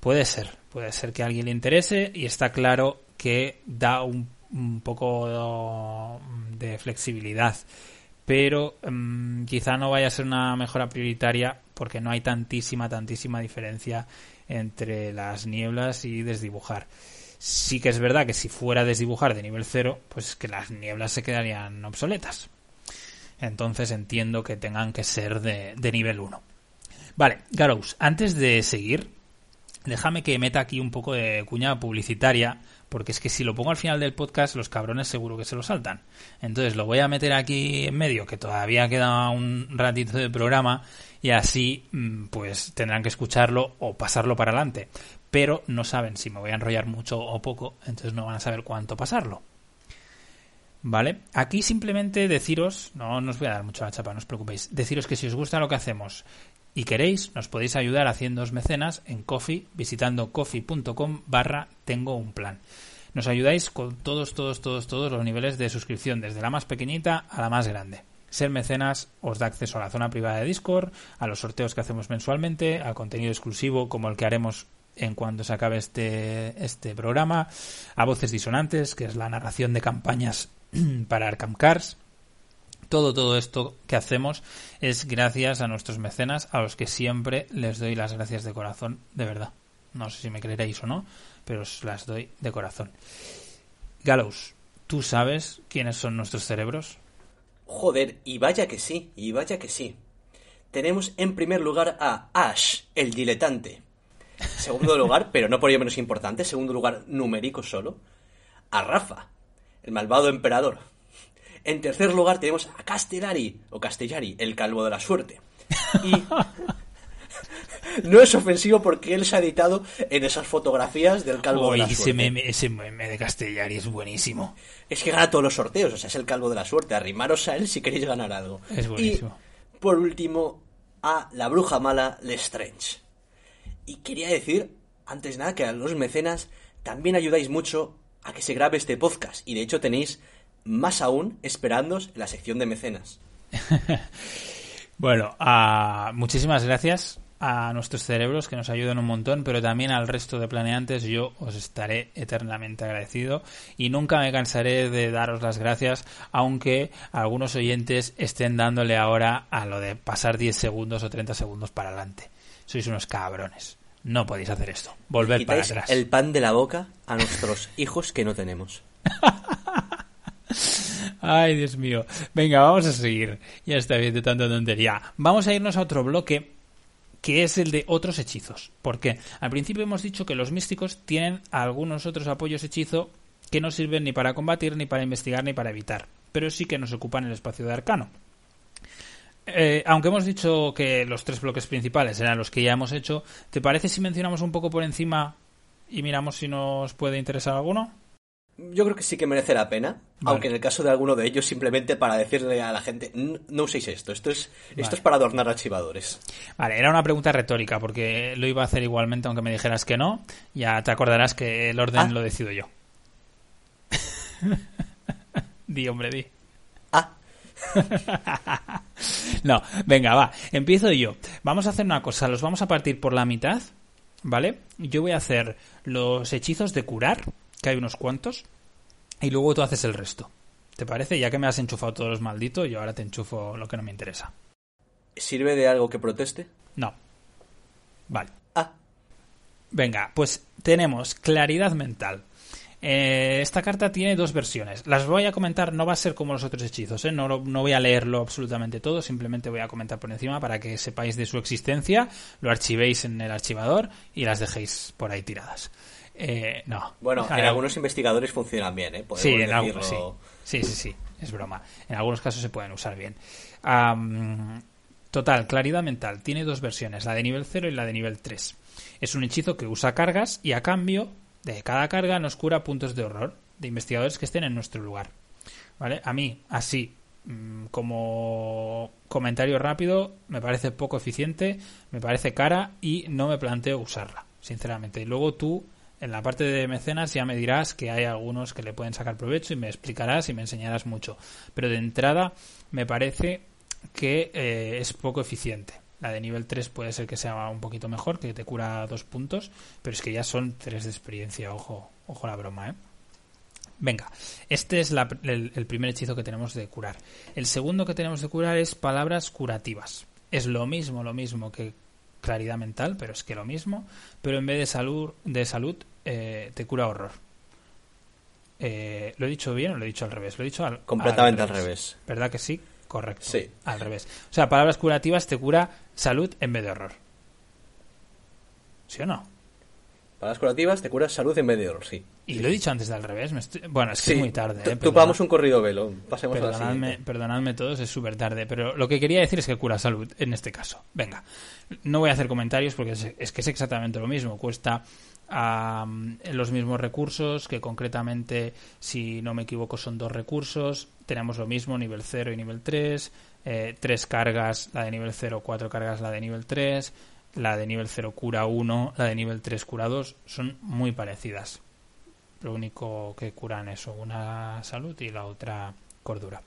Puede ser, puede ser que a alguien le interese y está claro que da un, un poco de flexibilidad pero um, quizá no vaya a ser una mejora prioritaria porque no hay tantísima, tantísima diferencia entre las nieblas y desdibujar. Sí que es verdad que si fuera desdibujar de nivel 0, pues que las nieblas se quedarían obsoletas. Entonces entiendo que tengan que ser de, de nivel 1. Vale, Garous, antes de seguir, déjame que meta aquí un poco de cuña publicitaria porque es que si lo pongo al final del podcast, los cabrones seguro que se lo saltan. Entonces lo voy a meter aquí en medio, que todavía queda un ratito de programa, y así mm, pues tendrán que escucharlo o pasarlo para adelante. Pero no saben si me voy a enrollar mucho o poco, entonces no van a saber cuánto pasarlo. ¿Vale? Aquí simplemente deciros, no, no os voy a dar mucho la chapa, no os preocupéis, deciros que si os gusta lo que hacemos y queréis, nos podéis ayudar haciendo mecenas en Coffee, visitando coffee.com barra tengo un plan. Nos ayudáis con todos, todos, todos, todos los niveles de suscripción, desde la más pequeñita a la más grande. Ser mecenas os da acceso a la zona privada de Discord, a los sorteos que hacemos mensualmente, al contenido exclusivo como el que haremos en cuanto se acabe este, este programa, a voces disonantes, que es la narración de campañas (clears throat) para Arkham Cars, todo, todo esto que hacemos es gracias a nuestros mecenas, a los que siempre les doy las gracias de corazón, de verdad. No sé si me creeréis o no, pero os las doy de corazón. Gallows, ¿tú sabes quiénes son nuestros cerebros? Joder, y vaya que sí, y vaya que sí. Tenemos en primer lugar a Ash, el diletante. Segundo lugar, pero no por ello menos importante, segundo lugar numérico solo, a Rafa, el malvado emperador. En tercer lugar tenemos a Castellari, o Castellari, el calvo de la suerte. Y (laughs) no es ofensivo porque él se ha editado en esas fotografías del calvo de la suerte. Ese meme, ese meme de Castellari es buenísimo. Es que gana todos los sorteos, o sea, es el calvo de la suerte. Arrimaros a él si queréis ganar algo. Es buenísimo. Y, por último, a la bruja mala Lestrange. Y quería decir, antes de nada, que a los mecenas también ayudáis mucho a que se grabe este podcast. Y de hecho tenéis más aún esperándos en la sección de mecenas. (laughs) bueno, uh, muchísimas gracias a nuestros cerebros que nos ayudan un montón, pero también al resto de planeantes yo os estaré eternamente agradecido y nunca me cansaré de daros las gracias, aunque algunos oyentes estén dándole ahora a lo de pasar 10 segundos o 30 segundos para adelante. Sois unos cabrones. No podéis hacer esto. Volver para atrás. El pan de la boca a nuestros (laughs) hijos que no tenemos. (laughs) Ay, Dios mío. Venga, vamos a seguir. Ya está bien de tanta tontería. Vamos a irnos a otro bloque que es el de otros hechizos. Porque al principio hemos dicho que los místicos tienen algunos otros apoyos hechizo que no sirven ni para combatir, ni para investigar, ni para evitar. Pero sí que nos ocupan el espacio de arcano. Eh, aunque hemos dicho que los tres bloques principales eran los que ya hemos hecho, ¿te parece si mencionamos un poco por encima y miramos si nos puede interesar alguno? Yo creo que sí que merece la pena, vale. aunque en el caso de alguno de ellos simplemente para decirle a la gente no, uséis esto, esto es vale. esto es para adornar archivadores. Vale, era una pregunta retórica porque lo iba a hacer igualmente aunque me dijeras que no, ya te acordarás que el orden ah. lo decido yo. (laughs) di, hombre, di. Ah. (laughs) no, venga, va, empiezo yo. Vamos a hacer una cosa, los vamos a partir por la mitad, ¿vale? Yo voy a hacer los hechizos de curar que hay unos cuantos, y luego tú haces el resto. ¿Te parece? Ya que me has enchufado todos los malditos, yo ahora te enchufo lo que no me interesa. ¿Sirve de algo que proteste? No. Vale. Ah. Venga, pues tenemos claridad mental. Eh, esta carta tiene dos versiones. Las voy a comentar, no va a ser como los otros hechizos, ¿eh? no, no voy a leerlo absolutamente todo, simplemente voy a comentar por encima para que sepáis de su existencia, lo archivéis en el archivador y las dejéis por ahí tiradas. Eh, no. Bueno, en algunos investigadores funcionan bien, ¿eh? sí, en algunos, sí. sí, sí, sí, es broma. En algunos casos se pueden usar bien. Um, Total, claridad mental. Tiene dos versiones, la de nivel 0 y la de nivel 3. Es un hechizo que usa cargas y a cambio de cada carga nos cura puntos de horror de investigadores que estén en nuestro lugar. ¿Vale? A mí, así, mm, como comentario rápido, me parece poco eficiente, me parece cara y no me planteo usarla, sinceramente. Y luego tú, en la parte de mecenas, ya me dirás que hay algunos que le pueden sacar provecho y me explicarás y me enseñarás mucho. Pero de entrada, me parece que eh, es poco eficiente. La de nivel 3 puede ser que sea un poquito mejor, que te cura dos puntos, pero es que ya son tres de experiencia, ojo, ojo la broma, ¿eh? Venga, este es el, el, primer hechizo que tenemos de curar. El segundo que tenemos de curar es palabras curativas. Es lo mismo, lo mismo que claridad mental, pero es que lo mismo, pero en vez de salud, de salud eh, te cura horror. Eh, ¿Lo he dicho bien o lo he dicho al revés? Lo he dicho al, completamente al revés. al revés. ¿Verdad que sí? Correcto. Sí. Al revés. O sea, palabras curativas te cura salud en vez de horror. ¿Sí o no? Palabras curativas te cura salud en vez de horror, sí. Y lo he dicho antes de al revés. Bueno, es que es muy tarde. ¿eh? Tupamos un corrido velo. Pasemos perdonadme, a perdonadme todos, es súper tarde. Pero lo que quería decir es que cura salud en este caso. Venga. No voy a hacer comentarios porque es, que es exactamente lo mismo. Cuesta los mismos recursos, que concretamente, si no me equivoco, son dos recursos. Tenemos lo mismo, nivel 0 y nivel 3. Eh, tres cargas, la de nivel 0, cuatro cargas, la de nivel 3. La de nivel 0 cura 1, la de nivel 3 cura 2. Son muy parecidas. Lo único que curan eso, una salud y la otra cordura.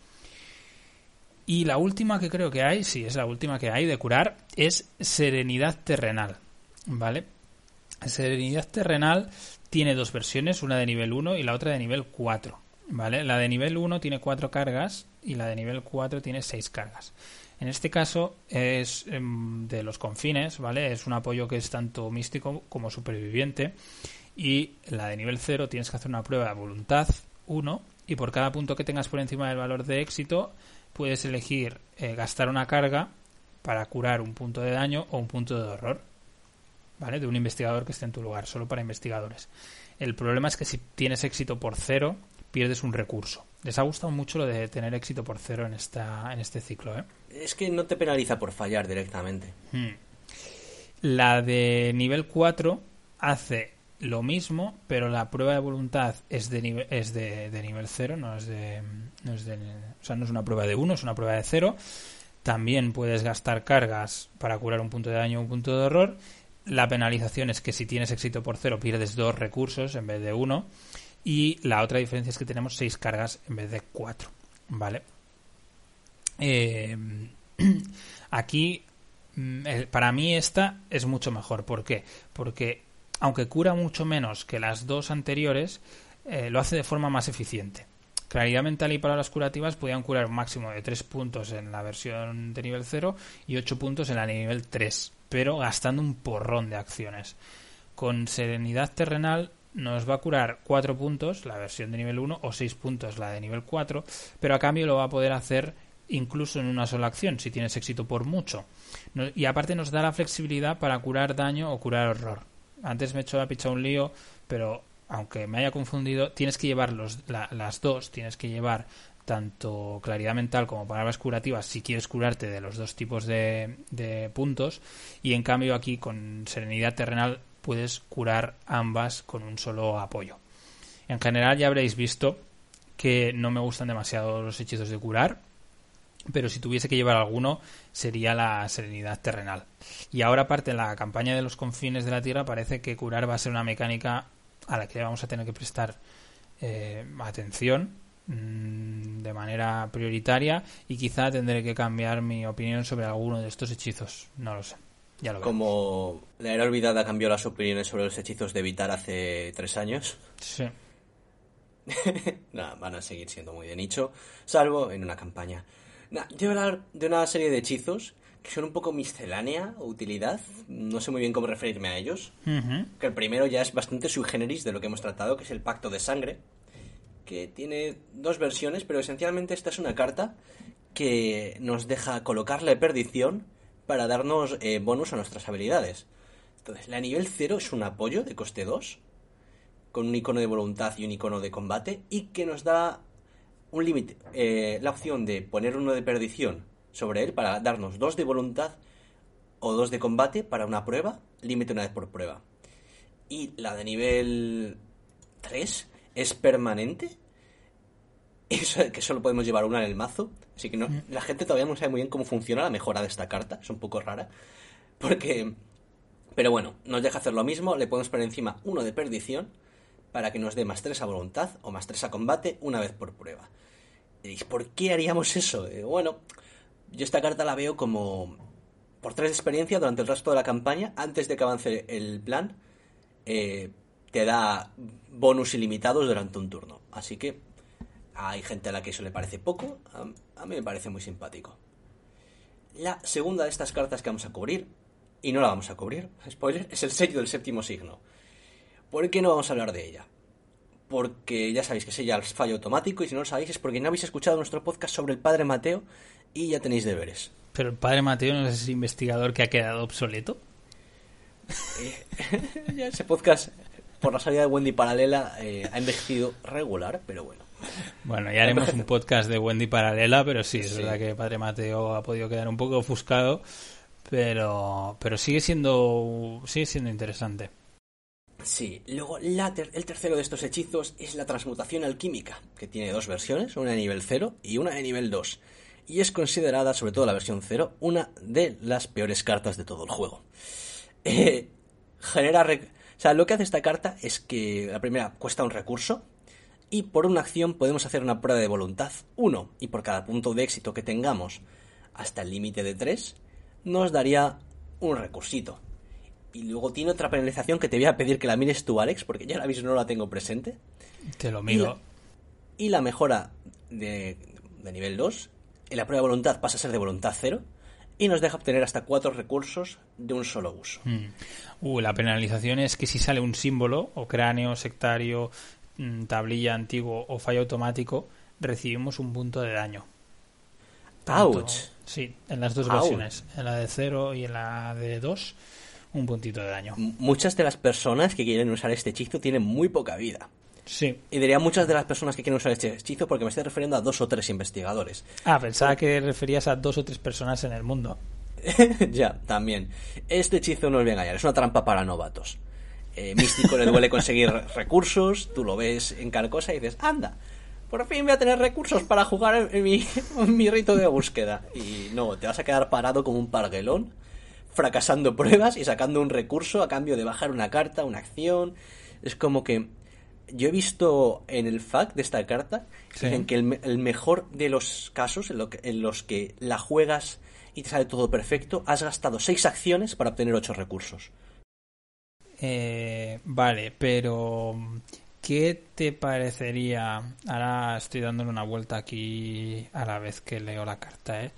Y la última que creo que hay, sí, es la última que hay de curar, es serenidad terrenal. ¿Vale? Serenidad terrenal tiene dos versiones, una de nivel 1 y la otra de nivel 4. ¿Vale? La de nivel 1 tiene 4 cargas y la de nivel 4 tiene 6 cargas. En este caso es em, de los confines, ¿vale? Es un apoyo que es tanto místico como superviviente. Y la de nivel 0 tienes que hacer una prueba de voluntad 1 y por cada punto que tengas por encima del valor de éxito puedes elegir eh, gastar una carga para curar un punto de daño o un punto de horror. ¿Vale? De un investigador que esté en tu lugar, solo para investigadores. El problema es que si tienes éxito por cero, pierdes un recurso. Les ha gustado mucho lo de tener éxito por cero en, esta, en este ciclo, ¿eh? Es que no te penaliza por fallar directamente. Hmm. La de nivel 4 hace lo mismo, pero la prueba de voluntad es de nivel, es de, nivel 0, no es de, no es de, o sea, no es una prueba de 1, es una prueba de 0. También puedes gastar cargas para curar un punto de daño o un punto de horror la penalización es que si tienes éxito por cero pierdes dos recursos en vez de uno. Y la otra diferencia es que tenemos seis cargas en vez de cuatro. ¿Vale? Eh, (clears throat) aquí, mm, para mí esta es mucho mejor. ¿Por qué? Porque aunque cura mucho menos que las dos anteriores, eh, lo hace de forma más eficiente. Claridad mental y palabras curativas podían curar un máximo de 3 puntos en la versión de nivel 0 y 8 puntos en la de nivel 3 pero gastando un porrón de acciones. Con Serenidad Terrenal nos va a curar 4 puntos, la versión de nivel 1, o 6 puntos, la de nivel 4, pero a cambio lo va a poder hacer incluso en una sola acción, si tienes éxito por mucho. Y aparte nos da la flexibilidad para curar daño o curar horror. Antes me he hecho la picha un lío, pero aunque me haya confundido, tienes que llevar los, las dos, tienes que llevar tanto claridad mental como palabras curativas si quieres curarte de los dos tipos de, puntos y en cambio aquí con serenidad terrenal puedes curar ambas con un solo apoyo. En general ya habréis visto que no me gustan demasiado los hechizos de curar, pero si tuviese que llevar alguno sería la serenidad terrenal. Y ahora aparte en la campaña de los confines de la Tierra parece que curar va a ser una mecánica a la que vamos a tener que prestar eh, atención Mm, de manera prioritaria y quizá tendré que cambiar mi opinión sobre alguno de estos hechizos. No lo sé. Ya lo Como la era olvidada cambió las opiniones sobre los hechizos de evitar hace tres años. Sí. (laughs) Nada, van a seguir siendo muy de nicho, salvo en una campaña. Nah, yo voy a hablar de una serie de hechizos que son un poco miscelánea o utilidad. No sé muy bien cómo referirme a ellos. Que el primero ya es bastante sui generis de lo que hemos tratado, que es el pacto de sangre que tiene dos versiones, pero esencialmente esta es una carta que nos deja colocarle perdición para darnos eh, bonus a nuestras habilidades. Entonces, la nivel 0 es un apoyo de coste 2, con un icono de voluntad y un icono de combate, y que nos da un límite, eh, la opción de poner uno de perdición sobre él para darnos dos de voluntad o dos de combate para una prueba, límite una vez por prueba. Y la de nivel 3 es permanente. (laughs) Eso, que solo podemos llevar una en el mazo. Así que no, la gente todavía no sabe muy bien cómo funciona la mejora de esta carta. Es un poco rara. (laughs) Porque. Pero bueno, nos deja hacer lo mismo. Le podemos poner encima uno de perdición. Para que nos dé más 3 a voluntad o más 3 a combate una vez por prueba. Y ¿por qué haríamos eso? Eh, bueno, yo esta carta la veo como por 3 de experiencia durante el resto de la campaña, antes de que avance el plan, eh, te da bonus ilimitados durante un turno. Así que hay gente a la que eso le parece poco, a, mí me parece muy simpático. La segunda de estas cartas que vamos a cubrir, y no la vamos a cubrir, (laughs) spoiler, es el sello del séptimo signo. ¿Por qué no vamos a hablar de ella? Porque ya sabéis que es ella el fallo automático, y si no lo sabéis es porque no habéis escuchado nuestro podcast sobre el padre Mateo y ya tenéis deberes. Pero el padre Mateo no es ese investigador que ha quedado obsoleto. (laughs) Ya ese podcast por la salida de Wendy Paralela eh, ha envejecido regular, pero bueno. Bueno, ya haremos un podcast de Wendy Paralela, pero sí, es verdad que Padre Mateo ha podido quedar un poco ofuscado, pero, pero sigue siendo sigue siendo interesante. Sí, luego el tercero de estos hechizos es la transmutación alquímica, que tiene dos versiones, una de nivel 0 y una de nivel 2, y es considerada, sobre todo la versión 0, una de las peores cartas de todo el juego. (laughs) Eh, genera sea, lo que hace esta carta es que la primera cuesta un recurso y por una acción podemos hacer una prueba de voluntad 1 y por cada punto de éxito que tengamos hasta el límite de 3 nos daría un recursito. Y luego tiene otra penalización que te voy a pedir que la mires tú, Alex, porque ya la mismo no la tengo presente. Te lo miro. Y la, mejora de, de nivel 2, en la prueba de voluntad pasa a ser de voluntad 0 y nos deja obtener hasta cuatro recursos de un solo uso. Mm. Uh, la penalización es que si sale un símbolo, o cráneo, sectario, mm, tablilla antiguo o fallo automático, recibimos un punto de daño. ¡Auch! Sí, en las dos versiones, en la de 0 y en la de 2, un puntito de daño. Muchas de las personas que quieren usar este hechizo tienen muy poca vida. Sí. Y diría muchas de las personas que quieren usar este hechizo porque me estoy refiriendo a dos o tres investigadores. Ah, pensaba que referías a dos o tres personas en el mundo. (laughs) ya, también. Este hechizo no os voy a engañar, es una trampa para novatos. Eh, místico le duele conseguir recursos, tú lo ves en cada cosa y dices, anda, por fin voy a tener recursos para jugar en mi, (laughs) en mi rito de búsqueda. Y no, te vas a quedar parado como un parguelón, fracasando pruebas y sacando un recurso a cambio de bajar una carta, una acción. Es como que yo he visto en el FAQ de esta carta dicen que el, mejor de los casos en, los que la juegas y te sale todo perfecto, has gastado seis acciones para obtener ocho recursos. Eh, vale, pero ¿qué te parecería? Ahora estoy dándole una vuelta aquí a la vez que leo la carta, ¿eh?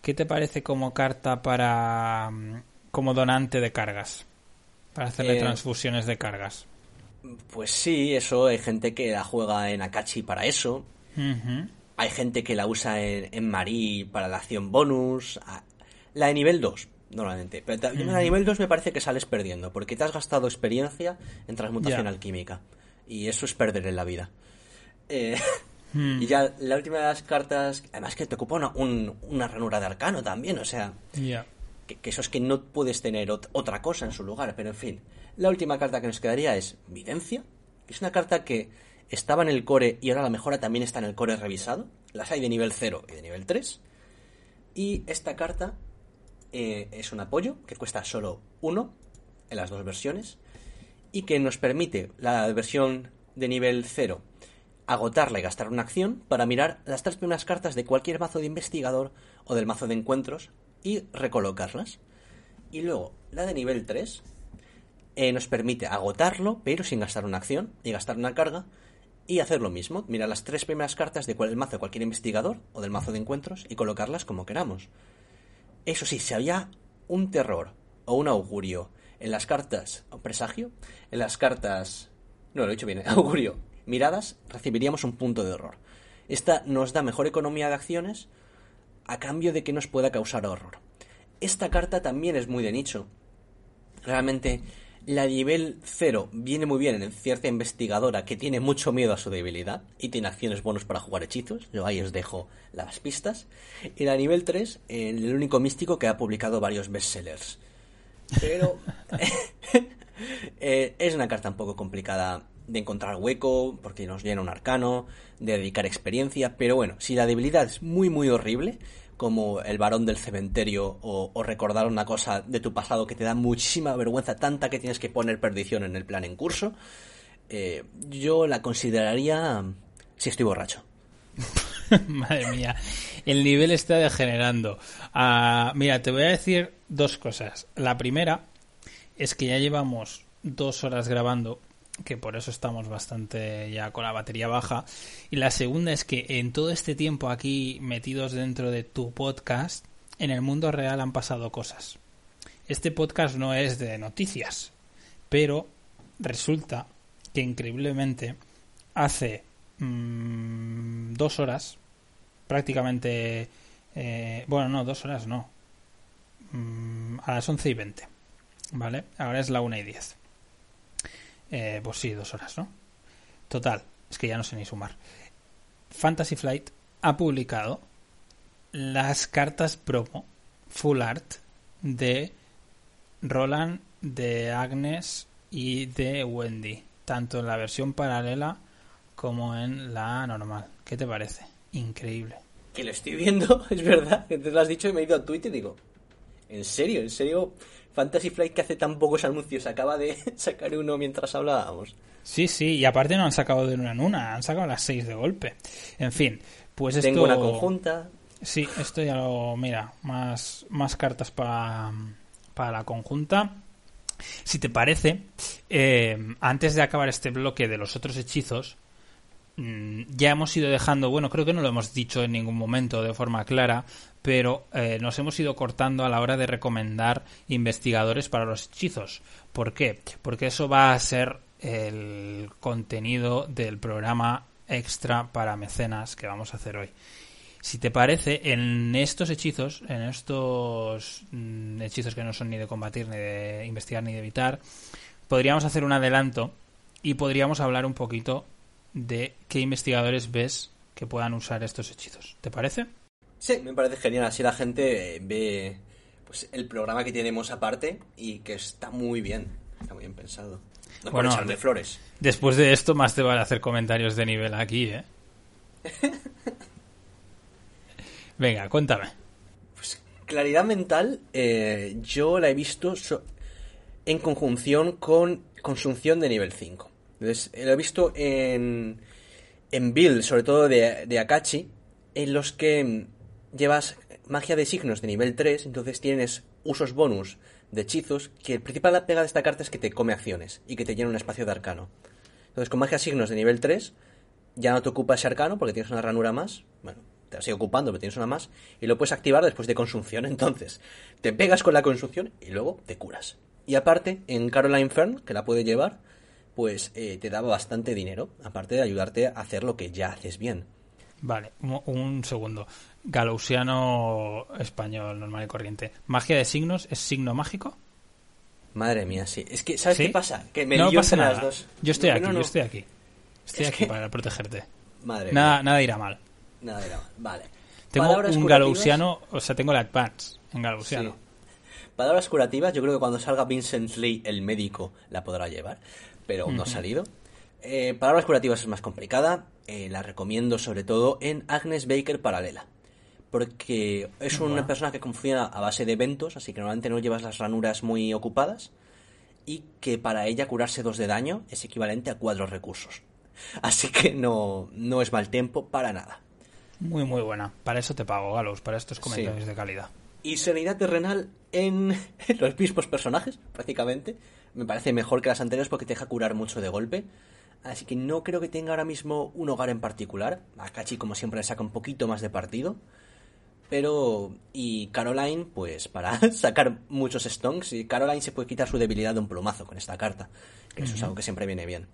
¿Qué te parece como carta para como donante de cargas? Para hacerle eh, transfusiones de cargas. Pues sí, eso hay gente que la juega en Akachi para eso. Hay gente que la usa en, en Marí para la acción bonus. La de nivel 2, normalmente. Pero en la nivel 2 me parece que sales perdiendo, porque te has gastado experiencia en transmutación alquímica. Y eso es perder en la vida. Eh, hmm. (laughs) Y ya la última de las cartas, además que te ocupa una, una ranura de arcano también, o sea, que, que, eso es que no puedes tener otra cosa en su lugar, pero en fin. La última carta que nos quedaría es Videncia, es una carta que estaba en el core y ahora la mejora también está en el core revisado. Las hay de nivel 0 y de nivel 3. Y esta carta eh, es un apoyo que cuesta solo 1 en las dos versiones y que nos permite la versión de nivel 0 agotarla y gastar una acción para mirar las tres primeras cartas de cualquier mazo de investigador o del mazo de encuentros y recolocarlas. Y luego la de nivel 3 eh, nos permite agotarlo, pero sin gastar una acción y gastar una carga, y hacer lo mismo, mirar las tres primeras cartas de cual, mazo de cualquier investigador o del mazo de encuentros y colocarlas como queramos. Eso sí, si había un terror o un augurio en las cartas, o presagio, en las cartas, no lo he dicho bien, (laughs) augurio, miradas, recibiríamos un punto de horror. Esta nos da mejor economía de acciones a cambio de que nos pueda causar horror. Esta carta también es muy de nicho. Realmente La nivel 0 viene muy bien en cierta investigadora que tiene mucho miedo a su debilidad y tiene acciones bonus para jugar hechizos. Yo ahí os dejo las pistas. Y la nivel 3, el único místico que ha publicado varios bestsellers. Pero (laughs) eh, es una carta un poco complicada de encontrar hueco, porque nos llena un arcano, de dedicar experiencia. Pero bueno, si la debilidad es muy, muy horrible, como el varón del cementerio o, recordar una cosa de tu pasado que te da muchísima vergüenza, tanta que tienes que poner perdición en el plan en curso, eh, yo la consideraría si estoy borracho. (laughs) Madre mía, el nivel está degenerando. Ah, mira, te voy a decir dos cosas. La primera es que ya llevamos dos horas grabando que por eso estamos bastante ya con la batería baja. Y la segunda es que en todo este tiempo aquí metidos dentro de tu podcast, en el mundo real han pasado cosas. Este podcast no es de noticias, pero resulta que increíblemente hace mm, dos horas, prácticamente, eh, bueno, no, dos horas no, mm, a las once y veinte, ¿vale? Ahora es la una y diez eh, pues sí, dos horas, ¿no? Total, es que ya no sé ni sumar. Fantasy Flight ha publicado las cartas promo full art de Roland, de Agnes y de Wendy, tanto en la versión paralela como en la normal. ¿Qué te parece? Increíble. Que lo estoy viendo, (laughs) es verdad. Que te lo has dicho y me he ido a Twitter y digo, ¿en serio? ¿En serio? Fantasy Flight que hace tan pocos anuncios acaba de (laughs) sacar uno mientras hablábamos. Sí, sí, y aparte no han sacado de una en una, han sacado las seis de golpe. En fin, pues esto... Tengo una conjunta. Sí, esto ya lo... Mira, más, más cartas para, para la conjunta. Si te parece, eh, antes de acabar este bloque de los otros hechizos, ya hemos ido dejando, bueno, creo que no lo hemos dicho en ningún momento de forma clara, pero eh, nos hemos ido cortando a la hora de recomendar investigadores para los hechizos. ¿Por qué? Porque eso va a ser el contenido del programa extra para mecenas que vamos a hacer hoy. Si te parece, en estos hechizos, en estos mm, hechizos que no son ni de combatir, ni de investigar, ni de evitar, podríamos hacer un adelanto y podríamos hablar un poquito de qué investigadores ves que puedan usar estos hechizos. ¿Te parece? Sí, me parece genial. Así la gente ve pues el programa que tenemos aparte y que está muy bien. Está muy bien pensado. No bueno, de flores. Después de esto, más te van a hacer comentarios de nivel aquí, ¿eh? (laughs) Venga, cuéntame. Pues claridad mental, eh, yo la he visto en conjunción con consunción de nivel 5. Entonces, lo he visto en, en build, sobre todo de, de Akachi, en los que llevas magia de signos de nivel 3, entonces tienes usos bonus de hechizos, que el principal pega de esta carta es que te come acciones y que te llena un espacio de arcano. Entonces con magia de signos de nivel 3 ya no te ocupa ese arcano porque tienes una ranura más, bueno, te la sigue ocupando pero tienes una más, y lo puedes activar después de consunción, entonces te pegas con la consunción y luego te curas. Y aparte, en Caroline Fern, que la puede llevar, pues eh, te daba bastante dinero, aparte de ayudarte a hacer lo que ya haces bien. Vale, un, segundo. Galusiano español, normal y corriente. ¿Magia de signos es signo mágico? Madre mía, sí. Es que, ¿sabes qué pasa? Que me no pasa nada. Las dos. Yo estoy aquí, yo estoy aquí. Estoy aquí para protegerte. Madre nada, Nada irá mal. Nada irá mal, vale. Tengo un galusiano, o sea, tengo el advance en galusiano. Palabras curativas, yo creo que cuando salga Vincent Lee, el médico, la podrá llevar, pero no ha salido. Eh, palabras curativas es más complicada. Eh, la recomiendo sobre todo en Agnes Baker Paralela. Porque es una persona que funciona a base de eventos, así que normalmente no llevas las ranuras muy ocupadas. Y que para ella curarse dos de daño es equivalente a cuatro recursos. Así que no, no es mal tiempo para nada. Muy, muy buena. Para eso te pago, Galos, para estos comentarios de calidad. Y serenidad terrenal en (laughs) los mismos personajes, prácticamente. Me parece mejor que las anteriores porque te deja curar mucho de golpe. Así que no creo que tenga ahora mismo un hogar en particular. A Kachi, como siempre, le saca un poquito más de partido. Pero. Y Caroline, pues para (laughs) sacar muchos stonks. Y Caroline se puede quitar su debilidad de un plumazo con esta carta. Que eso es algo que siempre viene bien.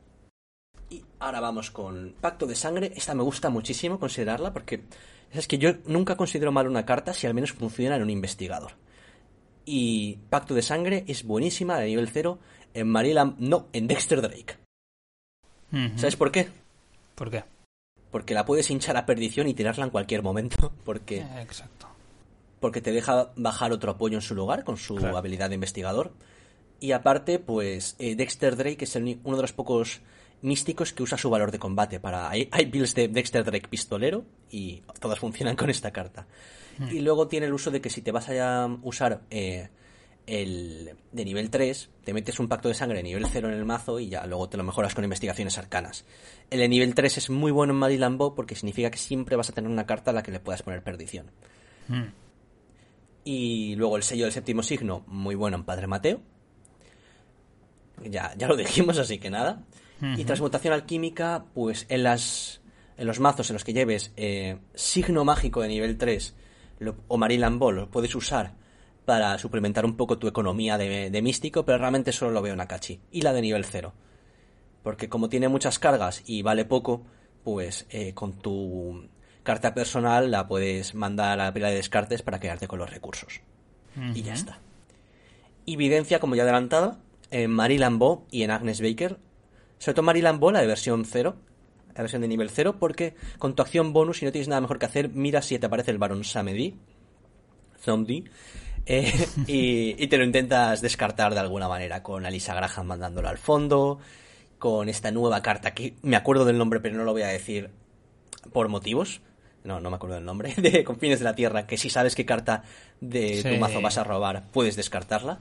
Y ahora vamos con Pacto de Sangre. Esta me gusta muchísimo considerarla porque. Es que yo nunca considero mal una carta si al menos funciona en un investigador. Y Pacto de Sangre es buenísima de nivel 0 en Marilam... No, en Dexter Drake. ¿Sabes por qué? ¿Por qué? Porque la puedes hinchar a perdición y tirarla en cualquier momento. (laughs) Porque, Eh, Exacto. porque te deja bajar otro apoyo en su lugar con su Claro. habilidad de investigador. Y aparte, pues eh, Dexter Drake es el uno de los pocos místicos que usa su valor de combate. para Hay, hay builds de Dexter Drake pistolero y todas funcionan con esta carta. Y luego tiene el uso de que si te vas a usar eh, el de nivel 3, te metes un pacto de sangre de nivel 0 en el mazo y ya luego te lo mejoras con investigaciones arcanas. El de nivel 3 es muy bueno en Marilambo porque significa que siempre vas a tener una carta a la que le puedas poner perdición. Mm. Y luego el sello del séptimo signo, muy bueno en Padre Mateo. Ya, ya lo dijimos, así que nada. Y transmutación alquímica, pues en las en los mazos en los que lleves eh, signo mágico de nivel 3 lo- o Marilambo lo puedes usar para suplementar un poco tu economía de, de místico, pero realmente solo lo veo en Akachi. Y la de nivel 0. Porque como tiene muchas cargas y vale poco, pues eh, con tu carta personal la puedes mandar a la pila de descartes para quedarte con los recursos. Y ya está. Evidencia, como ya adelantado, en Marie Lambeau y en Agnes Baker. Sobre todo Marie Lambeau, la de versión 0, la versión de nivel 0, porque con tu acción bonus, si no tienes nada mejor que hacer, mira si te aparece el varón Samedi, Zombie, eh, (laughs) y, y te lo intentas descartar de alguna manera, con Alisa Graham mandándolo al fondo, con esta nueva carta que me acuerdo del nombre, pero no lo voy a decir por motivos. No, no me acuerdo del nombre. (laughs) De Confines de la Tierra, que si sabes qué carta de tu mazo vas a robar, puedes descartarla.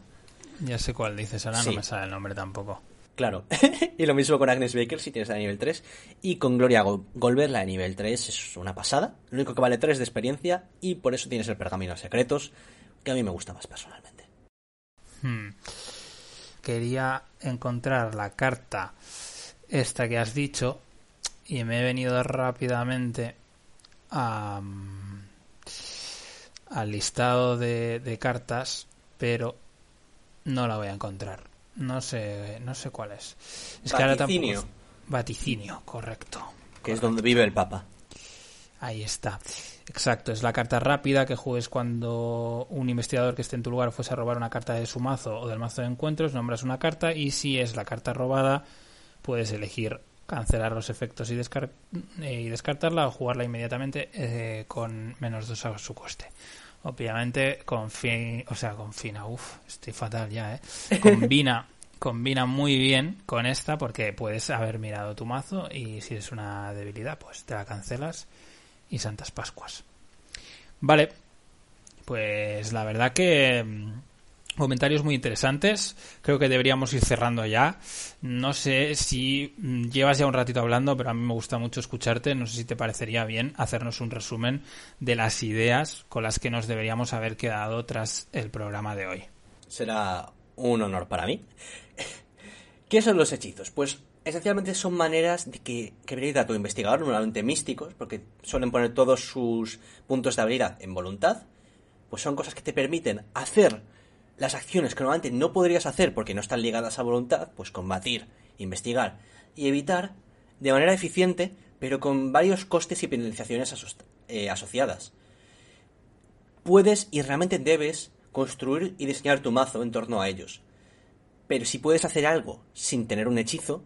Ya sé cuál dices, ahora Sí. no me sale el nombre tampoco. Claro. (laughs) y lo mismo con Agnes Baker si tienes la de nivel 3. Y con Gloria Gol- Goldberg, la de nivel 3, es una pasada. Lo único que vale 3 de experiencia y por eso tienes el pergamino secretos, que a mí me gusta más personalmente. Hmm. Quería encontrar la carta esta que has dicho y me he venido rápidamente a, mm, al listado de, de cartas, pero no la voy a encontrar. No sé, no sé cuál es. Es que ahora tampoco- Vaticinio. Vaticinio, correcto. Que es donde vive el Papa. Ahí está. Exacto, es la carta rápida que juegues cuando un investigador que esté en tu lugar fuese a robar una carta de su mazo o del mazo de encuentros, nombras una carta y si es la carta robada, puedes elegir cancelar los efectos y, eh, y descartarla o jugarla inmediatamente eh, con menos dos a su coste. Obviamente con fin, o sea, con fina, uff, estoy fatal ya, eh. Combina, (laughs) combina muy bien con esta porque puedes haber mirado tu mazo y si es una debilidad, pues te la cancelas y Santas Pascuas. Vale, pues la verdad que mm, comentarios muy interesantes. Creo que deberíamos ir cerrando ya. No sé si mm, llevas ya un ratito hablando, pero a mí me gusta mucho escucharte. No sé si te parecería bien hacernos un resumen de las ideas con las que nos deberíamos haber quedado tras el programa de hoy. Será un honor para mí. (laughs) ¿Qué son los hechizos? Pues esencialmente son maneras de que, que habilita a tu investigador, normalmente místicos, porque suelen poner todos sus puntos de habilidad en voluntad. Pues son cosas que te permiten hacer las acciones que normalmente no podrías hacer porque no están ligadas a voluntad, pues combatir, investigar y evitar de manera eficiente, pero con varios costes y penalizaciones eh, asociadas puedes y realmente debes construir y diseñar tu mazo en torno a ellos. Pero si puedes hacer algo sin tener un hechizo,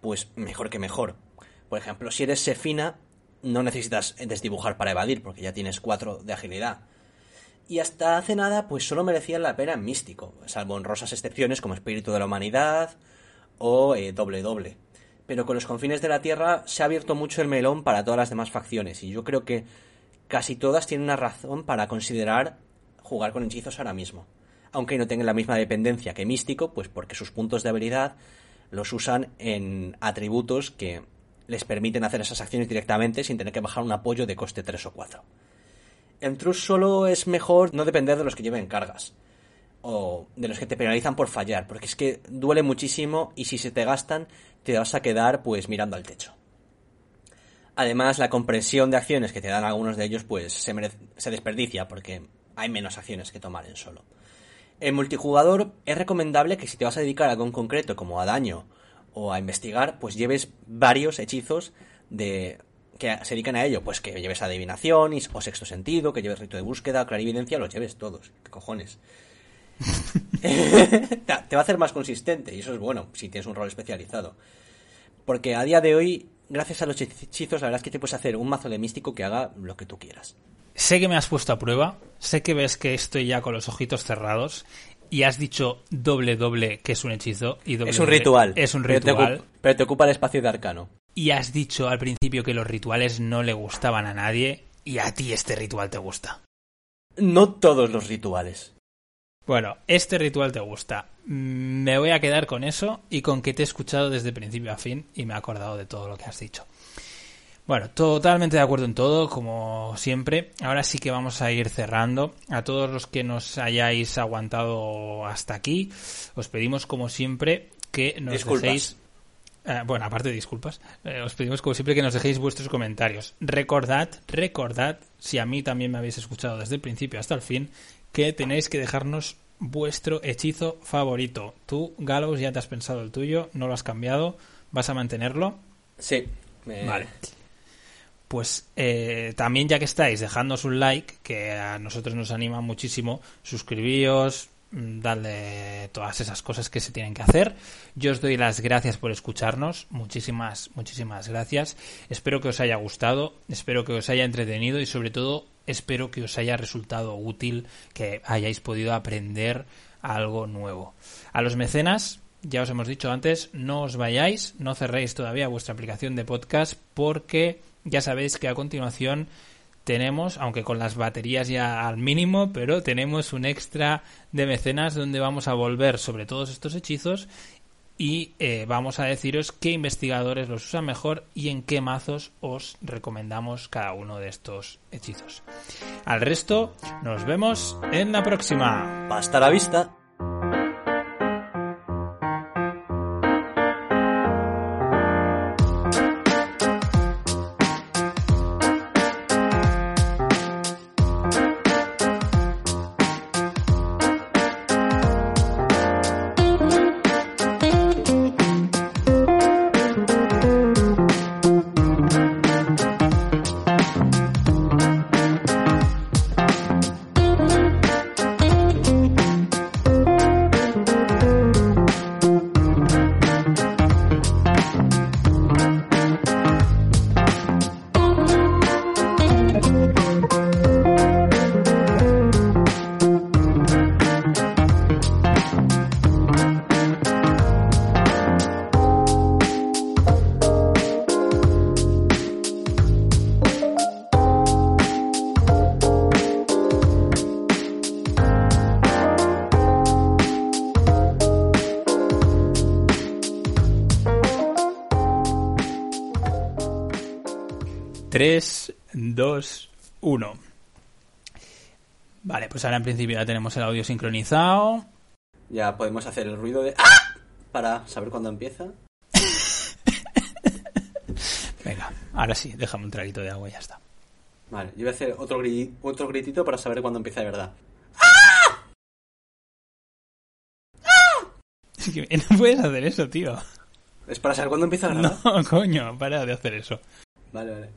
pues mejor que mejor. Por ejemplo, si eres Sefina, no necesitas desdibujar para evadir, porque ya tienes 4 de agilidad. Y hasta hace nada, pues solo merecían la pena en místico, salvo honrosas excepciones como Espíritu de la Humanidad o eh, Doble Doble. Pero con los confines de la Tierra se ha abierto mucho el melón para todas las demás facciones, y yo creo que casi todas tienen una razón para considerar jugar con hechizos ahora mismo. Aunque no tengan la misma dependencia que místico, pues porque sus puntos de habilidad los usan en atributos que les permiten hacer esas acciones directamente sin tener que bajar un apoyo de coste 3 o 4. En True solo es mejor no depender de los que lleven cargas o de los que te penalizan por fallar, porque es que duele muchísimo y si se te gastan te vas a quedar pues mirando al techo. Además, la comprensión de acciones que te dan algunos de ellos pues se, se desperdicia porque hay menos acciones que tomar en solo. En multijugador es recomendable que si te vas a dedicar a algo en concreto como a daño o a investigar, pues lleves varios hechizos de que se dedican a ello, pues que lleves adivinación y- o sexto sentido, que lleves rito de búsqueda, clarividencia, los lleves todos, qué cojones. (laughs) (laughs) te va a hacer más consistente y eso es bueno si tienes un rol especializado. Porque a día de hoy, gracias a los hechizos, la verdad es que te puedes hacer un mazo de místico que haga lo que tú quieras. Sé que me has puesto a prueba, sé que ves que estoy ya con los ojitos cerrados y has dicho doble doble que es un hechizo y doble es un ritual. Es un pero te ritual. ocupa- pero te ocupa el espacio de arcano. Y has dicho al principio que los rituales no le gustaban a nadie y a ti este ritual te gusta. No todos los rituales. Bueno, este ritual te gusta. Me voy a quedar con eso y con que te he escuchado desde principio a fin y me he acordado de todo lo que has dicho. Bueno, totalmente de acuerdo en todo, como siempre. Ahora sí que vamos a ir cerrando. A todos los que nos hayáis aguantado hasta aquí, os pedimos como siempre que nos Disculpas. dejéis... eh, bueno, aparte de disculpas, eh, os pedimos como siempre que nos dejéis vuestros comentarios. Recordad, recordad, si a mí también me habéis escuchado desde el principio hasta el fin, que tenéis que dejarnos vuestro hechizo favorito. Tú, Gallows, ya te has pensado el tuyo, no lo has cambiado, vas a mantenerlo. Sí. me- Vale. Pues eh, también ya que estáis, dejadnos un like, que a nosotros nos anima muchísimo, suscribíos, dadle todas esas cosas que se tienen que hacer. Yo os doy las gracias por escucharnos, muchísimas, muchísimas gracias. Espero que os haya gustado, espero que os haya entretenido y sobre todo espero que os haya resultado útil, que hayáis podido aprender algo nuevo. A los mecenas, ya os hemos dicho antes, no os vayáis, no cerréis todavía vuestra aplicación de podcast porque ya sabéis que a continuación tenemos, aunque con las baterías ya al mínimo, pero tenemos un extra de mecenas donde vamos a volver sobre todos estos hechizos y eh, vamos a deciros qué investigadores los usan mejor y en qué mazos os recomendamos cada uno de estos hechizos. Al resto, nos vemos en la próxima. Hasta la vista. Pues ahora en principio ya tenemos el audio sincronizado. Ya podemos hacer el ruido de ¡Ah! para saber cuándo empieza. (laughs) Venga, ahora sí, déjame un traguito de agua y ya está. Vale, yo voy a hacer otro, gri- otro gritito para saber cuándo empieza de verdad. Es que (laughs) no puedes hacer eso, tío. Es para saber cuándo empieza de verdad. No, coño, para de hacer eso. Vale, vale.